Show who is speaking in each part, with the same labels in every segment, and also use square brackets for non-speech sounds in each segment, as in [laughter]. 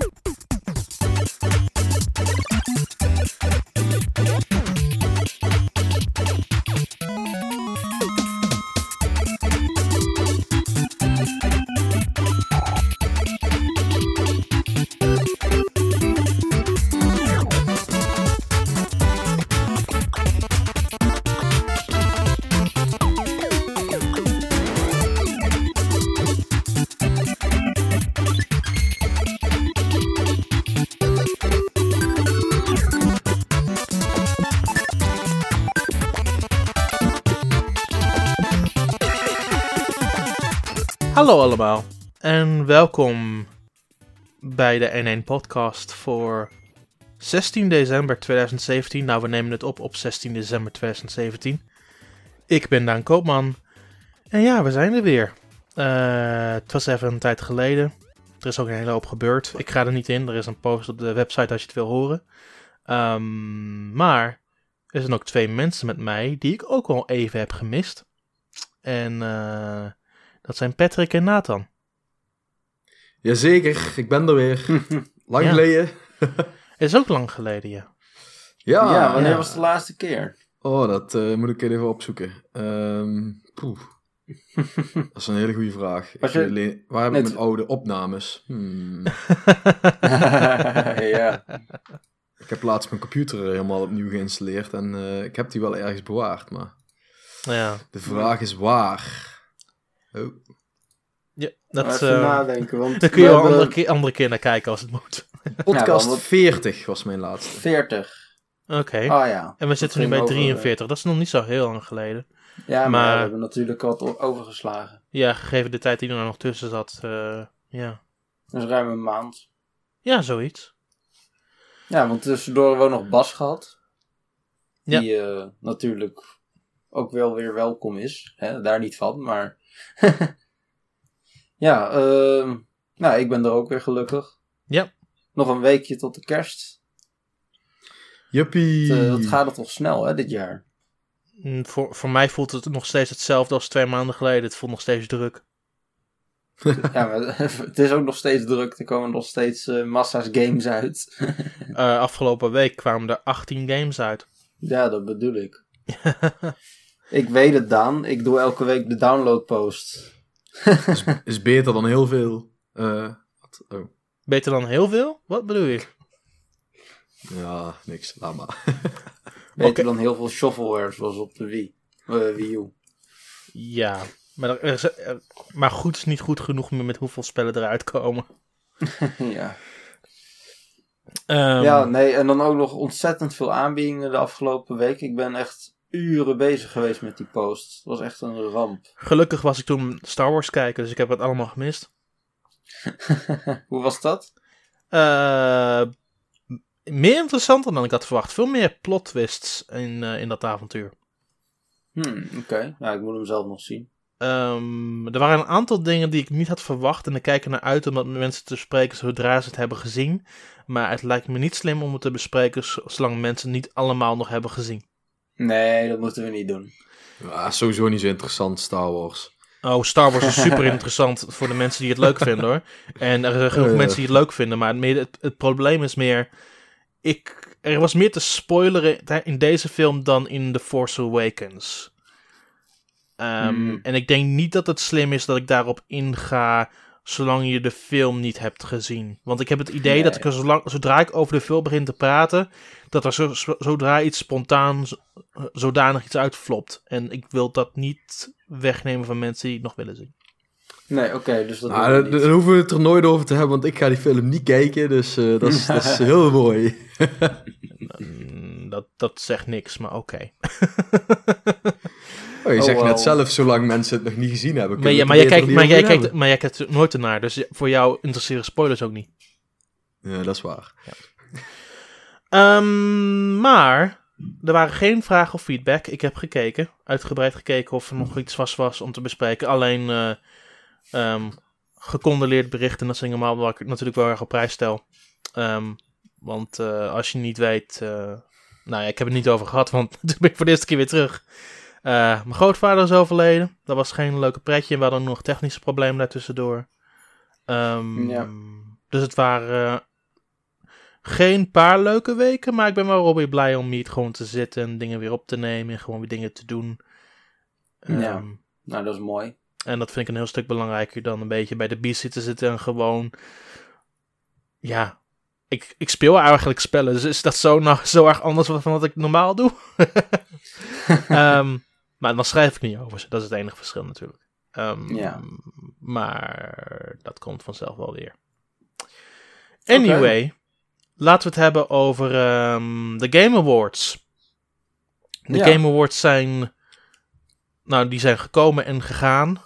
Speaker 1: you [laughs] Hallo allemaal en welkom bij de N1 podcast voor 16 december 2017. Nou, we nemen het op op 16 december 2017. Ik ben Daan Koopman en ja, we zijn er weer. Uh, het was even een tijd geleden. Er is ook een hele hoop gebeurd. Ik ga er niet in, er is een post op de website als je het wil horen. Um, maar er zijn ook twee mensen met mij die ik ook al even heb gemist. En... Uh, dat zijn Patrick en Nathan.
Speaker 2: Jazeker, ik ben er weer. [laughs] Lang geleden. [laughs]
Speaker 1: is ook lang geleden, ja.
Speaker 3: Ja, ja wanneer was de laatste keer?
Speaker 2: Oh, dat uh, moet ik even opzoeken. Um, poeh. [laughs] dat is een hele goede vraag. Je... waar heb ik mijn oude opnames? Hmm. ja. Ik heb laatst mijn computer helemaal opnieuw geïnstalleerd en uh, ik heb die wel ergens bewaard, maar
Speaker 1: ja.
Speaker 2: de vraag is waar. Oh.
Speaker 1: Ja, dat
Speaker 3: even uh, nadenken. Want
Speaker 1: dan kun je wel een andere, keer, andere keer naar kijken als het moet.
Speaker 2: Podcast ja, 40 was mijn laatste.
Speaker 3: 40.
Speaker 1: Oké.
Speaker 3: Okay. Oh ja.
Speaker 1: En we zitten nu bij 43. Dat is nog niet zo heel lang geleden.
Speaker 3: Ja, maar, maar we hebben natuurlijk wat overgeslagen.
Speaker 1: Ja, gegeven de tijd die er nog tussen zat. Uh, ja.
Speaker 3: Dat is ruim een maand.
Speaker 1: Ja, zoiets.
Speaker 3: Ja, want tussendoor hebben we nog Bas gehad. Die ja. uh, natuurlijk ook wel weer welkom is. Hè? Daar niet van, maar [laughs] ja, uh, nou, ik ben er ook weer gelukkig.
Speaker 1: Ja.
Speaker 3: Nog een weekje tot de kerst.
Speaker 2: Juppie.
Speaker 3: Het, uh, gaat het toch snel, hè, dit jaar?
Speaker 1: Mm, voor, voor mij voelt het nog steeds hetzelfde als twee maanden geleden. Het voelt nog steeds druk.
Speaker 3: ja, maar [laughs] het is ook nog steeds druk. Er komen nog steeds uh, massa's games uit.
Speaker 1: uh, afgelopen week kwamen er 18 games uit.
Speaker 3: Ja, dat bedoel ik. [laughs] Ik weet het, Daan. Ik doe elke week de downloadpost.
Speaker 2: is, is beter dan heel veel. Uh, oh.
Speaker 1: Beter dan heel veel? Wat bedoel je?
Speaker 2: Ja, niks. Laat maar. [laughs]
Speaker 3: beter okay. dan heel veel shovelware zoals op de Wii. Uh, Wii U.
Speaker 1: Ja, maar, er is, maar goed is niet goed genoeg meer met hoeveel spellen eruit komen. [laughs]
Speaker 3: ja. Um, ja, nee, en dan ook nog ontzettend veel aanbiedingen de afgelopen week. Ik ben echt uren bezig geweest met die post. Het was echt een ramp.
Speaker 1: Gelukkig was ik toen Star Wars kijken, dus ik heb het allemaal gemist. [laughs]
Speaker 3: Hoe was dat?
Speaker 1: Uh, meer interessanter dan ik had verwacht. Veel meer plot twists in, uh, in dat avontuur.
Speaker 3: Hmm, Oké, okay. ja, ik moet hem zelf nog zien.
Speaker 1: Um, er waren een aantal dingen die ik niet had verwacht. En ik kijk er naar uit om met mensen te spreken zodra ze het hebben gezien. Maar het lijkt me niet slim om het te bespreken zolang mensen niet allemaal nog hebben gezien.
Speaker 3: Nee, dat moeten we niet doen.
Speaker 2: Ja, sowieso niet zo interessant, Star Wars.
Speaker 1: Oh, Star Wars is super [laughs] interessant voor de mensen die het leuk vinden hoor. En er zijn genoeg uh. mensen die het leuk vinden, maar het, het, probleem is meer. Ik, er was meer te spoileren in deze film dan in The Force Awakens. Um, mm. En ik denk niet dat het slim is dat ik daarop inga zolang je de film niet hebt gezien. Want ik heb het idee nee. dat ik er zolang, zodra ik over de film begin te praten, dat er zo, zodra iets spontaan zodanig iets uitflopt. En ik wil dat niet wegnemen van mensen die het nog willen zien.
Speaker 3: Nee, oké, okay, dus dat
Speaker 2: nou, dan, dan hoeven we het er nooit over te hebben, want ik ga die film niet kijken, dus uh, dat, is, dat is [laughs] heel mooi.
Speaker 1: dat, dat zegt niks, maar oké.
Speaker 2: Okay. [laughs] Oh, je oh, zegt wow. net zelf, zolang mensen het nog niet gezien hebben.
Speaker 1: Maar, ja, maar, jij kijkt, maar, jij kijkt, maar jij kijkt nooit ernaar, dus voor jou interesseren spoilers ook niet.
Speaker 2: Ja, dat is waar.
Speaker 1: Ja. Um, maar er waren geen vragen of feedback. Ik heb gekeken, uitgebreid gekeken of er nog iets was, was om te bespreken. Alleen uh, um, gecondoleerd berichten, dat zijn normaal waar ik natuurlijk wel erg op prijs stel. Um, want uh, als je niet weet, uh, nou ja, ik heb het niet over gehad, want [laughs] toen ben ik voor de eerste keer weer terug. Uh, mijn grootvader is overleden. Dat was geen leuke pretje. We hadden nog technische problemen daartussendoor. Um, ja. Dus het waren geen paar leuke weken, maar ik ben wel weer blij om niet gewoon te zitten en dingen weer op te nemen en gewoon weer dingen te doen.
Speaker 3: Ja, ehm, nou dat is mooi.
Speaker 1: En dat vind ik een heel stuk belangrijker dan een beetje bij de bies te zitten en gewoon, ja, ik, ik speel eigenlijk spellen, dus is dat zo, nog, zo erg anders van wat ik normaal doe? um, [laughs] maar dan schrijf ik niet over ze, dat is het enige verschil natuurlijk. Um, ja. Maar dat komt vanzelf wel weer. Anyway, laten we het hebben over um, de Game Awards. De Game Awards zijn, nou, die zijn gekomen en gegaan. [laughs]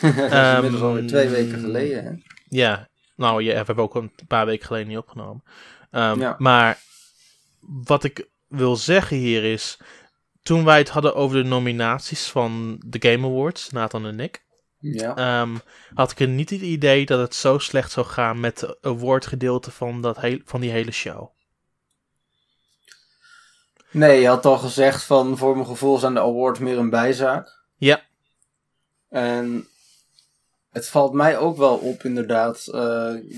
Speaker 3: dat is inmiddels alweer twee weken geleden, hè?
Speaker 1: Ja, nou ja, we hebben ook een paar weken geleden niet opgenomen. Um, Maar wat ik wil zeggen hier is, toen wij het hadden over de nominaties van de Game Awards, Nathan en ik, ja. Um, had ik niet het idee dat het zo slecht zou gaan met het awardgedeelte van, dat heel, van die hele show.
Speaker 3: Nee, je had al gezegd van voor mijn gevoel zijn de awards meer een bijzaak.
Speaker 1: Ja.
Speaker 3: En het valt mij ook wel op, inderdaad. Uh,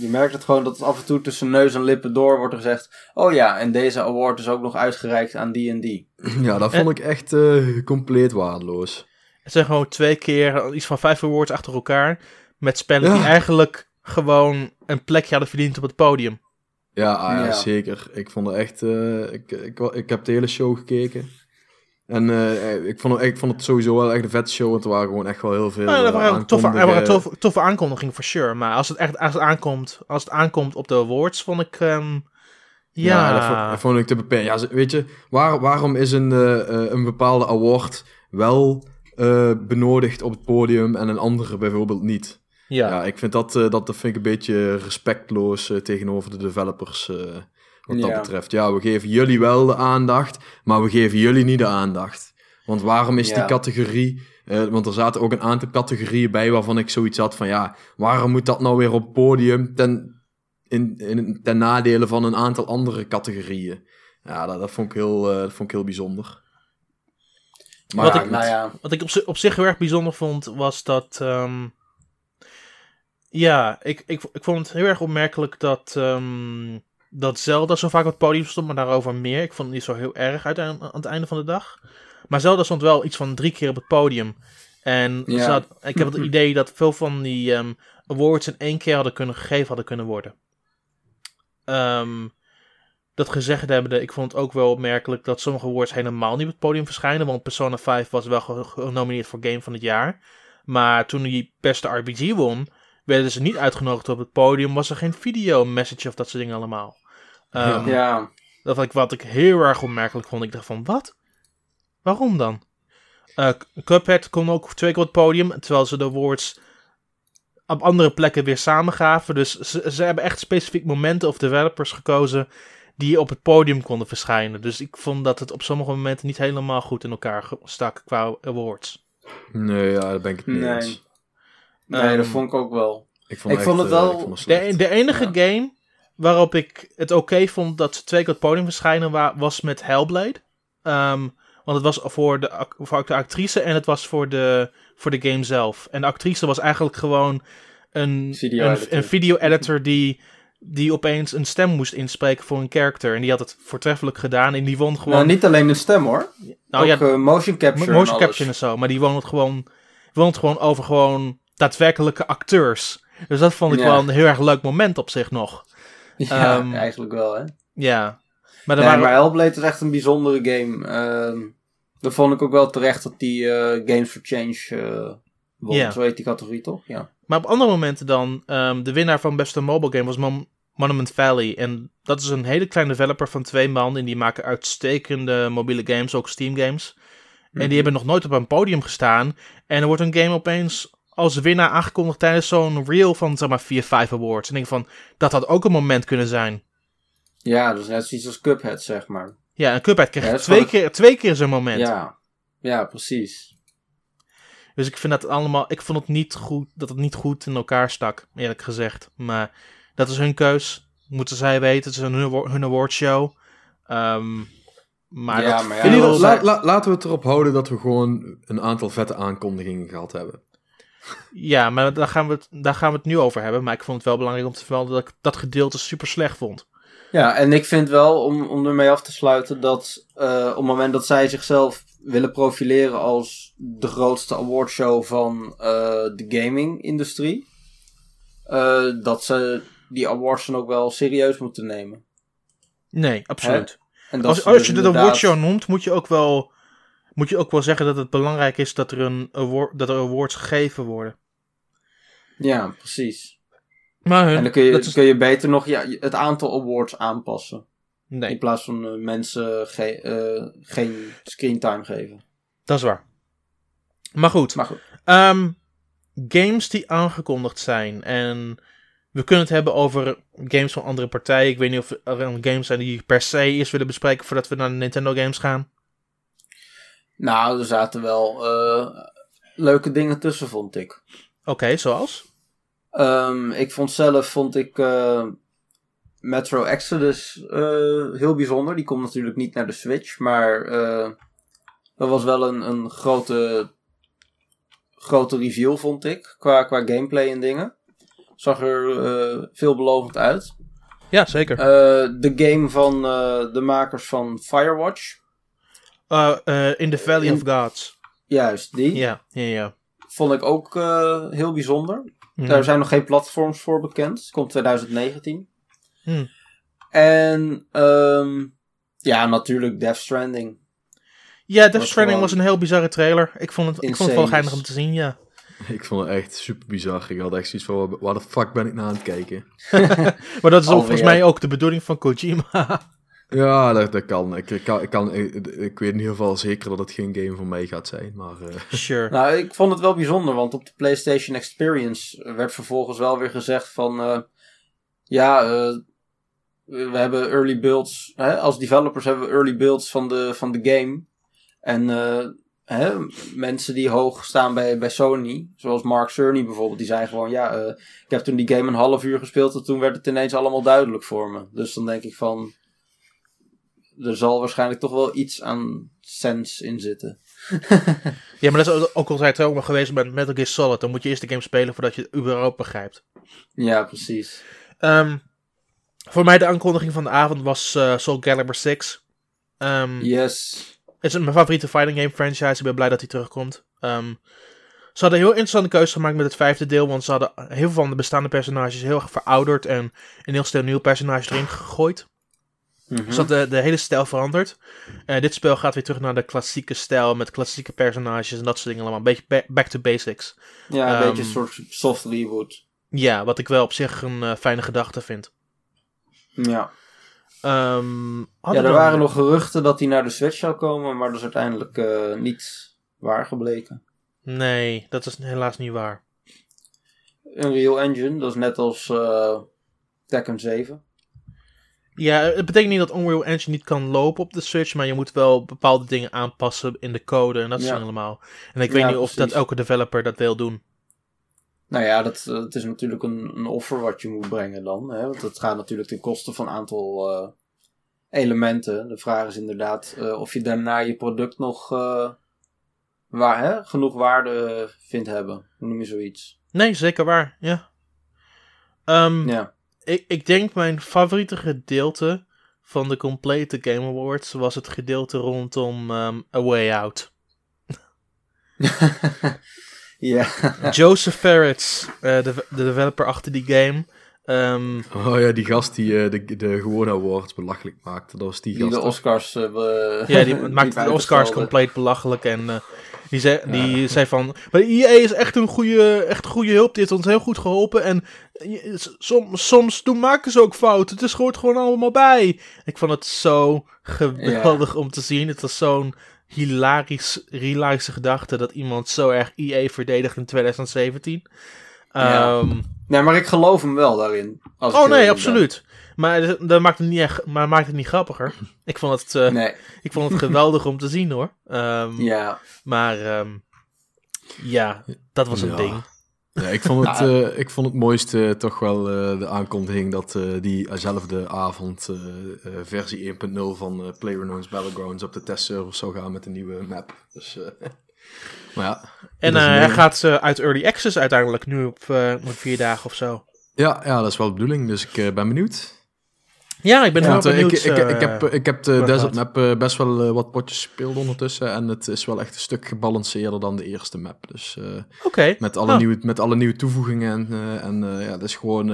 Speaker 3: je merkt het gewoon dat het af en toe tussen neus en lippen door wordt gezegd. Oh ja, en deze award is ook nog uitgereikt aan die en die. [laughs]
Speaker 2: Ja, dat vond ik echt uh, compleet waardeloos.
Speaker 1: Het zijn gewoon twee keer iets van vijf awards achter elkaar. Met spellen die eigenlijk gewoon een plekje hadden verdiend op het podium.
Speaker 2: Ja, ah, ja, zeker. Ik vond het echt. Uh, ik, ik, ik heb de hele show gekeken. En uh, ik, vond, ik vond het sowieso wel echt een vette show. Want er waren gewoon echt wel heel veel. Ja, er waren,
Speaker 1: toffe, er waren toffe, toffe aankondigingen voor sure. Maar als het echt als het aankomt, als het aankomt op de awards, vond ik. Um, ja,
Speaker 2: ja dat, vond, ik te beperkt. Ja, weet je, waar, waarom is een, uh, een bepaalde award wel uh, benodigd op het podium en een andere bijvoorbeeld niet? Ja, ja ik vind dat, dat, dat vind ik een beetje respectloos tegenover de developers. Wat dat betreft. Ja, we geven jullie wel de aandacht, maar we geven jullie niet de aandacht. Want waarom is die categorie... Uh, want er zaten ook een aantal categorieën bij waarvan ik zoiets had van... Ja, waarom moet dat nou weer op het podium ten, in, in, ten nadele van een aantal andere categorieën? Ja, dat, dat vond, ik heel, uh, dat vond ik heel bijzonder.
Speaker 1: Maar wat, ik, nou ja. wat ik op, op zich heel erg bijzonder vond, was dat... Um, ja, ik, ik, ik vond het heel erg opmerkelijk dat... Um, dat Zelda zo vaak op het podium stond, maar daarover meer. Ik vond het niet zo heel erg uit aan, het einde van de dag. Maar Zelda stond wel iets van drie keer op het podium. En ja. ik heb het [clears throat] idee dat veel van die um, awards in één keer hadden kunnen gegeven hadden kunnen worden. Um, dat gezegd hebbende, ik vond het ook wel opmerkelijk dat sommige awards helemaal niet op het podium verschijnen. Want Persona 5 was wel genomineerd voor Game van het Jaar. Maar toen hij beste RPG won, werden ze niet uitgenodigd op het podium. Was er geen video message of dat soort dingen allemaal.
Speaker 3: Um, ja.
Speaker 1: Dat ik, wat ik heel erg opmerkelijk vond. Ik dacht van, wat? Waarom dan? Uh, Cuphead kon ook twee keer op het podium, terwijl ze de awards op andere plekken weer samengaven. Dus ze, ze hebben echt specifiek momenten of developers gekozen die op het podium konden verschijnen. Dus ik vond dat het op sommige momenten niet helemaal goed in elkaar stak qua awards.
Speaker 2: Nee, ja, daar ben ik het niet
Speaker 3: nee.
Speaker 2: eens.
Speaker 3: Nee, dat ehm, vond ik ook wel.
Speaker 2: Ik vond, ik vond het wel...
Speaker 1: Eh, vond de, de, enige game waarop ik het oké vond dat ze twee keer op het podium verschijnen was met Hellblade. Um, want het was voor de, voor de actrice en het was voor de, voor de game zelf. En de actrice was eigenlijk gewoon een video een, een video editor die, die opeens een stem moest inspreken voor een character. En die had het voortreffelijk gedaan en die won gewoon... Nou,
Speaker 3: niet alleen de stem hoor. Nou, Ook, ja, uh, motion capture
Speaker 1: Motion capture en zo. Maar die won het gewoon, won het gewoon over gewoon daadwerkelijke acteurs. Dus dat vond ik wel een heel erg leuk moment op zich nog.
Speaker 3: Ja, [laughs] ehm, eigenlijk wel, hè?
Speaker 1: Ja.
Speaker 3: Maar, nee, waren... maar Hellblade is echt een bijzondere game. Uh, dat vond ik ook wel terecht dat die uh, Games for Change uh, won. Zo heet die categorie, toch? Ja.
Speaker 1: Maar op andere momenten dan, um, de winnaar van beste mobile game was Mon Monument Valley. En dat is een hele kleine developer van twee man. En die maken uitstekende mobiele games, ook Steam games. En die mhm. hebben nog nooit op een podium gestaan. En er wordt een game opeens als winnaar aangekondigd tijdens zo'n reel van zeg maar 4, 5 awards. En ik van, dat had ook een moment kunnen zijn.
Speaker 3: Ja, dus net zoiets als Cuphead, zeg maar.
Speaker 1: Ja, en Cuphead kreeg twee, keer, twee keer zo'n moment.
Speaker 3: Ja. ja, precies.
Speaker 1: Dus ik vind dat allemaal, ik vond het niet goed, dat het niet goed in elkaar stak, eerlijk gezegd. Maar dat is hun keus. Moeten zij weten, het is een, hun awardshow. Um, maar, ja,
Speaker 2: maar ja, laten we het erop houden dat we gewoon een aantal vette aankondigingen gehad hebben.
Speaker 1: Ja, maar daar gaan, we het, daar gaan we het nu over hebben. Maar ik vond het wel belangrijk om te vermelden dat ik dat gedeelte super slecht vond.
Speaker 3: Ja, en ik vind wel, om, om ermee af te sluiten, dat uh, op het moment dat zij zichzelf willen profileren als de grootste awardshow van uh, de gaming-industrie, uh, dat ze die awards dan ook wel serieus moeten nemen.
Speaker 1: Nee, absoluut. En als, als dus je de awardshow noemt, moet je ook wel moet je ook wel zeggen dat het belangrijk is dat er, een award, dat er awards gegeven worden.
Speaker 3: Ja, precies. Maar hun, en dan kun je, kun je beter nog ja, het aantal awards aanpassen. Nee. In plaats van uh, mensen ge uh, geen screentime geven.
Speaker 1: Dat is waar. Maar goed. Maar goed. Um, games die aangekondigd zijn. En we kunnen het hebben over games van andere partijen. Ik weet niet of er games zijn die per se eerst willen bespreken voordat we naar de Nintendo games gaan.
Speaker 3: Nou, er zaten wel uh, leuke dingen tussen, vond ik.
Speaker 1: Oké, zoals?
Speaker 3: Um, ik vond zelf, vond ik uh, Metro Exodus uh, heel bijzonder. Die komt natuurlijk niet naar de Switch, maar dat was wel een, een grote, grote reveal, vond ik, qua, qua gameplay en dingen. Zag er veelbelovend uit.
Speaker 1: Ja, zeker.
Speaker 3: de game van de makers van Firewatch.
Speaker 1: Uh, uh, in the Valley of Gods.
Speaker 3: Juist, die.
Speaker 1: Ja, ja, ja.
Speaker 3: Vond ik ook uh, heel bijzonder. Mm. Daar zijn nog geen platforms voor bekend. Komt 2019. Mm. En um, ja, natuurlijk Death Stranding.
Speaker 1: Ja, Death Stranding was een heel bizarre trailer. Ik vond het, ik vond het wel geinig om te zien, ja. [laughs]
Speaker 2: Ik vond het echt super bizar. Ik had echt zoiets van, waar de fuck ben ik naar aan het kijken? [laughs] [laughs]
Speaker 1: maar dat is ook, volgens mij ook de bedoeling van Kojima.
Speaker 2: Ja, dat, dat kan. Ik, ik, kan, ik, kan ik, ik, weet in ieder geval zeker dat het geen game voor mij gaat zijn. Maar, uh... [laughs]
Speaker 1: Sure.
Speaker 3: Nou, ik vond het wel bijzonder, want op de PlayStation Experience werd vervolgens wel weer gezegd van... Uh, ja, uh, we hebben early builds. Hè, als developers hebben we early builds van de, van de game. En hè, mensen die hoog staan bij, bij Sony, zoals Mark Cerny bijvoorbeeld, die zijn gewoon... Ja, ik heb toen die game een half uur gespeeld en toen werd het ineens allemaal duidelijk voor me. Dus dan denk ik van er zal waarschijnlijk toch wel iets aan sense in zitten. [laughs]
Speaker 1: ja, maar dat is ook altijd ook nog geweest met Metal Gear Solid. Dan moet je eerst de game spelen voordat je het überhaupt begrijpt.
Speaker 3: Ja, precies.
Speaker 1: Um, voor mij de aankondiging van de avond was uh, Soul Calibur 6. Um,
Speaker 3: yes.
Speaker 1: Het is mijn favoriete fighting game franchise. Ik ben blij dat hij terugkomt. Um, ze hadden een heel interessante keuze gemaakt met het vijfde deel. Want ze hadden heel veel van de bestaande personages heel erg verouderd. En een heel stel nieuw personage erin gegooid. Mm Dus dat de, de hele stijl verandert. Uh, dit spel gaat weer terug naar de klassieke stijl met klassieke personages en dat soort dingen allemaal. Een beetje back to basics.
Speaker 3: Ja, een beetje een soort soft reboot.
Speaker 1: Ja, wat ik wel op zich een uh, fijne gedachte vind.
Speaker 3: Ja.
Speaker 1: Um,
Speaker 3: ja, er waren nog geruchten dat hij naar de Switch zou komen, maar dat is uiteindelijk uh, niet waar gebleken.
Speaker 1: Nee, dat is helaas niet waar.
Speaker 3: Unreal Engine, dat is net als Tekken 7.
Speaker 1: Ja, het betekent niet dat Unreal Engine niet kan lopen op de Switch, maar je moet wel bepaalde dingen aanpassen in de code en dat ja. soort allemaal. En ik weet niet of dat elke developer dat wil doen.
Speaker 3: Nou ja, dat, dat is natuurlijk een, een offer wat je moet brengen dan. Hè? Want het gaat natuurlijk ten koste van een aantal uh, elementen. De vraag is inderdaad uh, of je daarna je product nog uh, waar, hè? genoeg waarde vindt hebben. Hoe noem je zoiets?
Speaker 1: Nee, zeker waar, ja. Um,
Speaker 3: ja
Speaker 1: ik, ik denk mijn favoriete gedeelte van de complete Game Awards was het gedeelte rondom um, A Way Out. [laughs]
Speaker 3: ja.
Speaker 1: Joseph Ferrets, uh, de, de developer achter die game. Um,
Speaker 2: oh ja, die gast die uh, de, de gewone awards belachelijk maakte. Dat was die,
Speaker 3: die
Speaker 2: gast.
Speaker 3: de Oscars. Uh,
Speaker 1: ja, [laughs] die maakte de Oscars compleet belachelijk. En die, zei, die zei van, maar EA is echt een goede, echt goede hulp. Die heeft ons heel goed geholpen. En soms, soms doen maken ze ook fouten. Het is hoort gewoon allemaal bij. Ik vond het zo geweldig om te zien. Het was zo'n hilarisch, hilarische gedachte dat iemand zo erg EA verdedigt in 2017. Ja. Um,
Speaker 3: nee, maar ik geloof hem wel daarin.
Speaker 1: Als oh nee, absoluut. Maar dat maakt het niet, echt, maar maakt het niet grappiger. Ik vond het, uh, nee. [laughs] ik vond het geweldig om te zien hoor. Um,
Speaker 3: ja.
Speaker 1: Maar um, ja, dat was een ja. ding.
Speaker 2: Ja, ik, vond het, [laughs] uh, ik vond het mooiste toch wel uh, de aankondiging dat uh, diezelfde avond versie 1.0 van PlayerUnknown's Battlegrounds op de testserver zou gaan met een nieuwe map. Dus [laughs] ja.
Speaker 1: En hij gaat uit Early Access uiteindelijk, nu op, op vier dagen of zo.
Speaker 2: Ja, ja, dat is wel de bedoeling, dus ik ben benieuwd.
Speaker 1: Ja, ik ben wel benieuwd.
Speaker 2: Ik, ik, ik, heb, ik heb de Desert Map best wel wat potjes gespeeld ondertussen. En het is wel echt een stuk gebalanceerder dan de eerste map. Dus met, alle nieuwe, met alle nieuwe toevoegingen. En, en ja, dat is gewoon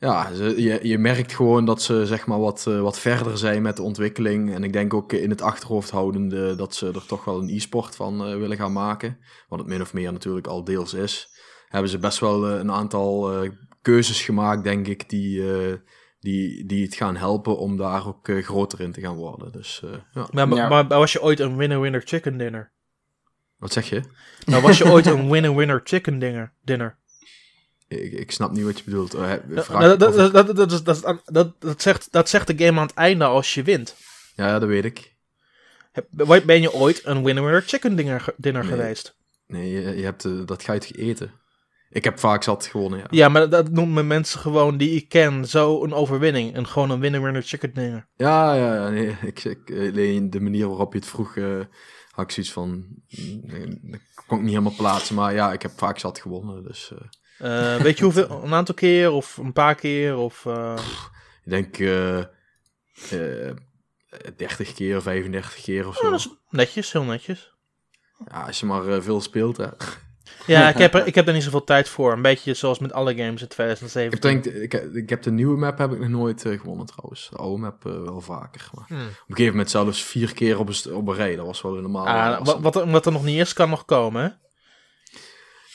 Speaker 2: ja, je, je merkt gewoon dat ze zeg maar wat, uh, wat verder zijn met de ontwikkeling. En ik denk ook in het achterhoofd houdende dat ze er toch wel een e-sport van uh, willen gaan maken. Wat het min of meer natuurlijk al deels is. Hebben ze best wel uh, een aantal keuzes gemaakt, denk ik, die, die, die het gaan helpen om daar ook groter in te gaan worden. Dus, ja.
Speaker 1: Maar, maar, maar, was je ooit een winner-winner chicken dinner?
Speaker 2: Wat zeg je?
Speaker 1: Nou, was je [laughs] ooit een winner-winner chicken dinner? dinner?
Speaker 2: Ik, ik snap niet wat je bedoelt. Uh,
Speaker 1: dat, dat, dat, dat, dat, dat, dat, zegt, dat zegt de game aan het einde als je wint.
Speaker 2: Ja, dat weet ik.
Speaker 1: Ben je ooit een winner chicken dinner, dinner
Speaker 2: nee.
Speaker 1: geweest?
Speaker 2: Nee, je, je hebt, uh, dat ga je eten. Ik heb vaak zat gewonnen, ja.
Speaker 1: Ja, maar dat noemen mensen gewoon die ik ken zo een overwinning. En gewoon een winner-winner chicken dinner.
Speaker 2: Ja, ja, ja. Nee, ik, ik, de manier waarop je het vroeg, uh, had ik zoiets van... Nee, dat kon ik niet helemaal plaatsen, maar ja, ik heb vaak zat gewonnen, dus... Uh...
Speaker 1: Uh, weet je hoeveel? Een aantal keer of een paar keer? Of, uh...
Speaker 2: Ik denk uh, 30 keer, 35 keer of zo.
Speaker 1: Oh, dat is netjes, heel netjes.
Speaker 2: Ja, als je maar veel speelt, hè.
Speaker 1: Ja, ik heb, er, [laughs] ik heb er niet zoveel tijd voor. Een beetje zoals met alle games in 2017.
Speaker 2: Ik denk, ik, ik heb de nieuwe map heb ik nog nooit gewonnen trouwens. De oude map wel vaker. Maar hmm. Op een gegeven moment zelfs vier keer op een, op een rij. Dat was wel normaal.
Speaker 1: Ah, wat, wat, wat er nog niet is, kan nog komen, hè?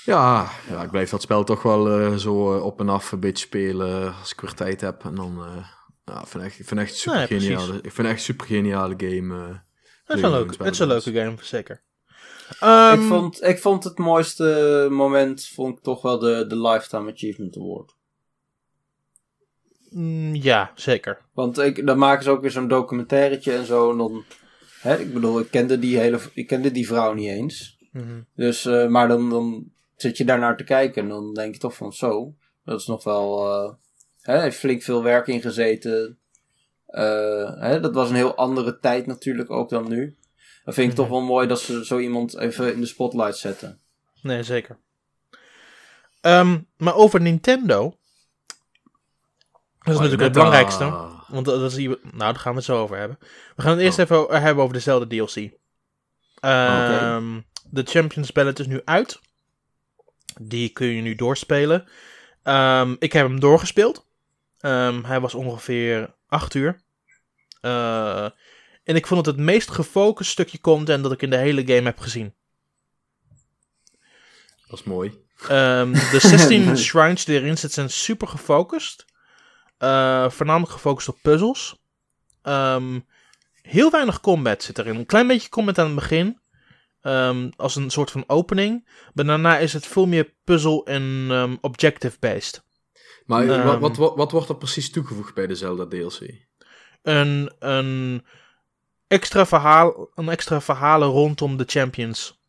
Speaker 2: Ja, ja, ik blijf dat spel toch wel uh, zo op en af een beetje spelen als ik weer tijd heb. En dan, uh, ja, ik vind echt, ik vind echt super nee, geniale, ik vind echt super geniale game. Uh,
Speaker 1: het is een leuke, het is een leuke game, zeker.
Speaker 3: Um, ik, vond, ik vond het mooiste moment, vond ik toch wel de, de Lifetime Achievement Award.
Speaker 1: Mm, ja, zeker.
Speaker 3: Want ik, dan maken ze ook weer zo'n documentairetje en zo. En dan, hè, ik bedoel, ik kende die, hele, ik kende die vrouw niet eens. Mm -hmm. Dus, uh, maar dan, dan zit je daarnaar te kijken en dan denk je toch van zo, dat is nog wel, uh, hè, heeft flink veel werk in gezeten. Uh, hè, dat was een heel andere tijd natuurlijk ook dan nu. Dat vind ik toch mhm. wel mooi dat ze zo iemand even in de spotlight zetten.
Speaker 1: Nee, zeker. Um, maar over Nintendo. Dat is natuurlijk het belangrijkste. Want dat is, nou, daar gaan we het zo over hebben. We gaan het eerst oh. even hebben over dezelfde DLC. Um, okay. De Champions Ballot is nu uit. Die kun je nu doorspelen. Um, ik heb hem doorgespeeld. Um, hij was ongeveer 8 uur. Uh, en ik vond het het meest gefocust stukje content dat ik in de hele game heb gezien.
Speaker 2: Dat is mooi.
Speaker 1: Um, de [laughs] 16 shrines die erin zitten zijn super gefocust. Uh, voornamelijk gefocust op puzzels. heel weinig combat zit erin. Een klein beetje combat aan het begin. Um, als een soort van opening. Maar daarna is het veel meer puzzle en um, objective-based.
Speaker 2: Maar um, wat, wat, wat, wat, wordt er precies toegevoegd bij de Zelda DLC?
Speaker 1: Een, een, extra, verhaal, een extra verhalen rondom de champions.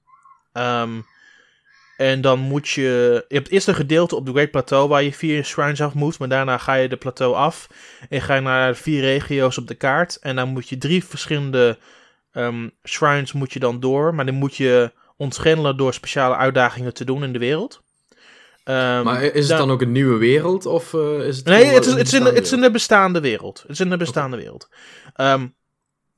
Speaker 1: en dan moet je... Je hebt eerst een gedeelte op de Great Plateau waar je vier shrines af moet. Maar daarna ga je de plateau af. En ga je naar vier regio's op de kaart. En dan moet je drie verschillende Um, shrines moet je dan door, maar dan moet je ontgrendelen door speciale uitdagingen te doen in de wereld.
Speaker 2: Um, maar is het dan, ook een nieuwe wereld? Of, uh, is het
Speaker 1: nee, het is, het, is in, het is in de bestaande wereld. Het is in de bestaande okay. wereld. Um,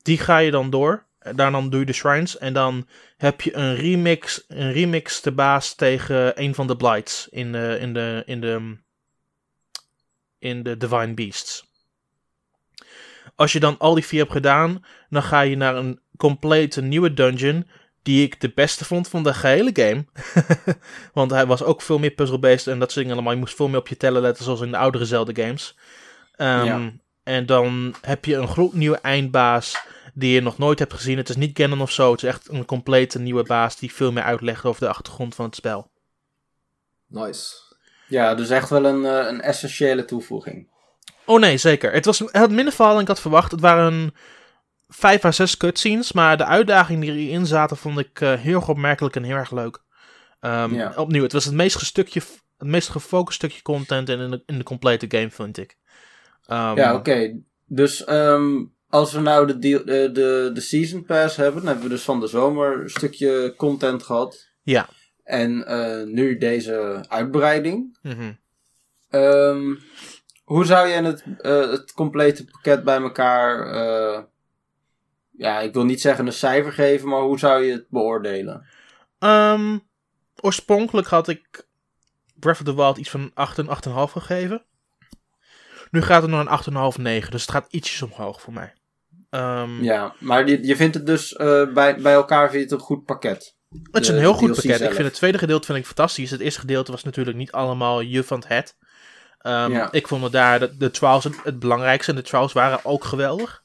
Speaker 1: die ga je dan door. Daar dan doe je de shrines. En dan heb je een remix, een remix te baas tegen een van de blights in de, in de, in de, in de Divine Beasts. Als je dan al die vier hebt gedaan, dan ga je naar een complete nieuwe dungeon. Die ik de beste vond van de gehele game. [laughs] Want hij was ook veel meer puzzle-based en dat soort dingen allemaal. Je moest veel meer op je tellen letten, zoals in de oudere Zelda games. Um, ja. En dan heb je een groep nieuwe eindbaas die je nog nooit hebt gezien. Het is niet Ganon of zo. Het is echt een complete nieuwe baas die veel meer uitlegt over de achtergrond van het spel.
Speaker 2: Nice.
Speaker 3: Ja, dus echt wel een, een essentiële toevoeging.
Speaker 1: Oh nee, zeker. Het, was, het had minder verhaal dan ik had verwacht. Het waren vijf à zes cutscenes, maar de uitdagingen die erin zaten vond ik uh, heel opmerkelijk en heel erg leuk. Um, ja. Opnieuw, het was het meest, stukje, het meest gefocust stukje content in de, in de complete game, vind ik.
Speaker 3: Um, ja, oké. Okay. Dus um, als we nou de, deal, de, de, de Season Pass hebben, dan hebben we dus van de zomer een stukje content gehad.
Speaker 1: Ja.
Speaker 3: En uh, nu deze uitbreiding.
Speaker 1: Mhm.
Speaker 3: Hoe zou je het, uh, het complete pakket bij elkaar. Ja, ik wil niet zeggen een cijfer geven, maar hoe zou je het beoordelen?
Speaker 1: Um, oorspronkelijk had ik Breath of the Wild iets van 8 en 8,5 gegeven. Nu gaat het naar een 8,5, 9. Dus het gaat ietsjes omhoog voor mij. Um,
Speaker 3: ja, maar je, je vindt het dus uh, bij, bij elkaar vind je het een goed pakket?
Speaker 1: Het is een heel goed pakket. Zelf. Ik vind het tweede gedeelte vind ik fantastisch. Het eerste gedeelte was natuurlijk niet allemaal je van het. Um, ja. Ik vond het daar de, de trials het, het, belangrijkste. En de trials waren ook geweldig.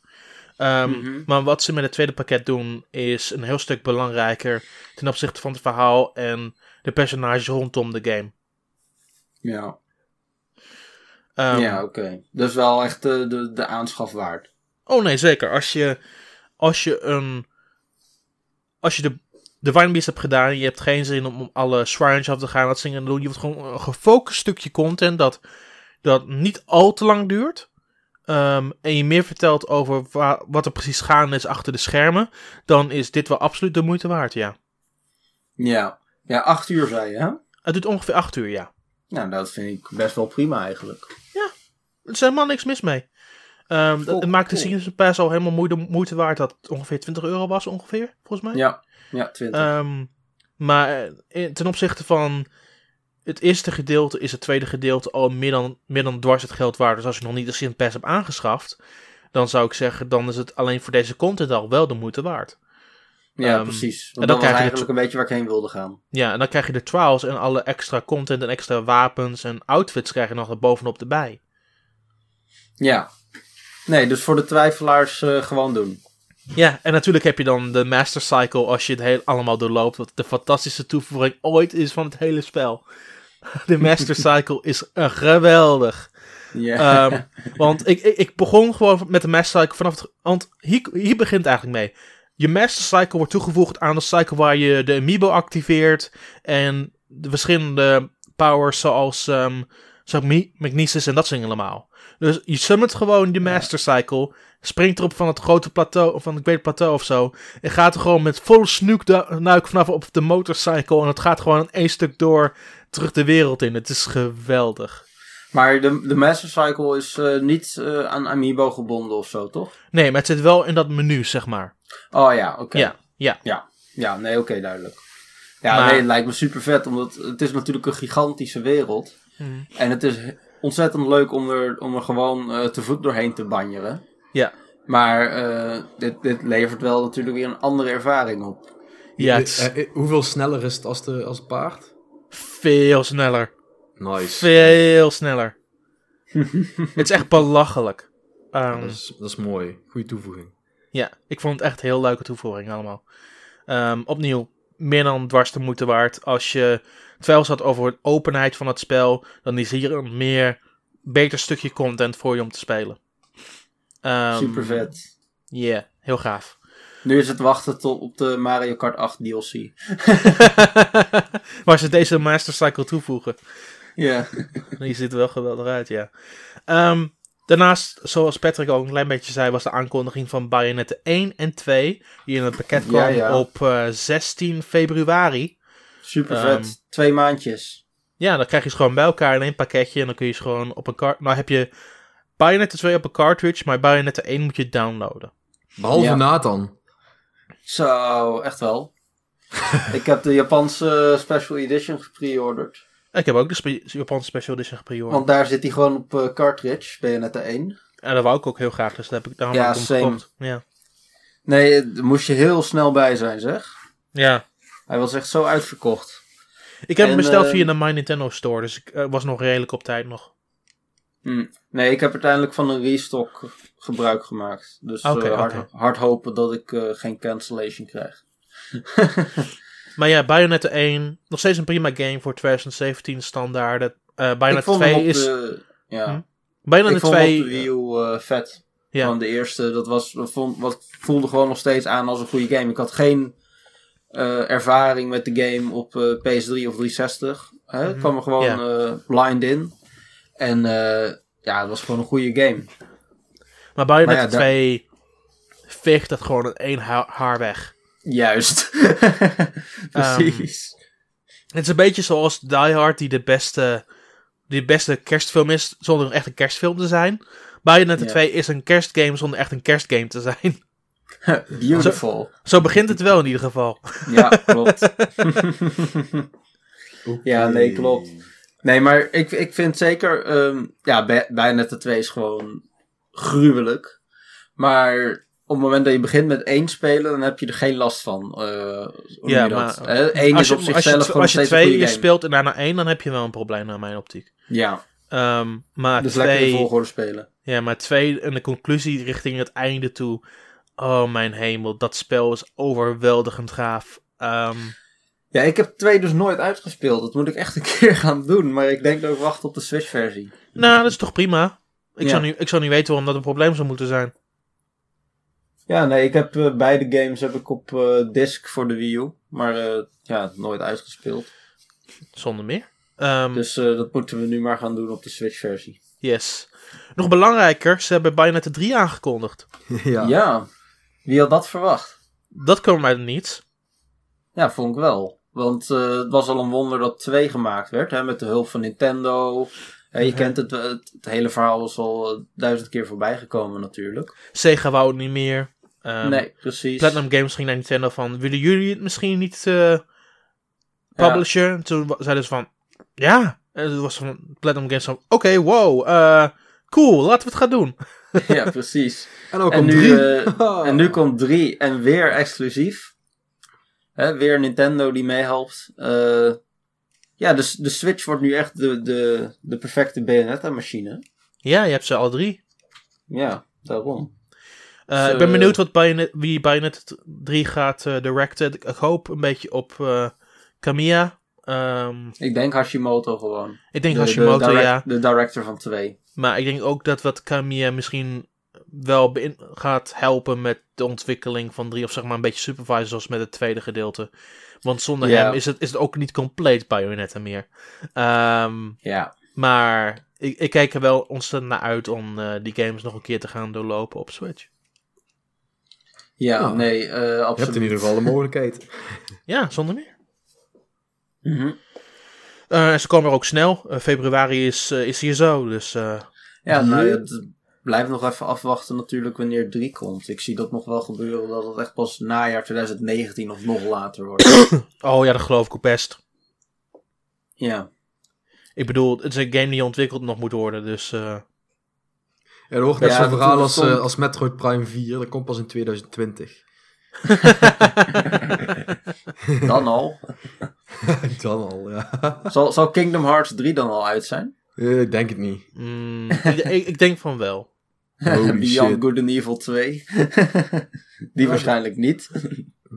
Speaker 1: Um, mm -hmm. Maar wat ze met het tweede pakket doen is een heel stuk belangrijker ten opzichte van het verhaal en de personages rondom de game.
Speaker 3: Ja. Um, ja, oké. Okay. Dus wel echt de, de, de aanschaf waard.
Speaker 1: Oh nee, zeker. Als je, als je een. Als je de Divine Beast hebt gedaan en je hebt geen zin om, alle shrines af te gaan, dat zingen doen. Je wilt gewoon een gefocust stukje content dat, dat niet al te lang duurt. Um, en je meer vertelt over wat er precies gaande is achter de schermen. Dan is dit wel absoluut de moeite waard, ja.
Speaker 3: Ja, ja acht uur zei je, hè?
Speaker 1: Het duurt ongeveer acht uur, ja.
Speaker 3: Nou, dat vind ik best wel prima eigenlijk.
Speaker 1: Ja, er is helemaal niks mis mee. Um, cool, het maakt de. Season Pass al helemaal moeite, moeite waard dat het ongeveer 20 euro was, ongeveer, volgens mij.
Speaker 3: Ja, ja 20.
Speaker 1: Um, maar ten opzichte van het eerste gedeelte is het tweede gedeelte al meer dan, meer dan dwars het geld waard. Dus als je nog niet de Season Pass hebt aangeschaft, dan zou ik zeggen, dan is het alleen voor deze content al wel de moeite waard.
Speaker 3: Ja, um, precies. En dan dat was eigenlijk een beetje waar ik heen wilde gaan.
Speaker 1: Ja, en dan krijg je de trials en alle extra content en extra wapens en outfits krijg je nog er bovenop erbij.
Speaker 3: Ja. Nee, dus voor de twijfelaars uh, gewoon doen.
Speaker 1: Ja, en natuurlijk heb je dan de Master Cycle als je het heel allemaal doorloopt. Wat de fantastische toevoeging ooit is van het hele spel. [laughs] De Master Cycle is geweldig.
Speaker 3: Ja.
Speaker 1: Um, [laughs] want ik, ik, ik, begon gewoon met de Master Cycle vanaf het... Want hier, hier begint eigenlijk mee. Je Master Cycle wordt toegevoegd aan de cycle waar je de Amiibo activeert. En de verschillende powers zoals, um, zoals Magnesis en dat soort allemaal. Dus je summit gewoon de Master Cycle. Springt erop van het grote plateau, of van het Great Plateau of zo. En gaat er gewoon met volle snoeknuik vanaf op de motorcycle. En het gaat gewoon een één stuk door terug de wereld in. Het is geweldig.
Speaker 3: Maar de, de Master Cycle is uh, niet uh, aan Amiibo gebonden of zo, toch?
Speaker 1: Nee, maar het zit wel in dat menu, zeg maar.
Speaker 3: Oh ja, oké. Okay.
Speaker 1: Ja, ja.
Speaker 3: Ja, ja nee, oké, okay, duidelijk. Ja, maar... nee, het lijkt me super vet, omdat het is natuurlijk een gigantische wereld.
Speaker 1: Hmm.
Speaker 3: En het is ontzettend leuk om er, om er gewoon uh, te voet doorheen te banjeren.
Speaker 1: Ja.
Speaker 3: Maar uh, dit, dit levert wel natuurlijk weer een andere ervaring op.
Speaker 2: Ja, het... uh, hoeveel sneller is het als, de, als paard?
Speaker 1: Veel sneller.
Speaker 2: Nice.
Speaker 1: Veel sneller. [laughs] het is echt belachelijk. Um, ja,
Speaker 2: dat, is, dat is mooi. Goede toevoeging.
Speaker 1: Ja, ik vond het echt heel leuke toevoeging allemaal. Um, opnieuw, meer dan dwars de moeite waard. Als je twijfels had over de openheid van het spel, dan is hier een meer beter stukje content voor je om te spelen. Um,
Speaker 3: Super vet.
Speaker 1: Ja, yeah, heel gaaf.
Speaker 3: Nu is het wachten tot op de Mario Kart 8 DLC.
Speaker 1: Waar ze deze Master Cycle toevoegen.
Speaker 3: Ja.
Speaker 1: Die ziet er wel geweldig uit, ja. Um, daarnaast, zoals Patrick ook een klein beetje zei, was de aankondiging van Bayonetta 1 en 2. Die in het pakket kwam ja, ja. op uh, 16 februari.
Speaker 3: Super vet. Um, Twee maandjes.
Speaker 1: Ja, dan krijg je ze gewoon bij elkaar in één pakketje. En dan kun je ze gewoon op een kart. Nou heb je Bayonetta 2 op een cartridge, maar Bayonetta 1 moet je downloaden.
Speaker 2: Behalve ja. Nathan.
Speaker 3: Zo, echt wel. [laughs] ik heb de Japanse Special Edition gepreorderd.
Speaker 1: Ik heb ook de spe Japanse Special Edition gepreorderd.
Speaker 3: Want daar zit hij gewoon op uh, cartridge, Bayonetta 1.
Speaker 1: En dat wou ik ook heel graag, dus dat heb ik daarom
Speaker 3: ja, same.
Speaker 1: Ja,
Speaker 3: Nee, daar moest je heel snel bij zijn, zeg.
Speaker 1: Ja.
Speaker 3: Hij was echt zo uitverkocht.
Speaker 1: Ik heb hem besteld uh, via de My Nintendo Store, dus ik uh, was nog redelijk op tijd nog.
Speaker 3: Hmm. Nee, ik heb uiteindelijk van een restock gebruik gemaakt. Dus okay, uh, hard, okay. hard, hopen dat ik uh, geen cancellation krijg. [laughs]
Speaker 1: maar ja, Bayonetta 1, nog steeds een prima game voor 2017 standaarden. Uh, Bayonetta 2 is...
Speaker 3: De, ja. Hm?
Speaker 1: Bayonetta
Speaker 3: ik vond
Speaker 1: 2...
Speaker 3: op de Wii U vet. Ja. Van de eerste, dat was, vond, wat voelde gewoon nog steeds aan als een goede game. Ik had geen ervaring met de game op PS3 of 360. Hè? Mm -hmm. Ik kwam er gewoon blind in. En ja, het was gewoon een goede game.
Speaker 1: Maar Bayonetta maar ja, 2 veegt dat gewoon in één haar weg.
Speaker 3: Juist. [laughs] Precies.
Speaker 1: Um, het is een beetje zoals Die Hard, die de beste, die beste kerstfilm is, zonder echt een kerstfilm te zijn. Bayonetta ja. 2 is een kerstgame zonder echt een kerstgame te zijn. [laughs]
Speaker 3: Beautiful.
Speaker 1: Zo, zo, begint het wel in ieder geval.
Speaker 3: Ja, klopt. [laughs] Ja, nee, klopt. Nee, maar ik, ik vind zeker... Um, ja, Bayonetta 2 is gewoon gruwelijk. Maar op het moment dat je begint met één spelen, dan heb je er geen last van. Uh, ja, maar Eén is op zichzelf
Speaker 1: als je, als je twee speelt en daarna één, dan heb je wel een probleem naar mijn optiek.
Speaker 3: Ja.
Speaker 1: Um, maar
Speaker 3: dus
Speaker 1: twee,
Speaker 3: lekker in volgorde spelen.
Speaker 1: Ja, maar twee en de conclusie richting het einde toe. Oh mijn hemel, dat spel is overweldigend gaaf. Um,
Speaker 3: ja, ik heb twee dus nooit uitgespeeld. Dat moet ik echt een [laughs] keer gaan doen. Maar ik denk dat ik wacht op de Switch-versie.
Speaker 1: Nou, dat is toch prima. Ik, zou niet, ik zou niet weten waarom dat een probleem zou moeten zijn.
Speaker 3: Ja, nee, ik heb uh, beide games heb ik op uh, disc voor de Wii U. Maar uh, ja, nooit uitgespeeld.
Speaker 1: Zonder meer. Um,
Speaker 3: dus dat moeten we nu maar gaan doen op de Switch-versie.
Speaker 1: Yes. Nog belangrijker, ze hebben Bayonetta 3 aangekondigd. [laughs]
Speaker 3: ja. ja. Wie had dat verwacht?
Speaker 1: Dat kwam uit niets.
Speaker 3: Ja, vond ik wel. Want het was al een wonder dat 2 gemaakt werd, hè, met de hulp van Nintendo. Ja, je kent het, het, hele verhaal is al duizend keer voorbij gekomen natuurlijk.
Speaker 1: Sega wou het niet meer.
Speaker 3: Um, nee, precies.
Speaker 1: Platinum Games ging naar Nintendo van, willen jullie het misschien niet uh, publishen? Ja. Toen zeiden ze van, ja. En het was van Platinum Games van, oké, okay, wow, uh, cool, laten we het gaan doen. [laughs]
Speaker 3: ja, precies.
Speaker 2: en, ook en, nu,
Speaker 3: uh, en nu komt drie en weer exclusief. Hè, weer Nintendo die meehelpt. Ja, dus de Switch wordt nu echt de, de, de perfecte Bayonetta-machine.
Speaker 1: Ja, je hebt ze al drie.
Speaker 3: Ja, daarom.
Speaker 1: Uh, ik ben benieuwd wat Bayonet, wie Bayonetta 3 gaat uh, directen. Ik hoop een beetje op uh, Kamiya. Um,
Speaker 3: ik denk Hashimoto gewoon.
Speaker 1: Ik denk de, Hashimoto, de ja.
Speaker 3: De director van 2.
Speaker 1: Maar ik denk ook dat wat Kamiya misschien wel gaat helpen met de ontwikkeling van 3. Of zeg maar een beetje supervisor zoals met het tweede gedeelte. Want zonder yeah. hem is het, is het ook niet compleet Bayonetta meer. Um,
Speaker 3: ja.
Speaker 1: Maar ik, ik kijk er wel ontzettend naar uit om die games nog een keer te gaan doorlopen op Switch.
Speaker 3: Ja, nee, uh, absoluut.
Speaker 2: Je hebt in ieder geval de mogelijkheid. [laughs]
Speaker 1: ja, zonder meer.
Speaker 3: Mm -hmm.
Speaker 1: uh, ze komen er ook snel. Uh, februari is, is hier zo, dus...
Speaker 3: ja, nou, het blijft nog even afwachten natuurlijk wanneer 3 komt. Ik zie dat nog wel gebeuren dat het echt pas najaar 2019 of nog later wordt. [clears throat]
Speaker 1: oh ja, dat geloof ik ook best.
Speaker 3: Ja.
Speaker 1: Ik bedoel, het is een game die ontwikkeld nog moet worden, dus...
Speaker 2: Ja, er wordt net ja, zo'n verhaal als, uh, als Metroid Prime 4. Dat komt pas in 2020. [laughs]
Speaker 3: dan al. [laughs]
Speaker 2: dan al, ja.
Speaker 3: Zal, zal Kingdom Hearts 3 dan al uit zijn?
Speaker 2: Uh, ik denk het niet.
Speaker 1: Mm, ik, ik, denk van wel. [laughs]
Speaker 3: Beyond. Good and Evil 2. [laughs] die waarschijnlijk niet.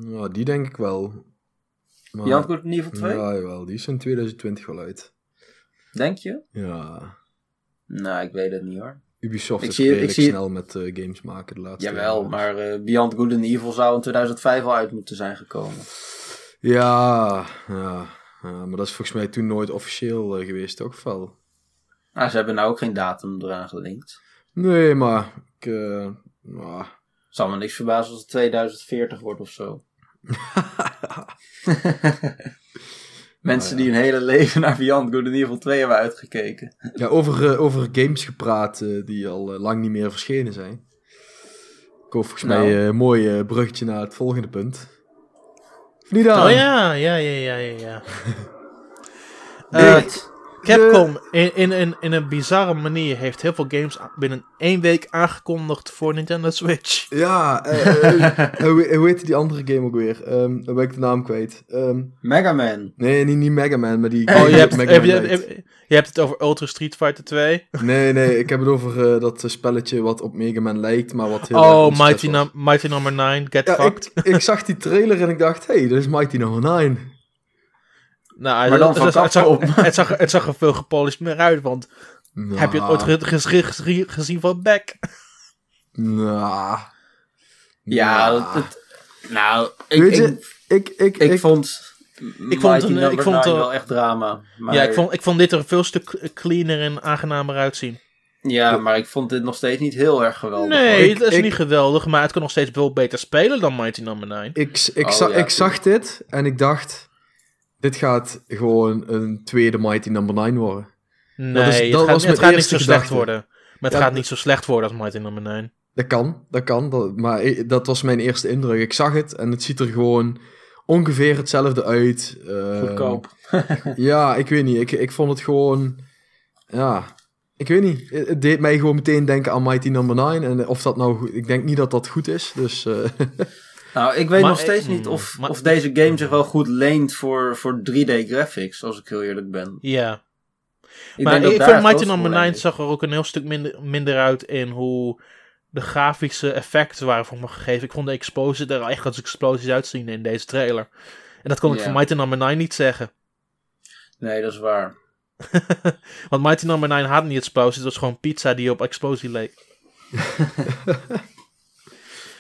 Speaker 2: Ja, die denk ik wel.
Speaker 3: Maar, Beyond Good and Evil 2?
Speaker 2: Ja, jawel. Die is in 2020 wel uit.
Speaker 3: Denk je?
Speaker 2: Ja.
Speaker 3: Nou, ik weet het niet hoor.
Speaker 2: Ubisoft ik is zie, redelijk snel met uh, games maken de laatste
Speaker 3: Jawel, maar uh, Beyond Good and Evil zou in 2005 al uit moeten zijn gekomen.
Speaker 2: Ja, ja, ja maar dat is volgens mij toen nooit officieel uh, geweest, ook wel.
Speaker 3: Ah, ze hebben nou ook geen datum eraan gelinkt.
Speaker 2: Nee, maar ik... Uh,
Speaker 3: Zal me niks verbazen als het 2040 wordt of zo. [laughs] Mensen oh, die hun hele leven naar Beyond Good and Evil 2 hebben uitgekeken.
Speaker 2: Ja, over, uh, over games gepraat uh, die al uh, lang niet meer verschenen zijn. Ik hoop volgens nou. mij een mooi bruggetje naar het volgende punt.
Speaker 1: Niet aan. Oh ja, ja, ja, ja, ja. ja. Capcom in, in, in, in een bizarre manier heeft heel veel games binnen één week aangekondigd voor Nintendo Switch.
Speaker 2: Ja, uh, [laughs] hoe, hoe heet die andere game ook weer? Um, dan ben ik de naam kwijt. Um,
Speaker 3: Mega Man.
Speaker 2: Nee, niet, niet Mega Man, maar die...
Speaker 1: Oh, je [laughs] hebt, Mega heb, Man je, heb, je hebt het over Ultra Street Fighter 2?
Speaker 2: Nee, nee, ik heb het over uh, dat spelletje wat op Mega Man lijkt, maar wat heel
Speaker 1: Oh, Mighty, Mighty Number 9, Get
Speaker 2: ja,
Speaker 1: Fucked.
Speaker 2: Ik, ik zag die trailer en ik dacht, hey, dat is Mighty Number 9.
Speaker 1: Nou, maar dan het, zag, het, zag, het zag er veel gepolished meer uit, want nou. heb je het ooit gezien, gezien van Beck?
Speaker 2: Nou.
Speaker 3: Ja, nou. Het, nou,
Speaker 2: ik, Weet je, ik, ik,
Speaker 3: ik, ik, vond...
Speaker 1: Ik vond, een, ik vond
Speaker 3: wel echt drama.
Speaker 1: Maar... Ja, ik vond, ik vond dit er een veel stuk cleaner en aangenamer uitzien.
Speaker 3: Ja, maar ik vond dit nog steeds niet heel erg geweldig.
Speaker 1: Nee, het is niet geweldig, maar het kan nog steeds wel beter spelen dan Mighty Number no. 9.
Speaker 2: Ik, ik, oh, ik zag dit en ik dacht, dit gaat gewoon een tweede Mighty Number no. 9 worden.
Speaker 1: Nee, dat is, dat het gaat, het gaat niet zo slecht worden. Maar het gaat niet zo slecht worden als Mighty Number no. 9.
Speaker 2: Dat kan, dat kan. Dat, maar dat was mijn eerste indruk. Ik zag het en het ziet er gewoon ongeveer hetzelfde uit.
Speaker 3: Uh, Goedkoop. [laughs]
Speaker 2: ja, ik weet niet. Ik, ik vond het gewoon... Ja, ik weet niet. Het deed mij gewoon meteen denken aan Mighty Number no. 9. En of dat nou... Ik denk niet dat dat goed is, dus... Uh... [laughs]
Speaker 3: Nou, ik weet nog steeds niet of, of deze game zich wel goed leent voor, voor 3D graphics, als ik heel eerlijk ben.
Speaker 1: Ja. Ik maar ik vind Mighty Number no. 9 zag er ook een heel stuk minder, minder uit in hoe de grafische effecten waren voor me gegeven. Ik vond de explosie er echt als explosies uitzien in deze trailer. En dat kon ik voor Mighty Number no. 9 niet zeggen. [laughs]
Speaker 3: Nee, dat is waar.
Speaker 1: Want Mighty Number no. 9 had niet explosies, het was gewoon pizza die op explosie leek. [laughs]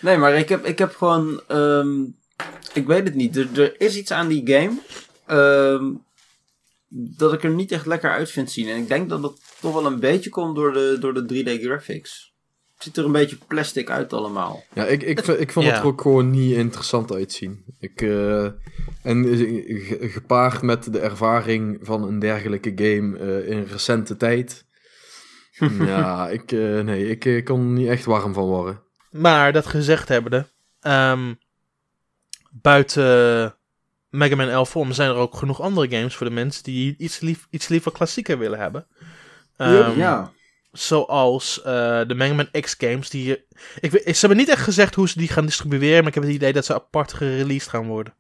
Speaker 3: nee, maar ik heb, ik heb gewoon... Um, ik weet het niet. Er, er, is iets aan die game... Um, dat ik er niet echt lekker uit vind zien. En ik denk dat dat toch wel een beetje komt door de, door de 3D graphics. Het ziet er een beetje plastic uit allemaal.
Speaker 2: Ja, ik, ik, ik vond het er ook gewoon niet interessant uitzien. Ik, uh, en gepaard met de ervaring van een dergelijke game uh, in recente tijd. [laughs] ja, ik, uh, nee, ik, ik kon er niet echt warm van worden.
Speaker 1: Maar dat gezegd hebbende, um, buiten Mega Man 11 om zijn er ook genoeg andere games voor de mensen die iets, lief, iets liever klassieker willen hebben.
Speaker 3: Um, ja.
Speaker 1: Zoals uh, de Mega Man X games. Die, ik, ze hebben niet echt gezegd hoe ze die gaan distribueren. Maar ik heb het idee dat ze apart gereleased gaan worden.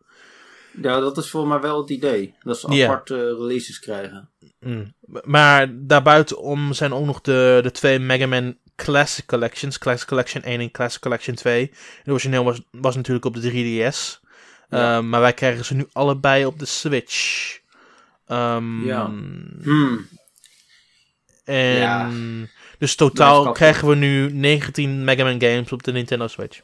Speaker 3: Ja, dat is voor mij wel het idee. Dat ze apart releases krijgen.
Speaker 1: Mm. Maar daarbuitenom zijn ook nog de, de twee Mega Man Classic Collections. Classic Collection 1 en Classic Collection 2. De origineel was, was natuurlijk op de 3DS. Ja. Uh, maar wij krijgen ze nu allebei op de Switch. Um,
Speaker 3: ja. Hmm.
Speaker 1: En dus totaal krijgen we nu 19 Mega Man games op de Nintendo Switch.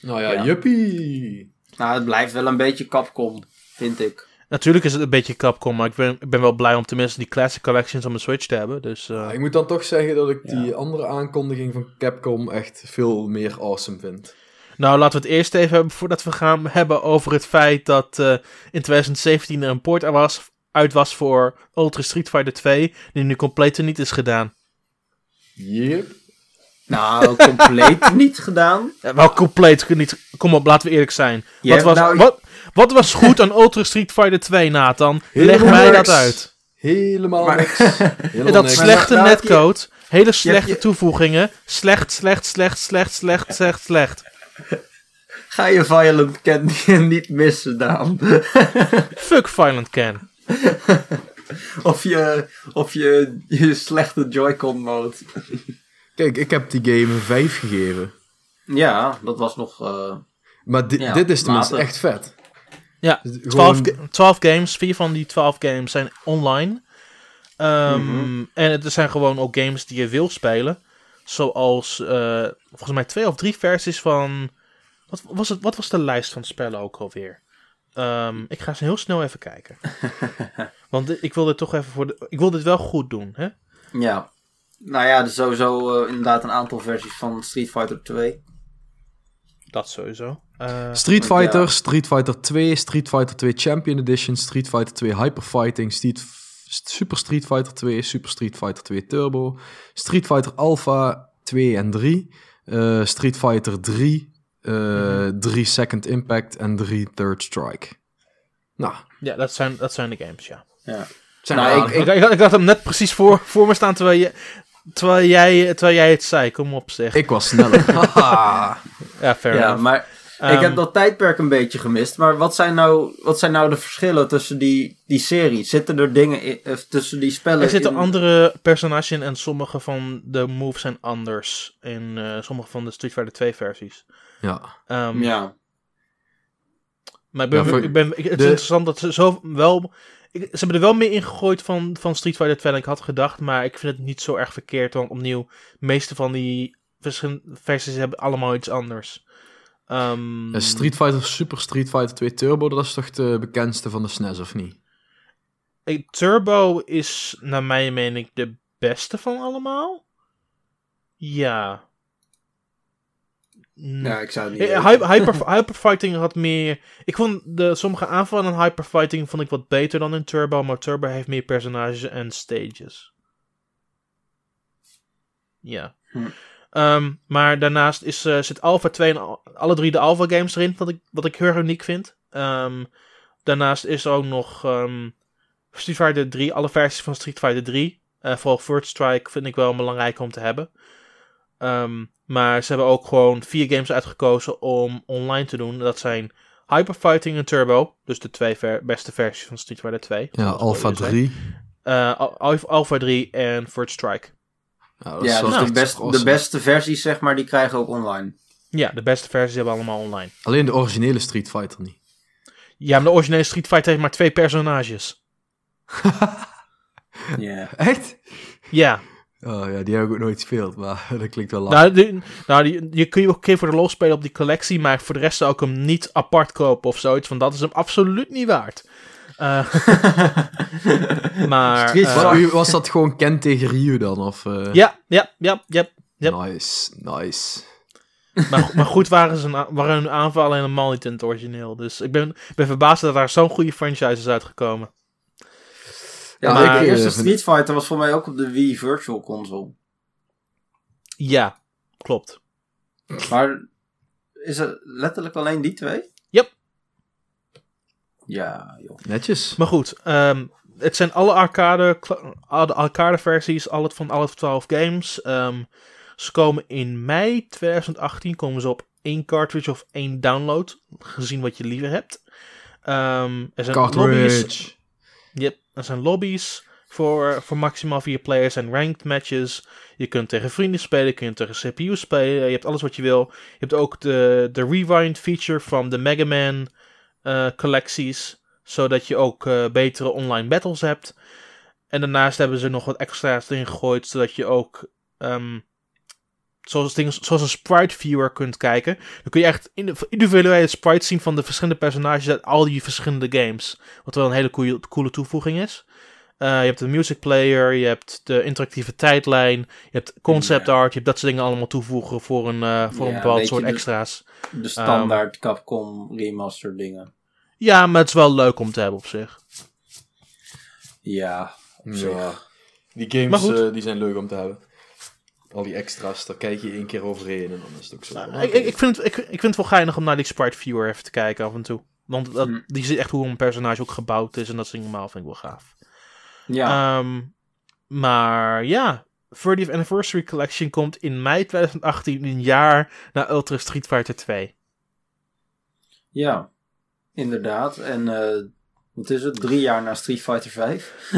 Speaker 2: Nou ja, ja. juppie.
Speaker 3: Nou, het blijft wel een beetje Capcom, vind ik.
Speaker 1: Natuurlijk is het een beetje Capcom, maar ik ben, ik ben wel blij om tenminste die Classic Collections op mijn Switch te hebben. Dus, uh...
Speaker 2: ik moet dan toch zeggen dat ik die andere aankondiging van Capcom echt veel meer awesome vind.
Speaker 1: Nou, laten we het eerst even hebben voordat we gaan hebben over het feit dat uh, in 2017 er een port was uit was voor Ultra Street Fighter 2, die nu compleet niet is gedaan.
Speaker 2: Yep.
Speaker 3: Nou, compleet [laughs] niet gedaan.
Speaker 1: Ja, wel compleet niet. Kom op, laten we eerlijk zijn. Wat was, nou, wat, wat was goed aan Ultra Street Fighter 2, Nathan? Leg mij dat uit.
Speaker 2: Helemaal niks. [laughs]
Speaker 1: Helemaal dat slechte nou, netcode, hele slechte toevoegingen. Slecht, slecht, slecht, slecht, slecht, slecht, slecht.
Speaker 3: Ga je Violent Ken [laughs] niet missen, Daan? [laughs]
Speaker 1: Fuck Violent Ken.
Speaker 3: of je, of je, je slechte Joy-Con mode.
Speaker 2: Kijk, ik heb die game een 5 gegeven.
Speaker 3: Ja, dat was nog... Uh,
Speaker 2: maar di dit is tenminste echt vet.
Speaker 1: Ja, 12, dus 12 games. Vier van die 12 games zijn online. Um, mm -hmm. En het zijn gewoon ook games die je wil spelen. Zoals, uh, volgens mij twee of drie versies van... Wat was, het, wat was de lijst van spellen ook alweer? Um, ik ga ze heel snel even kijken. [laughs] Want ik wil dit toch even voor de, Ik wil dit wel goed doen, hè?
Speaker 3: Ja. Nou ja, er sowieso uh, inderdaad een aantal versies van Street Fighter 2.
Speaker 1: Dat sowieso.
Speaker 2: Uh, Street Fighter, ja. Street Fighter 2, Street Fighter 2 Champion Edition, Street Fighter 2 Hyper Fighting, Street, Super Street Fighter 2, Super Street Fighter 2 Turbo, Street Fighter Alpha 2 en 3, uh, Street Fighter 3, uh, drie Second Impact en drie Third Strike. Nou.
Speaker 1: Ja, dat zijn, dat zijn de games, ja.
Speaker 3: ja.
Speaker 1: nou, ik, ik, ik, ik, had hem net precies voor, voor me staan terwijl, je, terwijl, jij, terwijl jij het zei. Kom op, zeg.
Speaker 2: Ik was sneller. [laughs]
Speaker 1: ja, fair
Speaker 3: ja,
Speaker 1: enough.
Speaker 3: Maar um, ik heb dat tijdperk een beetje gemist. Maar wat zijn nou, wat zijn nou de verschillen tussen die, die series? Zitten er dingen in, tussen die spellen
Speaker 1: Er zitten in... andere personages in en sommige van de moves zijn anders. In uh, sommige van de Street Fighter 2 versies.
Speaker 2: Ja.
Speaker 1: Um,
Speaker 3: ja.
Speaker 1: Maar ik ben, ja, voor, ik ben, het is interessant dat ze zo wel... Ik, ze hebben er wel meer ingegooid van, van Street Fighter 2 dan ik had gedacht. Maar ik vind het niet zo erg verkeerd. Want opnieuw, de meeste van die versies hebben allemaal iets anders. Um,
Speaker 2: Street Fighter Super Street Fighter 2 Turbo, dat is toch de bekendste van de SNES, of niet?
Speaker 1: Turbo is naar mijn mening de beste van allemaal. Ja.
Speaker 3: Ja, ik zou het niet
Speaker 1: Hyper, [laughs] hyper, Hyperfighting had meer... Ik vond de, sommige aanvallen in Hyperfighting vond ik wat beter dan in Turbo, maar Turbo heeft meer personages en stages. Ja. Hm. Ehm, maar daarnaast is, uh, zit Alpha 2 en alle drie de Alpha games erin, wat ik, wat ik heel uniek vind. Um, daarnaast is er ook nog um, Street Fighter 3, alle versies van Street Fighter 3. Uh, eh, vooral First Strike vind ik wel belangrijk om te hebben. maar ze hebben ook gewoon vier games uitgekozen om online te doen. Dat zijn Hyperfighting en Turbo, dus de twee beste versies van Street Fighter 2.
Speaker 2: Ja, Alpha 3.
Speaker 1: Uh, Alpha 3 en First Strike.
Speaker 3: Nou, ja, dus de, best, de beste versies, zeg maar, die krijgen ook online.
Speaker 1: Ja, de beste versies hebben allemaal online.
Speaker 2: Alleen de originele Street Fighter niet.
Speaker 1: Ja, maar de originele Street Fighter heeft maar twee personages. [laughs]
Speaker 3: Ja.
Speaker 2: Echt?
Speaker 1: Ja.
Speaker 2: Oh ja, die heb ik ook nooit gespeeld, maar [laughs] dat klinkt wel
Speaker 1: lang. Nou, nou die, je kun je ook een keer voor de los spelen op die collectie, maar voor de rest zou ik hem niet apart kopen of zoiets, want dat is hem absoluut niet waard. Uh, [laughs] maar...
Speaker 2: Uh, was dat gewoon Ken tegen Ryu dan? Of, uh...
Speaker 1: Ja, ja, ja, ja.
Speaker 2: Nice, nice.
Speaker 1: Maar, maar goed waren, ze, waren hun aanvallen helemaal niet in het origineel. Dus ik ben, ben verbaasd dat daar zo'n goede franchise is uitgekomen.
Speaker 3: Ja, maar, de eerste Street Fighter was voor mij ook op de Wii Virtual Console.
Speaker 1: Ja, klopt.
Speaker 3: Maar is het letterlijk alleen die twee? Ja, joh.
Speaker 2: Netjes.
Speaker 1: Maar goed, um, het zijn alle arcade, alle arcade versies, alle van alle 12 games. Um, ze komen in mei 2018 komen ze op één cartridge of één download, gezien wat je liever hebt. Um, er zijn cartridge. lobby's. Yep, er zijn lobby's voor, voor maximaal vier players en ranked matches. Je kunt tegen vrienden spelen, je kunt tegen CPU spelen. Je hebt alles wat je wil. Je hebt ook de, de rewind feature van de Mega Man uh, collecties, zodat je ook uh, betere online battles hebt. En daarnaast hebben ze nog wat extra's erin gegooid, zodat je ook um, zoals, dingen, zoals een sprite viewer kunt kijken. Dan kun je echt individuele sprites zien van de verschillende personages uit al die verschillende games. Wat wel een hele coole, coole toevoeging is. Uh, je hebt de music player, je hebt de interactieve tijdlijn, je hebt concept art, je hebt dat soort dingen allemaal toevoegen voor een, uh, voor een bepaald soort extra's.
Speaker 3: De standaard um, Capcom remaster dingen.
Speaker 1: Ja, maar het is wel leuk om te hebben op zich.
Speaker 3: Ja, op zich.
Speaker 2: Die games uh, die zijn leuk om te hebben. Al die extra's, daar kijk je één keer overheen en dan is het ook zo.
Speaker 1: Nou, ik, ik, vind het, ik, ik vind het wel geinig om naar die sprite viewer even te kijken af en toe. Want dat, hm. die ziet echt hoe een personage ook gebouwd is en dat is normaal vind ik wel gaaf.
Speaker 3: Ja.
Speaker 1: Um, maar ja, 30th Anniversary Collection komt in mei 2018, een jaar na Ultra Street Fighter 2.
Speaker 3: Ja, inderdaad. En uh, wat is het? Drie jaar na Street Fighter 5?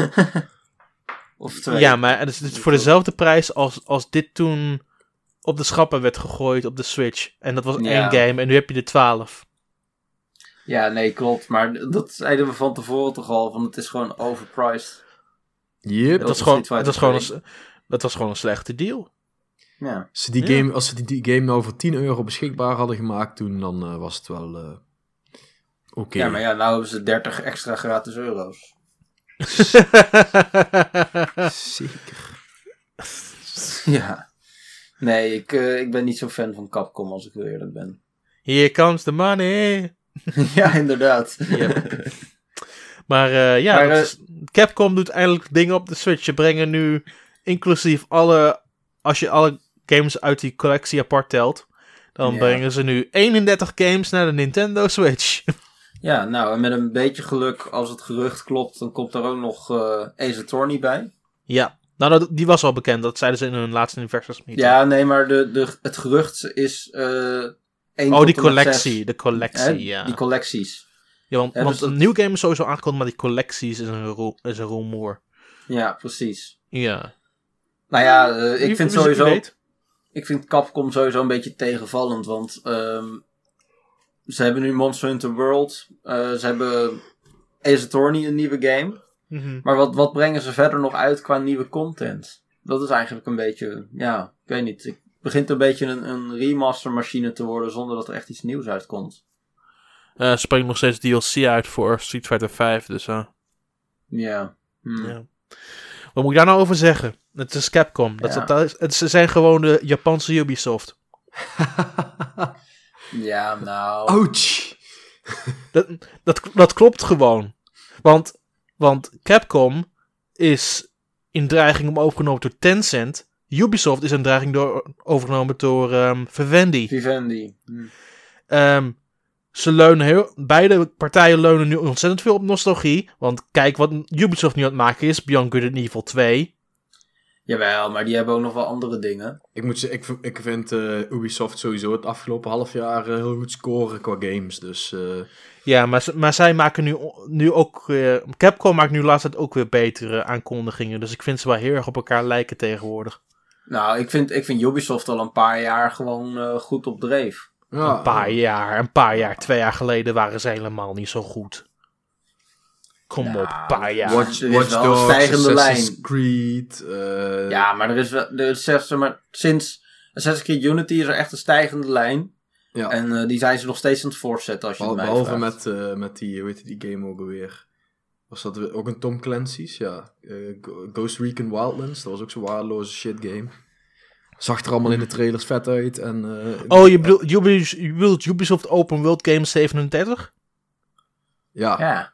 Speaker 3: [laughs] of twee?
Speaker 1: Ja, maar het is voor dezelfde prijs als, als dit toen op de schappen werd gegooid op de Switch. En dat was één game en nu heb je de 12.
Speaker 3: Ja, nee, klopt. Maar dat zeiden we van tevoren toch al, van het is gewoon overpriced.
Speaker 2: Yep.
Speaker 1: Dat, was gewoon, dat, was gewoon een, dat was gewoon een slechte deal.
Speaker 3: Ja.
Speaker 2: Als ze die, game, als ze die, game nou voor 10 euro beschikbaar hadden gemaakt toen, dan uh, was het wel uh, oké. Okay.
Speaker 3: Ja, maar ja, nou hebben ze 30 extra gratis euro's. [laughs]
Speaker 2: Zeker.
Speaker 3: ja. Nee, ik, uh, ik ben niet zo fan van Capcom als ik heel eerlijk ben.
Speaker 1: Here comes the money. [laughs]
Speaker 3: ja, inderdaad.
Speaker 1: Yep. Maar uh, ja, maar, is, Capcom doet eindelijk dingen op de Switch. Ze brengen nu inclusief alle. Als je alle games uit die collectie apart telt. Dan brengen ze nu 31 games naar de Nintendo Switch. [laughs]
Speaker 3: Ja, nou, en met een beetje geluk, als het gerucht klopt, dan komt er ook nog uh, Ace Attorney bij.
Speaker 1: Ja, nou, dat, die was al bekend. Dat zeiden ze in hun laatste Investors meeting.
Speaker 3: Ja, nee, maar de, de, het gerucht is. Uh,
Speaker 1: oh, die collectie. De collectie, ja.
Speaker 3: Die collecties.
Speaker 1: Ja, want, want dus een nieuw game is sowieso aangekondigd, maar die collecties is een, is een rumoer.
Speaker 3: Ja, precies.
Speaker 1: Ja.
Speaker 3: Nou ja, uh, ik vind sowieso... Ik vind Capcom sowieso een beetje tegenvallend, want um, ze hebben nu Monster Hunter World. Uh, ze hebben Ace Attorney, een nieuwe game.
Speaker 1: Mm -hmm.
Speaker 3: Maar wat, wat brengen ze verder nog uit qua nieuwe content? Dat is eigenlijk een beetje, ja, ik weet niet. Het begint een beetje een, een remaster machine te worden zonder dat er echt iets nieuws uitkomt.
Speaker 1: Uh, springt nog steeds DLC uit voor Street Fighter 5, dus uh.
Speaker 3: ja.
Speaker 1: Hmm. ja. Wat moet ik daar nou over zeggen? Het is Capcom. Dat,
Speaker 3: Ja.
Speaker 1: dat is, het, ze zijn gewoon de Japanse Ubisoft. [laughs]
Speaker 3: Ja, nou.
Speaker 2: Ouch! [laughs]
Speaker 1: Dat, dat, dat klopt gewoon. Want, want Capcom is in dreiging om overgenomen door Tencent. Ubisoft is in dreiging door, overgenomen door ehm Vivendi.
Speaker 3: Vivendi. Hm.
Speaker 1: Ehm, ze leunen heel, beide partijen leunen nu ontzettend veel op nostalgie. Want kijk wat Ubisoft nu aan het maken is: Beyond Good and Evil 2.
Speaker 3: Jawel, maar die hebben ook nog wel andere dingen.
Speaker 2: Ik, moet zeggen, ik, ik vind eh, Ubisoft sowieso het afgelopen half jaar eh, heel goed scoren qua games. Dus eh,
Speaker 1: Ja, maar, ze- maar zij maken nu, nu ook. weer- Capcom maakt nu laatst ook weer betere aankondigingen. Dus ik vind ze wel heel erg op elkaar lijken tegenwoordig.
Speaker 3: Nou, ik vind, ik vind Ubisoft al een paar jaar gewoon eh, goed op dreef.
Speaker 2: ja,
Speaker 1: een paar jaar, een paar jaar, twee jaar geleden waren ze helemaal niet zo goed. Kom op, een paar jaar.
Speaker 2: Watch,
Speaker 3: er is
Speaker 2: Watch
Speaker 3: wel een
Speaker 2: Dogs,
Speaker 3: stijgende
Speaker 2: Assassin's
Speaker 3: lijn.
Speaker 2: Creed. eh,
Speaker 3: Ja, maar er is wel, er is zeg maar, sinds Assassin's Creed Unity is er echt een stijgende lijn.
Speaker 2: ja.
Speaker 3: En eh, die zijn ze nog steeds aan het voortzetten als je het mij
Speaker 2: behalve
Speaker 3: vraagt.
Speaker 2: met, eh, met die, hoe heet die game ook alweer? Was dat ook een Tom Clancy's? Ja. eh, Ghost Recon Wildlands. Dat was ook zo'n waardeloze shit game. Zag er allemaal in de trailers vet uit. En, eh,
Speaker 1: Oh, je bedoelt, je bedoelt Ubisoft Open World Game 37?
Speaker 2: Ja,
Speaker 3: Ja.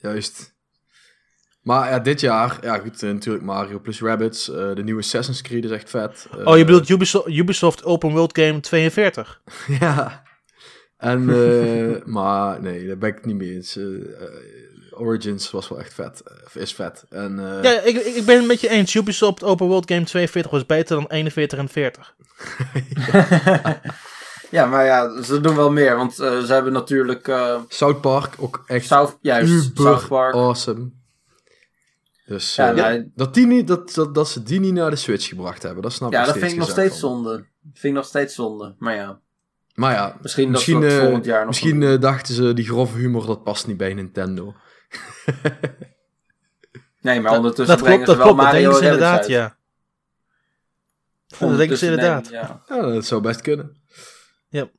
Speaker 2: Juist. Maar ja, dit jaar, ja goed, eh, natuurlijk Mario plus Rabbids. eh, de nieuwe Assassin's Creed is echt vet. Eh,
Speaker 1: oh, je bedoelt Ubisoft, Ubisoft Open World Game 42? [laughs]
Speaker 2: ja. En, eh, maar nee, daar ben ik het niet mee eens. Eh, eh, Origins was wel echt vet. eh, is vet. En, eh,
Speaker 1: Ja, ik, ik ben het met je eens. Ubisoft Open World Game 42 was beter dan 41 en 40. [laughs] [laughs]
Speaker 3: ja, maar ja, ze doen wel meer. Want eh, ze hebben natuurlijk eh
Speaker 2: South Park ook echt
Speaker 3: South, juist,
Speaker 2: uber
Speaker 3: South Park.
Speaker 2: awesome. Dus
Speaker 3: Ja,
Speaker 2: eh,
Speaker 3: nou,
Speaker 2: dat, die niet, dat, dat, dat ze die niet naar de Switch gebracht hebben, dat snap
Speaker 3: ja,
Speaker 2: ik
Speaker 3: dat
Speaker 2: steeds
Speaker 3: vind ik nog steeds
Speaker 2: van.
Speaker 3: zonde. vind ik nog steeds zonde. Maar ja,
Speaker 2: Maar ja,
Speaker 3: misschien,
Speaker 2: misschien,
Speaker 3: dat dat volgend jaar nog
Speaker 2: misschien dachten ze die grove humor dat past niet bij Nintendo. [laughs]
Speaker 3: Nee, maar
Speaker 1: Dat,
Speaker 3: ondertussen
Speaker 1: dat
Speaker 3: brengen
Speaker 1: klopt, dat
Speaker 3: ze wel
Speaker 1: klopt. Dat
Speaker 3: Mario Rabbids
Speaker 1: inderdaad,
Speaker 3: uit.
Speaker 1: ja. Dat ze
Speaker 3: Ondertussen
Speaker 1: inderdaad.
Speaker 3: nemen- Ja,
Speaker 2: Ja, dat zou best kunnen.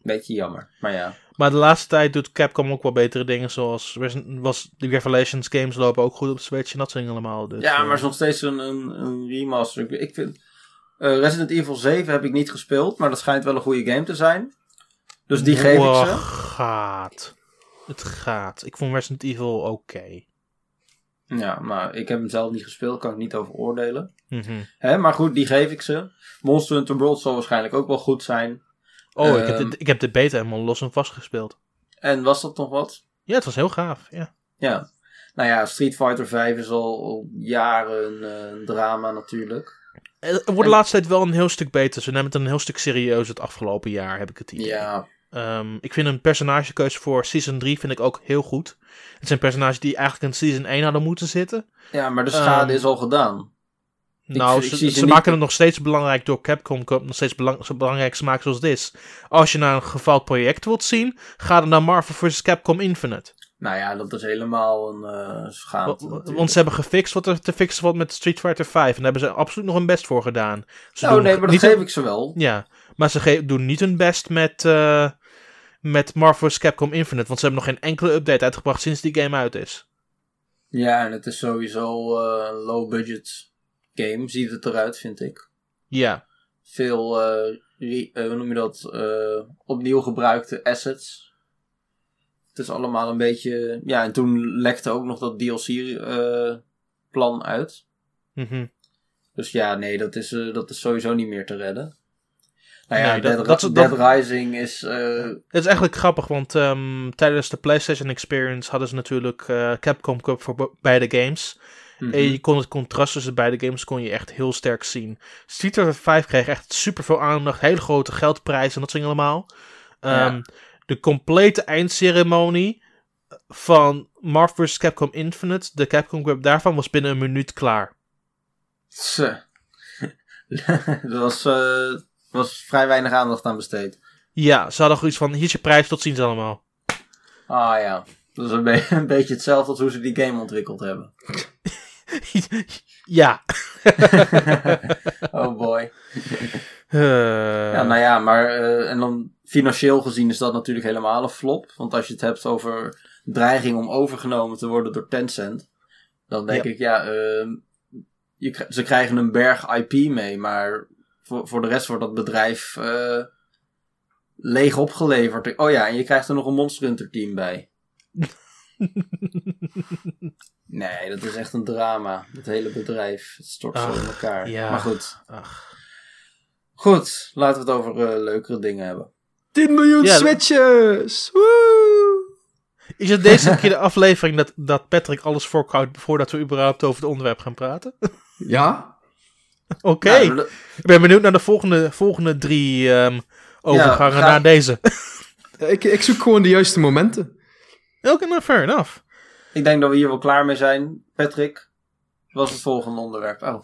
Speaker 3: Beetje jammer. Maar ja.
Speaker 1: Maar de laatste tijd doet Capcom ook wel betere dingen, zoals was die Revelations games lopen ook goed op Switch en dat dingen allemaal. Dus,
Speaker 3: ja,
Speaker 1: eh,
Speaker 3: maar het is nog steeds een, een, een remaster. Ik, ik vind... eh, Resident Evil 7 heb ik niet gespeeld, maar dat schijnt wel een goede game te zijn. Dus die geef ik ze.
Speaker 1: gaat. Het gaat. Ik vond Resident Evil oké.
Speaker 3: Ja, maar ik heb hem zelf niet gespeeld, kan ik niet over oordelen.
Speaker 1: Mhm.
Speaker 3: Hè, maar goed, die geef ik ze. Monster Hunter World zal waarschijnlijk ook wel goed zijn.
Speaker 1: Oh, ik, heb
Speaker 3: Ehm.
Speaker 1: de, ik heb de beta helemaal los en vast gespeeld.
Speaker 3: En was dat nog wat?
Speaker 1: Ja, het was heel gaaf. Ja.
Speaker 3: Ja. Nou ja, Street Fighter 5 is al, al jaren eh, een drama natuurlijk.
Speaker 1: Het wordt de laatste tijd wel een heel stuk beter. Ze nemen het een heel stuk serieus het afgelopen jaar, heb ik het idee.
Speaker 3: Ja,
Speaker 1: Ehm, ik vind een personagekeuze voor Season 3 vind ik ook heel goed. Het zijn personages die eigenlijk in Season 1 hadden moeten zitten.
Speaker 3: ja maar de schade
Speaker 1: Ehm,
Speaker 3: is al gedaan.
Speaker 1: Nou,
Speaker 3: ik
Speaker 1: ze,
Speaker 3: ze niet-
Speaker 1: maken het nog steeds belangrijk door Capcom, nog steeds belang, zo belangrijk te maken zoals dit is. Als je naar een gefaald project wilt zien, ga dan naar Marvel vs. Capcom Infinite.
Speaker 3: Nou ja, dat is helemaal een eh schade.
Speaker 1: Wa-
Speaker 3: natuurlijk.
Speaker 1: Want ze hebben gefixt wat er te fixen valt met Street Fighter 5. En daar hebben ze absoluut nog hun best voor gedaan. Ze
Speaker 3: Nou nee, maar dat geef ik ze wel.
Speaker 1: Ja, maar ze doen niet hun best met, eh, met Marvel vs. Capcom Infinite. Want ze hebben nog geen enkele update uitgebracht sinds die game uit is.
Speaker 3: Ja, en het is sowieso eh, een low budget game, ziet het eruit, vind ik.
Speaker 1: Ja,
Speaker 3: Veel, eh, re- eh, hoe noem je dat, eh, opnieuw gebruikte assets. Het is allemaal een beetje, ja, en toen lekte ook nog dat DLC-plan uit.
Speaker 1: mhm.
Speaker 3: Dus ja, nee, dat is, dat is sowieso niet meer te redden. Nou ja,
Speaker 1: Nee, dat-
Speaker 3: Dead,
Speaker 1: dat is-
Speaker 3: Dead
Speaker 1: dat-
Speaker 3: Rising is...
Speaker 1: Het is eigenlijk grappig, want ehm, tijdens de PlayStation Experience hadden ze natuurlijk Capcom Cup voor be- beide games.
Speaker 3: Mhm.
Speaker 1: En je kon het contrast tussen beide games kon je echt heel sterk zien. Street Fighter 5 kreeg echt super veel aandacht, hele grote geldprijzen en dat soort allemaal.
Speaker 3: Ja.
Speaker 1: Ehm, De complete eindceremonie van Marvel vs. Capcom Infinite, de Capcom Cup daarvan, was binnen een minuut klaar.
Speaker 3: Zo. [laughs] er was, eh, was vrij weinig aandacht aan besteed.
Speaker 1: Ja, ze hadden gewoon iets van, hier is je prijs, tot ziens allemaal.
Speaker 3: Ah ja, dat is een, be- [laughs] een beetje hetzelfde als hoe ze die game ontwikkeld hebben. [laughs]
Speaker 1: ja. [laughs]
Speaker 3: oh boy. [laughs]
Speaker 1: Eh,
Speaker 3: Ja, nou ja, maar eh, en dan financieel gezien is dat natuurlijk helemaal een flop. Want als je het hebt over dreiging om overgenomen te worden door Tencent, dan denk
Speaker 1: Ja.
Speaker 3: ik, ja, ehm, je, ze krijgen een berg IP mee, maar voor, voor de rest wordt dat bedrijf uh, leeg opgeleverd. Oh ja, en je krijgt er nog een Monster Hunter team bij. Nee, dat is echt een drama. Het hele bedrijf. Het stort zo in elkaar. Ja. Maar goed. Ach. Goed, laten we het over uh, leukere dingen hebben.
Speaker 2: 10 miljoen switches! Woe!
Speaker 1: Is het deze keer de aflevering dat, dat Patrick alles voorhoudt voordat we überhaupt over het onderwerp gaan praten? [laughs]
Speaker 2: Ja.
Speaker 1: Oké. Ik ben benieuwd naar de volgende, volgende drie um, overgangen ja, naar deze. [laughs]
Speaker 2: ik, ik zoek gewoon de juiste momenten.
Speaker 1: Oké, okay, nou, fair enough.
Speaker 3: Ik denk dat we hier wel klaar mee zijn. Patrick, was het volgende onderwerp? Oh.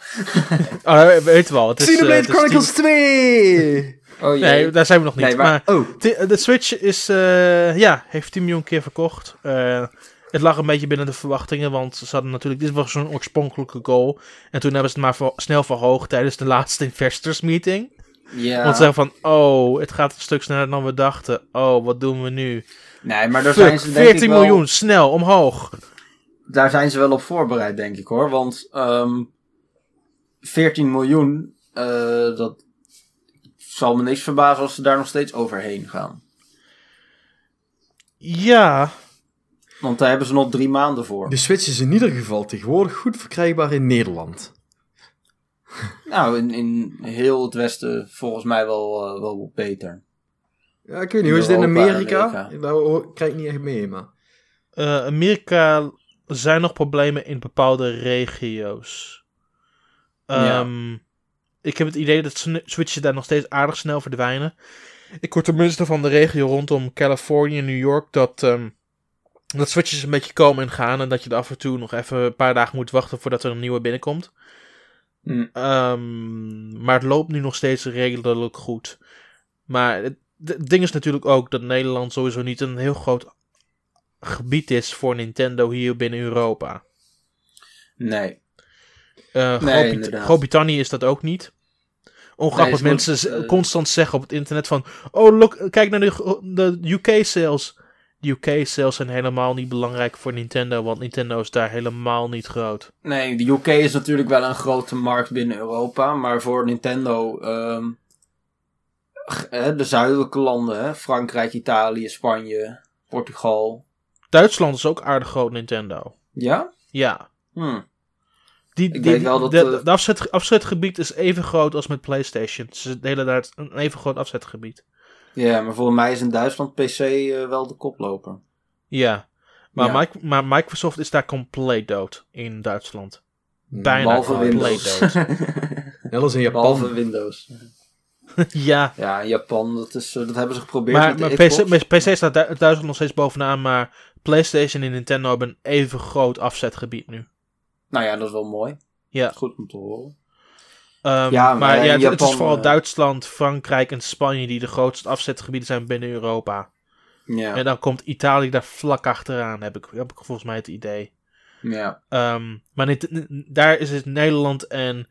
Speaker 3: [laughs]
Speaker 1: oh weet wel. Het is,
Speaker 2: Xenoblade uh, Chronicles 2!
Speaker 1: Oh, jee. Nee, daar zijn we nog niet. Nee, maar, maar oh. de Switch is, uh, ja, heeft 10 miljoen keer verkocht. Uh, het lag een beetje binnen de verwachtingen, want ze hadden natuurlijk, dit was zo'n oorspronkelijke goal. En toen hebben ze het maar snel verhoogd tijdens de laatste investors meeting. Ja. Want ze zeggen van, oh, het gaat een stuk sneller dan we dachten. Oh, wat doen we nu?
Speaker 3: Nee, maar daar zijn ze denk
Speaker 1: 14 miljoen, snel, omhoog.
Speaker 3: Daar zijn ze wel op voorbereid, denk ik hoor. Want um, ehm, 14 miljoen, uh, dat zal me niks verbazen als ze daar nog steeds overheen gaan.
Speaker 1: Ja,
Speaker 3: want daar hebben ze nog drie maanden voor.
Speaker 2: De Switch is in ieder geval tegenwoordig goed verkrijgbaar in Nederland.
Speaker 3: Nou, in, in heel het Westen volgens mij wel, uh, wel beter.
Speaker 2: Ja, ik weet niet, hoe is het in Amerika? Amerika. Daar krijg ik niet echt mee, maar...
Speaker 1: Uh, Amerika zijn nog problemen in bepaalde regio's. Um, Ik heb het idee dat switches daar nog steeds aardig snel verdwijnen. Ik hoor tenminste van de regio rondom Californië en New York dat um, dat switches een beetje komen en gaan. En dat je er af en toe nog even een paar dagen moet wachten voordat er een nieuwe binnenkomt. Mm. Um, maar het loopt nu nog steeds redelijk goed. Maar het, ding is natuurlijk ook dat Nederland sowieso niet een heel groot gebied is voor Nintendo hier binnen Europa.
Speaker 3: Nee.
Speaker 1: Uh, nee Groot-Brittannië is dat ook niet. Ongeacht wat mensen constant zeggen op het internet van... Oh, look, kijk naar de, de UK-sales. De UK-sales zijn helemaal niet belangrijk voor Nintendo, want Nintendo is daar helemaal niet groot.
Speaker 3: Nee, de UK is natuurlijk wel een grote markt binnen Europa, maar voor Nintendo, um, de zuidelijke landen, hè, Frankrijk, Italië, Spanje, Portugal.
Speaker 1: Duitsland is ook aardig groot Nintendo.
Speaker 3: Ja?
Speaker 1: Ja.
Speaker 3: Hmm.
Speaker 1: Die, die, die de, de, de afzet, afzetgebied is even groot als met PlayStation. Ze delen daar een even groot afzetgebied.
Speaker 3: Ja, maar voor mij is in Duitsland PC uh, wel de koploper.
Speaker 1: Ja, maar, ja. Mike, maar, Microsoft is daar compleet dood in Duitsland. Bijna Behalve compleet Windows. dood. [laughs]
Speaker 2: Net als in Japan.
Speaker 3: Behalve Windows. [laughs]
Speaker 1: ja.
Speaker 3: Ja, Japan, dat, is, dat hebben ze geprobeerd
Speaker 1: maar, maar PC, PC staat Duitsland nog steeds bovenaan, maar PlayStation en Nintendo hebben een even groot afzetgebied nu.
Speaker 3: Nou ja, dat is wel mooi.
Speaker 1: Ja.
Speaker 3: Goed om te horen.
Speaker 1: Um, ja, maar, ja, het, is vooral eh, Duitsland, Frankrijk en Spanje die de grootste afzetgebieden zijn binnen Europa. Ja. En dan komt Italië daar vlak achteraan, heb ik, heb ik volgens mij het idee.
Speaker 3: Ja.
Speaker 1: Um, maar daar is het Nederland en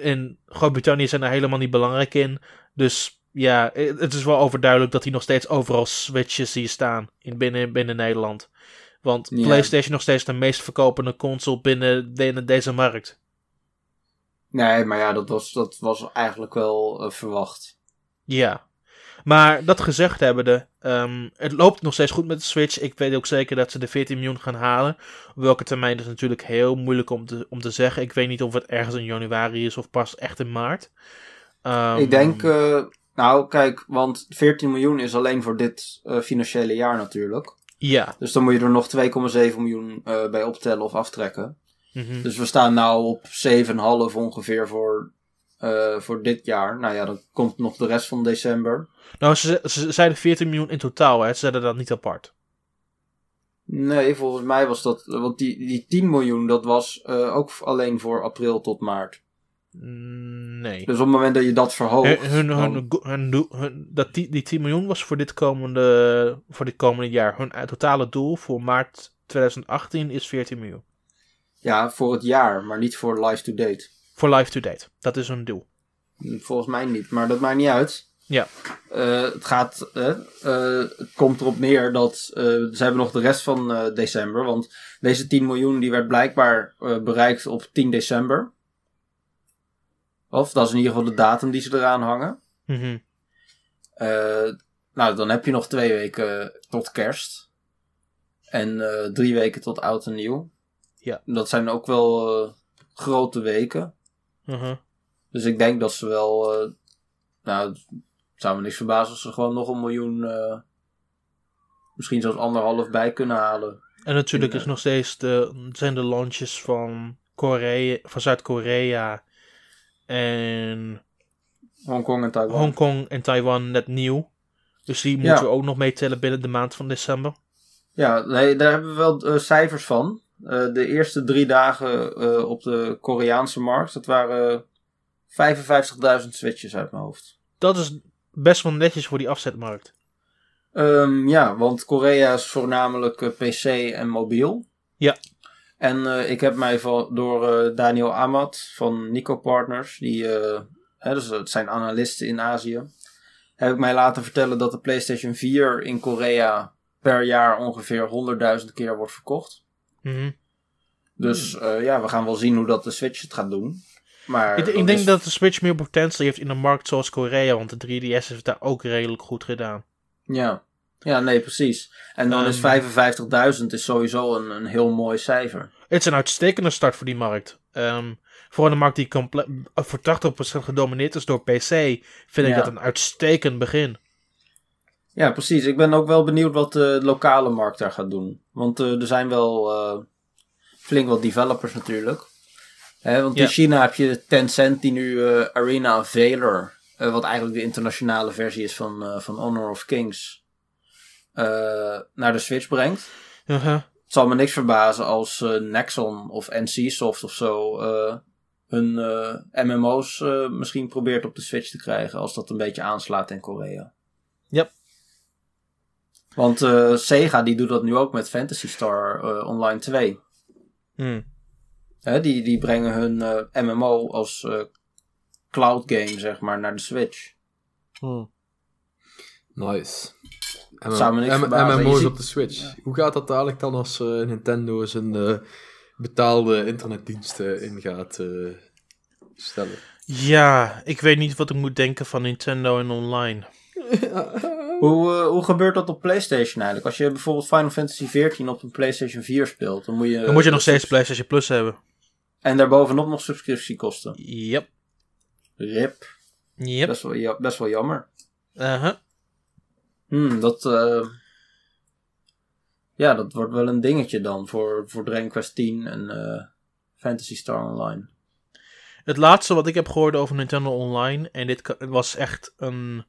Speaker 1: in Groot-Brittannië zijn er helemaal niet belangrijk in. Dus ja, het is wel overduidelijk dat hij nog steeds overal switches zie staan in, binnen, binnen Nederland. Want PlayStation nog steeds de meest verkopende console binnen, binnen deze markt.
Speaker 3: Nee, maar ja, dat was, dat was eigenlijk wel uh, verwacht.
Speaker 1: Ja. Maar dat gezegd hebbende, um, het loopt nog steeds goed met de Switch. Ik weet ook zeker dat ze de 14 miljoen gaan halen. Op welke termijn is natuurlijk heel moeilijk om te, om te zeggen. Ik weet niet of het ergens in januari is of pas echt in maart.
Speaker 3: Um, ik denk, uh, nou kijk, want 14 miljoen is alleen voor dit uh, financiële jaar natuurlijk.
Speaker 1: Ja.
Speaker 3: Dus dan moet je er nog 2,7 miljoen bij optellen of aftrekken. Mhm. Dus we staan nou op 7,5 ongeveer voor, uh, voor dit jaar. Nou ja, dan komt nog de rest van december.
Speaker 1: Nou, ze, ze zeiden 14 miljoen in totaal, hè? Ze zeiden dat niet apart.
Speaker 3: Nee, volgens mij was dat. Want die, die 10 miljoen, dat was uh, ook alleen voor april tot maart.
Speaker 1: Mm, nee.
Speaker 3: Dus op het moment dat je dat verhoogt.
Speaker 1: Hun, hun, hun, hun, dat die, die 10 miljoen was voor dit, komende, voor dit komende jaar. Hun totale doel voor maart 2018 is 14 miljoen.
Speaker 3: Ja, voor het jaar, maar niet voor live to date.
Speaker 1: Voor live to date. Dat is een doel.
Speaker 3: Volgens mij niet, maar dat maakt niet uit.
Speaker 1: Ja.
Speaker 3: Uh, het gaat, uh, uh, het komt erop neer dat ze hebben nog de rest van december. Want deze 10 miljoen die werd blijkbaar bereikt op 10 december. Of dat is in ieder geval de datum die ze eraan hangen.
Speaker 1: Mhm.
Speaker 3: Eh, nou, dan heb je nog twee weken tot kerst. En eh, drie weken tot oud en nieuw.
Speaker 1: Ja.
Speaker 3: Dat zijn ook wel eh, grote weken.
Speaker 1: Mhm.
Speaker 3: Dus ik denk dat ze wel. eh, nou, het zou me niks verbazen als ze gewoon nog een miljoen. eh, misschien zelfs anderhalf bij kunnen halen.
Speaker 1: En natuurlijk
Speaker 3: In,
Speaker 1: is nog steeds de, zijn de launches van, Korea, van Zuid-Korea en
Speaker 3: Hongkong en Taiwan.
Speaker 1: Hongkong en Taiwan net nieuw. Dus die
Speaker 3: Ja.
Speaker 1: moeten we ook nog meetellen binnen de maand van december.
Speaker 3: Ja, nee, daar hebben we wel eh, cijfers van. Eh, de eerste drie dagen eh, op de Koreaanse markt, dat waren 55.000 switches uit mijn hoofd.
Speaker 1: Dat is best wel netjes voor die afzetmarkt.
Speaker 3: Ehm, ja, want Korea is voornamelijk eh, PC en mobiel.
Speaker 1: Ja.
Speaker 3: En ik heb mij van, door Daniel Amat van Nico Partners, die, hè, dus het zijn analisten in Azië, heb ik mij laten vertellen dat de PlayStation 4 in Korea per jaar ongeveer 100.000 keer wordt verkocht.
Speaker 1: Mhm.
Speaker 3: Dus eh, ja, we gaan wel zien hoe dat de Switch het gaat doen. Maar
Speaker 1: Ik, ik
Speaker 3: dat
Speaker 1: denk
Speaker 3: is-
Speaker 1: dat de Switch meer potentie heeft in een markt zoals Korea, want de 3DS heeft het daar ook redelijk goed gedaan.
Speaker 3: Ja. ja, nee, precies. En dan
Speaker 1: Ehm.
Speaker 3: is 55.000 is sowieso een, een heel mooi cijfer.
Speaker 1: Het is een uitstekende start voor die markt. Ehm, voor een markt die comple- voor 80% gedomineerd is door PC, vind ik dat een uitstekend begin.
Speaker 3: Ja, precies. Ik ben ook wel benieuwd wat de lokale markt daar gaat doen. Want eh, er zijn wel eh, flink wat developers natuurlijk. Hè, want in China heb je Tencent die nu eh, Arena Valor, wat eigenlijk de internationale versie is van, van Honor of Kings, naar de Switch brengt.
Speaker 1: Uh-huh.
Speaker 3: Het zal me niks verbazen als Nexon of NCSoft of zo hun MMO's misschien probeert op de Switch te krijgen. Als dat een beetje aanslaat in Korea. Want eh, Sega die doet dat nu ook met Fantasy Star eh, Online 2.
Speaker 1: Hmm.
Speaker 3: Hè, die, die brengen hun eh, MMO als eh, cloud game zeg maar naar de Switch.
Speaker 1: Hmm.
Speaker 2: Nice. M-
Speaker 3: Zou me niks
Speaker 2: M-
Speaker 3: verbazen.
Speaker 2: MMO's
Speaker 3: ziet-
Speaker 2: op de Switch. Hoe gaat dat dadelijk dan als eh, Nintendo zijn eh, betaalde internetdiensten in gaat eh, stellen?
Speaker 1: Ja, ik weet niet wat ik moet denken van Nintendo en online. [laughs]
Speaker 3: Hoe, eh, hoe gebeurt dat op PlayStation eigenlijk? Als je bijvoorbeeld Final Fantasy XIV op een PlayStation 4 speelt, dan moet je.
Speaker 1: Dan moet je nog steeds PlayStation Plus hebben.
Speaker 3: En daarbovenop nog subscriptiekosten.
Speaker 1: Yep.
Speaker 3: Rip.
Speaker 1: Yep.
Speaker 3: Best, wel, ja, best wel jammer.
Speaker 1: Uh-huh.
Speaker 3: Hmm, dat. eh, ja, dat wordt wel een dingetje dan voor, voor Dragon Quest 10 en eh, Fantasy Star Online.
Speaker 1: Het laatste wat ik heb gehoord over Nintendo Online, en dit was echt een,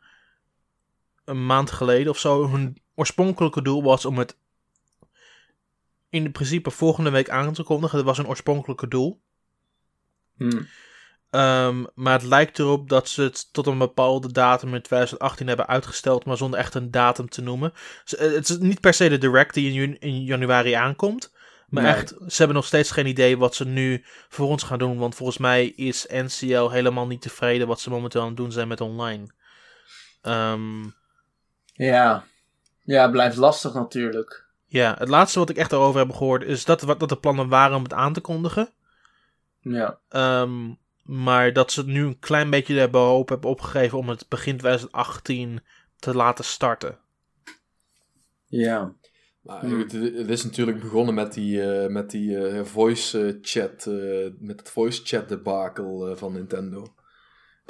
Speaker 1: een maand geleden of zo, hun oorspronkelijke doel was om het in principe volgende week aan te kondigen. Dat was een oorspronkelijke doel.
Speaker 3: Hmm.
Speaker 1: Ehm, maar het lijkt erop dat ze het tot een bepaalde datum in 2018 hebben uitgesteld, maar zonder echt een datum te noemen. Eh, Het is niet per se de direct die in, januari aankomt. Maar
Speaker 3: Nee.
Speaker 1: echt, ze hebben nog steeds geen idee wat ze nu voor ons gaan doen. Want volgens mij is NCL helemaal niet tevreden wat ze momenteel aan het doen zijn met online. Ehm,
Speaker 3: Ja. Ja, het blijft lastig natuurlijk.
Speaker 1: ja, het laatste wat ik echt daarover heb gehoord is dat, wat, dat de plannen waren om het aan te kondigen.
Speaker 3: Ja.
Speaker 1: Ehm, maar dat ze nu een klein beetje de hoop hebben opgegeven om het begin 2018 te laten starten.
Speaker 3: Ja.
Speaker 2: Maar
Speaker 3: Hmm.
Speaker 2: het, het is natuurlijk begonnen met die, eh, met die eh, voice eh, chat, eh, met het voice chat debakel van Nintendo.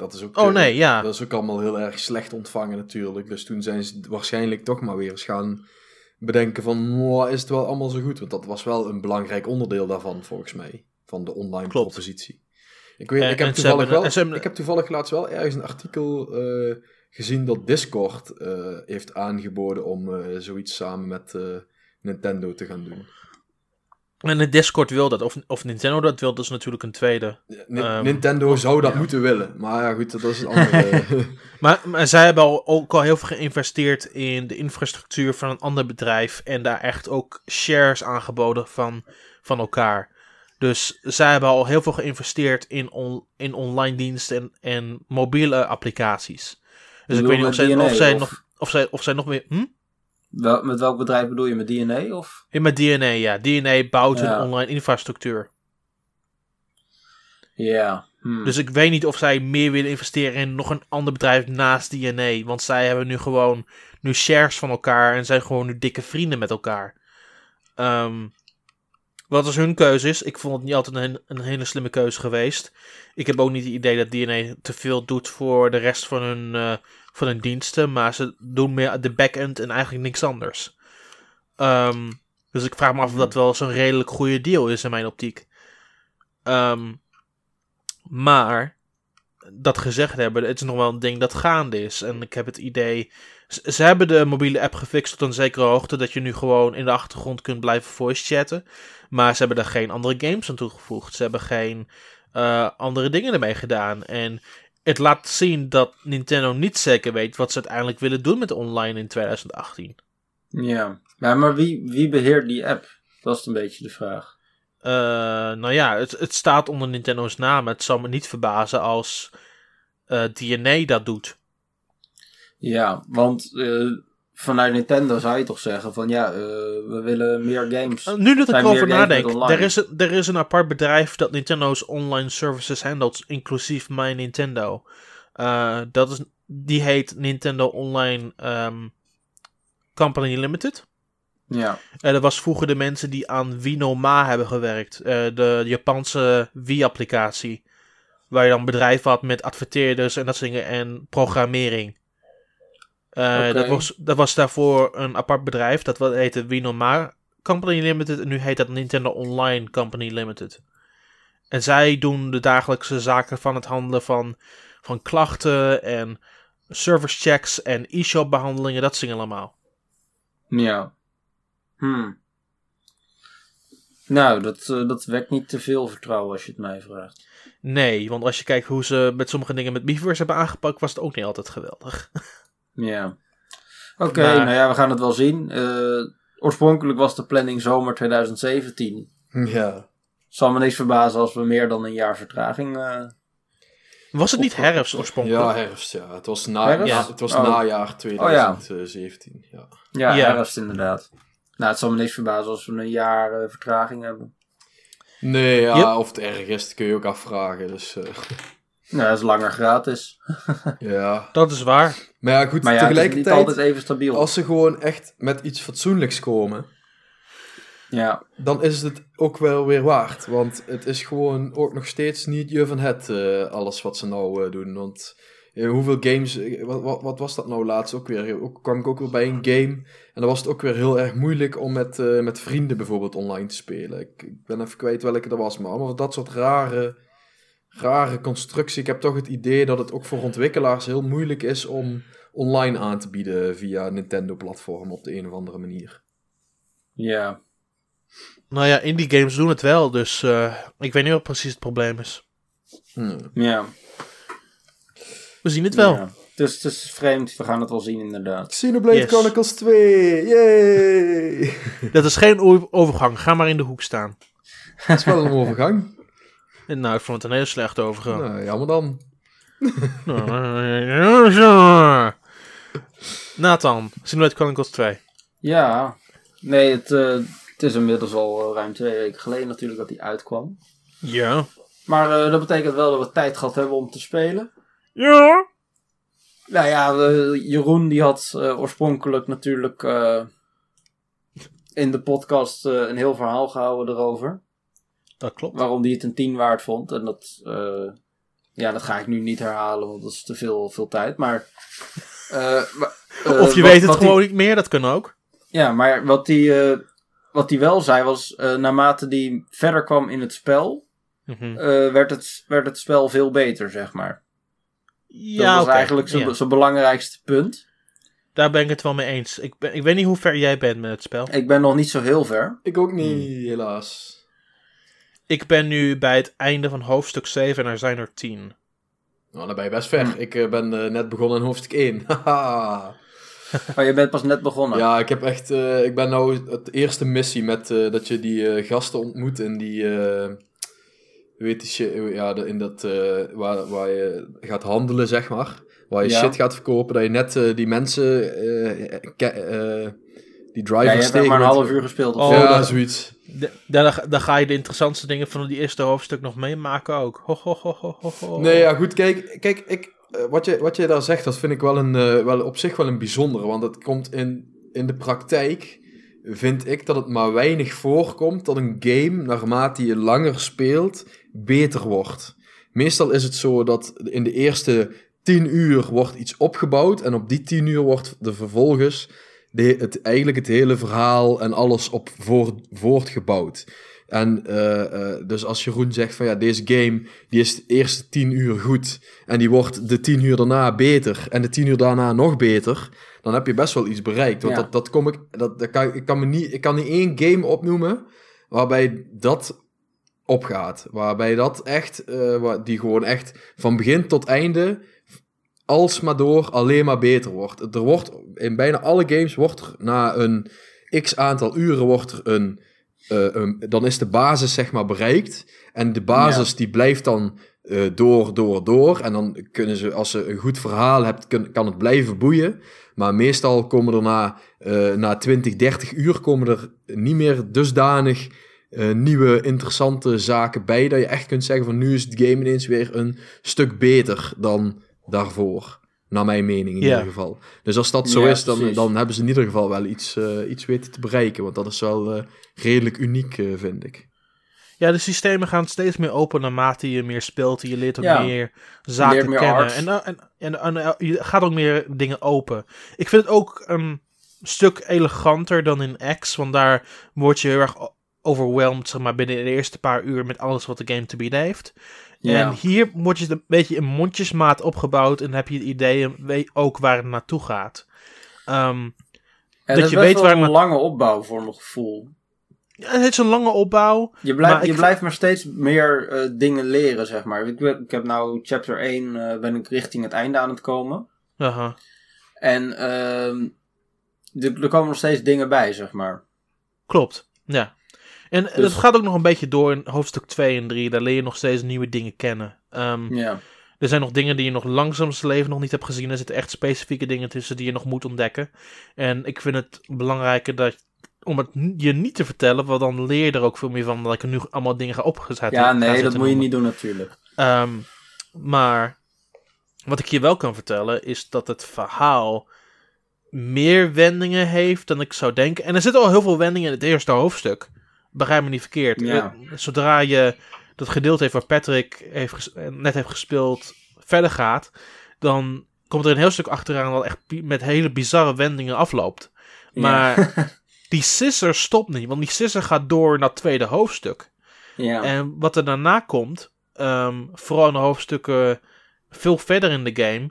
Speaker 2: Dat is ook,
Speaker 1: Oh
Speaker 2: eh,
Speaker 1: nee, ja.
Speaker 2: Dat is ook allemaal heel erg slecht ontvangen natuurlijk. Dus toen zijn ze waarschijnlijk toch maar weer eens gaan bedenken van, "Mwah, is het wel allemaal zo goed? Want dat was wel een belangrijk onderdeel daarvan, volgens mij. Van de online
Speaker 1: Klopt.
Speaker 2: propositie. Ik, weet,
Speaker 1: En-
Speaker 2: ik, heb toevallig
Speaker 1: hebben-
Speaker 2: wel,
Speaker 1: hebben-
Speaker 2: ik heb toevallig laatst wel ergens een artikel eh, gezien dat Discord eh, heeft aangeboden om zoiets samen met Nintendo te gaan doen.
Speaker 1: En de Discord wil dat. Of, of Nintendo dat wil, dat is natuurlijk een tweede. Ehm,
Speaker 2: Nintendo zou dat
Speaker 1: ja.
Speaker 2: moeten willen. Maar ja, goed, dat is een [laughs] andere... [laughs]
Speaker 1: Maar, maar zij hebben al, ook al heel veel geïnvesteerd in de infrastructuur van een ander bedrijf. En daar echt ook shares aangeboden van, van elkaar. Dus zij hebben al heel veel geïnvesteerd in, on, in online diensten en, en mobiele applicaties. Dus ik weet niet of zij,
Speaker 3: DNA
Speaker 1: of zij
Speaker 3: of-
Speaker 1: nog. Of zij, of zij nog meer. Hm?
Speaker 3: Wel, met welk bedrijf bedoel je? Met DNA of?
Speaker 1: Ja, met DNA, ja. DNA bouwt
Speaker 3: Ja.
Speaker 1: een online infrastructuur.
Speaker 3: Ja.
Speaker 1: Hmm. Dus ik weet niet of zij meer willen investeren in nog een ander bedrijf naast DNA. Want zij hebben nu gewoon nu shares van elkaar en zijn gewoon nu dikke vrienden met elkaar. Um, wat als hun keuze is, ik vond het niet altijd een, een, hele slimme keuze geweest. Ik heb ook niet het idee dat DNA te veel doet voor de rest van hun, uh, van hun diensten. Maar ze doen meer de back-end en eigenlijk niks anders. Um, dus ik vraag me af of dat wel zo'n redelijk goede deal is in mijn optiek. Um, maar, dat gezegd hebben, het is nog wel een ding dat gaande is. En ik heb het idee. Ze hebben de mobiele app gefixt tot een zekere hoogte. Dat je nu gewoon in de achtergrond kunt blijven voice chatten. Maar ze hebben er geen andere games aan toegevoegd. Ze hebben geen uh, andere dingen ermee gedaan. En het laat zien dat Nintendo niet zeker weet wat ze uiteindelijk willen doen met online in 2018.
Speaker 3: Ja, ja maar wie, wie beheert die app? Dat is een beetje de vraag.
Speaker 1: Uh, nou ja, het, het staat onder Nintendo's naam. Het zal me niet verbazen als uh, eh, DNA dat doet.
Speaker 3: Ja, want uh, vanuit Nintendo zou je toch zeggen van ja, we willen meer games.
Speaker 1: nu dat ik erover nadenk, er is, een, er is een apart bedrijf dat Nintendo's online services handelt, inclusief My Nintendo. dat is, die heet Nintendo Online um, Company Limited.
Speaker 3: Ja.
Speaker 1: Uh, dat was vroeger de mensen die aan Winoma hebben gewerkt. De Japanse Wii-applicatie. Waar je dan bedrijven had met adverteerders en dat soort dingen en programmering. Uh, dat, was, dat was daarvoor een apart bedrijf. Dat heette Winoma Company Limited. En nu heet dat Nintendo Online Company Limited. En zij doen de dagelijkse zaken van het handelen van, van klachten en service checks en e-shop behandelingen. Dat soort allemaal.
Speaker 3: Ja. Hmm. Nou, dat, uh, dat wekt niet te veel vertrouwen als je het mij vraagt.
Speaker 1: Nee, want als je kijkt hoe ze met sommige dingen met Miiverse hebben aangepakt, was het ook niet altijd geweldig. [laughs]
Speaker 3: ja. Oké, nou ja, we gaan het wel zien. Uh, oorspronkelijk was de planning zomer 2017.
Speaker 2: Ja.
Speaker 3: Zal me niks verbazen als we meer dan een jaar vertraging. Uh,
Speaker 1: was het niet herfst oorspronkelijk?
Speaker 2: Ja, herfst, ja. Het was, na, ja, het was oh. najaar 2017.
Speaker 3: ja. Ja. ja, herfst inderdaad. Nou, het zal me niks verbazen als we een jaar uh, vertraging hebben.
Speaker 2: Nee, ja, of het erg is, dat kun je ook afvragen. Dus, uh...
Speaker 3: Nou, dat is langer gratis. [laughs]
Speaker 2: ja.
Speaker 1: Dat is waar.
Speaker 2: Maar ja, goed,
Speaker 3: maar ja, tegelijkertijd... Het is niet altijd even stabiel.
Speaker 2: Als ze gewoon echt met iets fatsoenlijks komen...
Speaker 3: Ja.
Speaker 2: Dan is het ook wel weer waard. Want het is gewoon ook nog steeds niet je van het, uh, alles wat ze nou doen. Want uh, hoeveel games, eh, wat, wat, wat, was dat nou laatst ook weer? Ook, kwam ik ook weer bij een game en dan was het ook weer heel erg moeilijk om met, uh, met vrienden bijvoorbeeld online te spelen. Ik, ik, ben even kwijt welke dat was, maar allemaal dat soort rare, rare constructie. Ik heb toch het idee dat het ook voor ontwikkelaars heel moeilijk is om online aan te bieden via Nintendo-platform op de een of andere manier.
Speaker 3: Ja.
Speaker 1: Nou ja, indie games doen het wel, dus uh, ik weet niet wat precies het probleem is.
Speaker 3: Hmm. Ja.
Speaker 1: We zien het wel. Ja.
Speaker 3: Dus het is vreemd, we gaan het wel zien inderdaad.
Speaker 2: Xenoblade yes. Chronicles 2, yay!
Speaker 1: Dat is geen overgang, ga maar in de hoek staan.
Speaker 2: Dat is wel een overgang.
Speaker 1: Nou, ik vond het een heel slechte overgang.
Speaker 2: Nou, jammer dan.
Speaker 1: Nathan, Xenoblade Chronicles 2.
Speaker 3: Ja, nee, het, uh, het is inmiddels al ruim twee weken geleden natuurlijk dat die uitkwam.
Speaker 1: Ja.
Speaker 3: Maar uh, dat betekent wel dat we tijd gehad hebben om te spelen.
Speaker 1: Ja.
Speaker 3: Nou ja, uh, Jeroen die had uh, oorspronkelijk natuurlijk uh, in de podcast een heel verhaal gehouden erover.
Speaker 1: Dat klopt.
Speaker 3: Waarom hij het een 10 waard vond. En dat, ja, dat ga ik nu niet herhalen, want dat is te veel, veel tijd. Maar,
Speaker 1: maar [laughs] of je weet het gewoon niet meer, dat kan ook.
Speaker 3: Ja, maar wat hij wat die wel zei was, naarmate hij verder kwam in het spel, mm -hmm. werd, het, werd het spel veel beter, zeg maar. Ja, dat was eigenlijk zijn belangrijkste punt.
Speaker 1: Daar ben ik het wel mee eens. Ik, ben, ik weet niet hoe ver jij bent met het spel.
Speaker 3: Ik ben nog niet zo heel ver.
Speaker 2: Ik ook niet, hmm. helaas.
Speaker 1: Ik ben nu bij het einde van hoofdstuk 7 en er zijn er 10.
Speaker 2: Nou, dan ben je best ver. Ik uh, ben uh, net begonnen in hoofdstuk 1. [laughs]
Speaker 3: oh, je bent pas net begonnen?
Speaker 2: Ja, ik heb echt... Uh, ik ben nou het eerste missie met dat je die gasten ontmoet in die weet je, ja, in dat, uh, waar, waar je gaat handelen, zeg maar. Waar je shit gaat verkopen, dat je net uh, die mensen uh, die driver ja, je
Speaker 3: hebt maar een half uur gespeeld.
Speaker 2: Of oh, ja, zoiets.
Speaker 1: Dan, dan ga je de interessantste dingen van die eerste hoofdstuk nog meemaken ook. Ho, ho, ho,
Speaker 2: nee, ja, goed. Kijk, kijk ik, eh, wat, je, wat je daar zegt, dat vind ik wel, een, uh, wel op zich wel een bijzondere. Want het komt in, in de praktijk, vind ik dat het maar weinig voorkomt dat een game, naarmate je langer speelt, beter wordt. Meestal is het zo dat in de eerste 10 uur wordt iets opgebouwd en op die 10 uur wordt er vervolgens de, het, eigenlijk het hele verhaal en alles op voortgebouwd. En uh, uh, dus als Jeroen zegt van ja, deze game die is de eerste 10 uur goed en die wordt de 10 uur daarna beter en de 10 uur daarna nog beter, dan heb je best wel iets bereikt. Want dat, dat kom ik, dat, dat kan, ik, kan me niet, ik kan niet één game opnoemen waarbij dat opgaat. Waarbij dat echt, uh, die gewoon echt van begin tot einde alsmaar door alleen maar beter wordt. Er wordt in bijna alle games wordt er na een x aantal uren wordt er een, uh, een dan is de basis zeg maar bereikt en de basis die blijft dan uh, door, door, door en dan kunnen ze als ze een goed verhaal hebt kun, kan het blijven boeien. Maar meestal komen er na, uh, na 20, 30 uur komen er niet meer dusdanig nieuwe interessante zaken bij dat je echt kunt zeggen van nu is het game ineens weer een stuk beter dan daarvoor. Naar mijn mening in ieder geval. Dus als dat zo is, dan, dan hebben ze in ieder geval wel iets, uh, iets weten te bereiken. Want dat is wel uh, redelijk uniek, uh, vind ik.
Speaker 1: Ja, de systemen gaan steeds meer open naarmate je meer speelt. Je leert ook meer zaken meer kennen. En, en, en, en, je gaat ook meer dingen open. Ik vind het ook een stuk eleganter dan in X. Want daar word je heel erg overwhelmed zeg maar, binnen de eerste paar uur met alles wat de game te bieden heeft. En hier wordt je een beetje in mondjesmaat opgebouwd en heb je het idee weet ook waar het naartoe gaat. Um,
Speaker 3: dat, je weet waar een lange opbouw voor mijn gevoel.
Speaker 1: Ja, het is een lange opbouw.
Speaker 3: Je blijft, je blijft maar steeds meer uh, dingen leren, zeg maar. Ik, ik heb nou chapter 1, uh, eh, ben ik richting het einde aan het komen.
Speaker 1: Aha.
Speaker 3: En uh, er komen nog steeds dingen bij, zeg maar.
Speaker 1: Klopt, ja. En dus... het gaat ook nog een beetje door in hoofdstuk 2 en 3. Daar leer je nog steeds nieuwe dingen kennen. Um,
Speaker 3: ja.
Speaker 1: Er zijn nog dingen die je nog langzaams leven nog niet hebt gezien. Er zitten echt specifieke dingen tussen die je nog moet ontdekken. En ik vind het belangrijker dat om het je niet te vertellen, want dan leer je er ook veel meer van dat ik er nu allemaal dingen ga opgezet.
Speaker 3: Ja, nee, dat moet je niet doen natuurlijk.
Speaker 1: Um, maar wat ik je wel kan vertellen is dat het verhaal meer wendingen heeft dan ik zou denken. En er zitten al heel veel wendingen in het eerste hoofdstuk begrijp me niet verkeerd. Eh, zodra je dat gedeelte heeft waar Patrick heeft net heeft gespeeld verder gaat, dan komt er een heel stuk achteraan dat echt met hele bizarre wendingen afloopt. Maar [laughs] die sisser stopt niet, want die sisser gaat door naar het tweede hoofdstuk.
Speaker 3: Ja.
Speaker 1: En wat er daarna komt, um, vooral in de hoofdstukken veel verder in de game,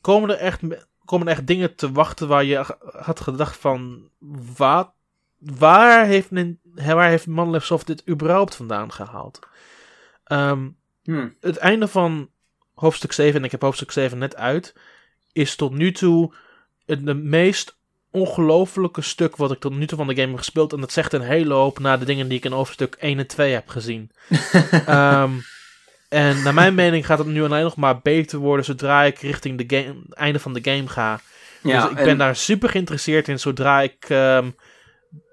Speaker 1: komen er echt, komen er echt dingen te wachten waar je had gedacht van, wat waar heeft, waar heeft Monolith Soft dit überhaupt vandaan gehaald? Ehm,
Speaker 3: hmm.
Speaker 1: Het einde van hoofdstuk 7, en ik heb hoofdstuk 7 net uit, is tot nu toe het meest ongelofelijke stuk wat ik tot nu toe van de game heb gespeeld. En dat zegt een hele hoop na de dingen die ik in hoofdstuk 1 en 2 heb gezien. um, [laughs] en naar mijn mening gaat het nu alleen nog maar beter worden zodra ik richting de game, het einde van de game ga. Ja, dus ik ben daar super geïnteresseerd in zodra ik um,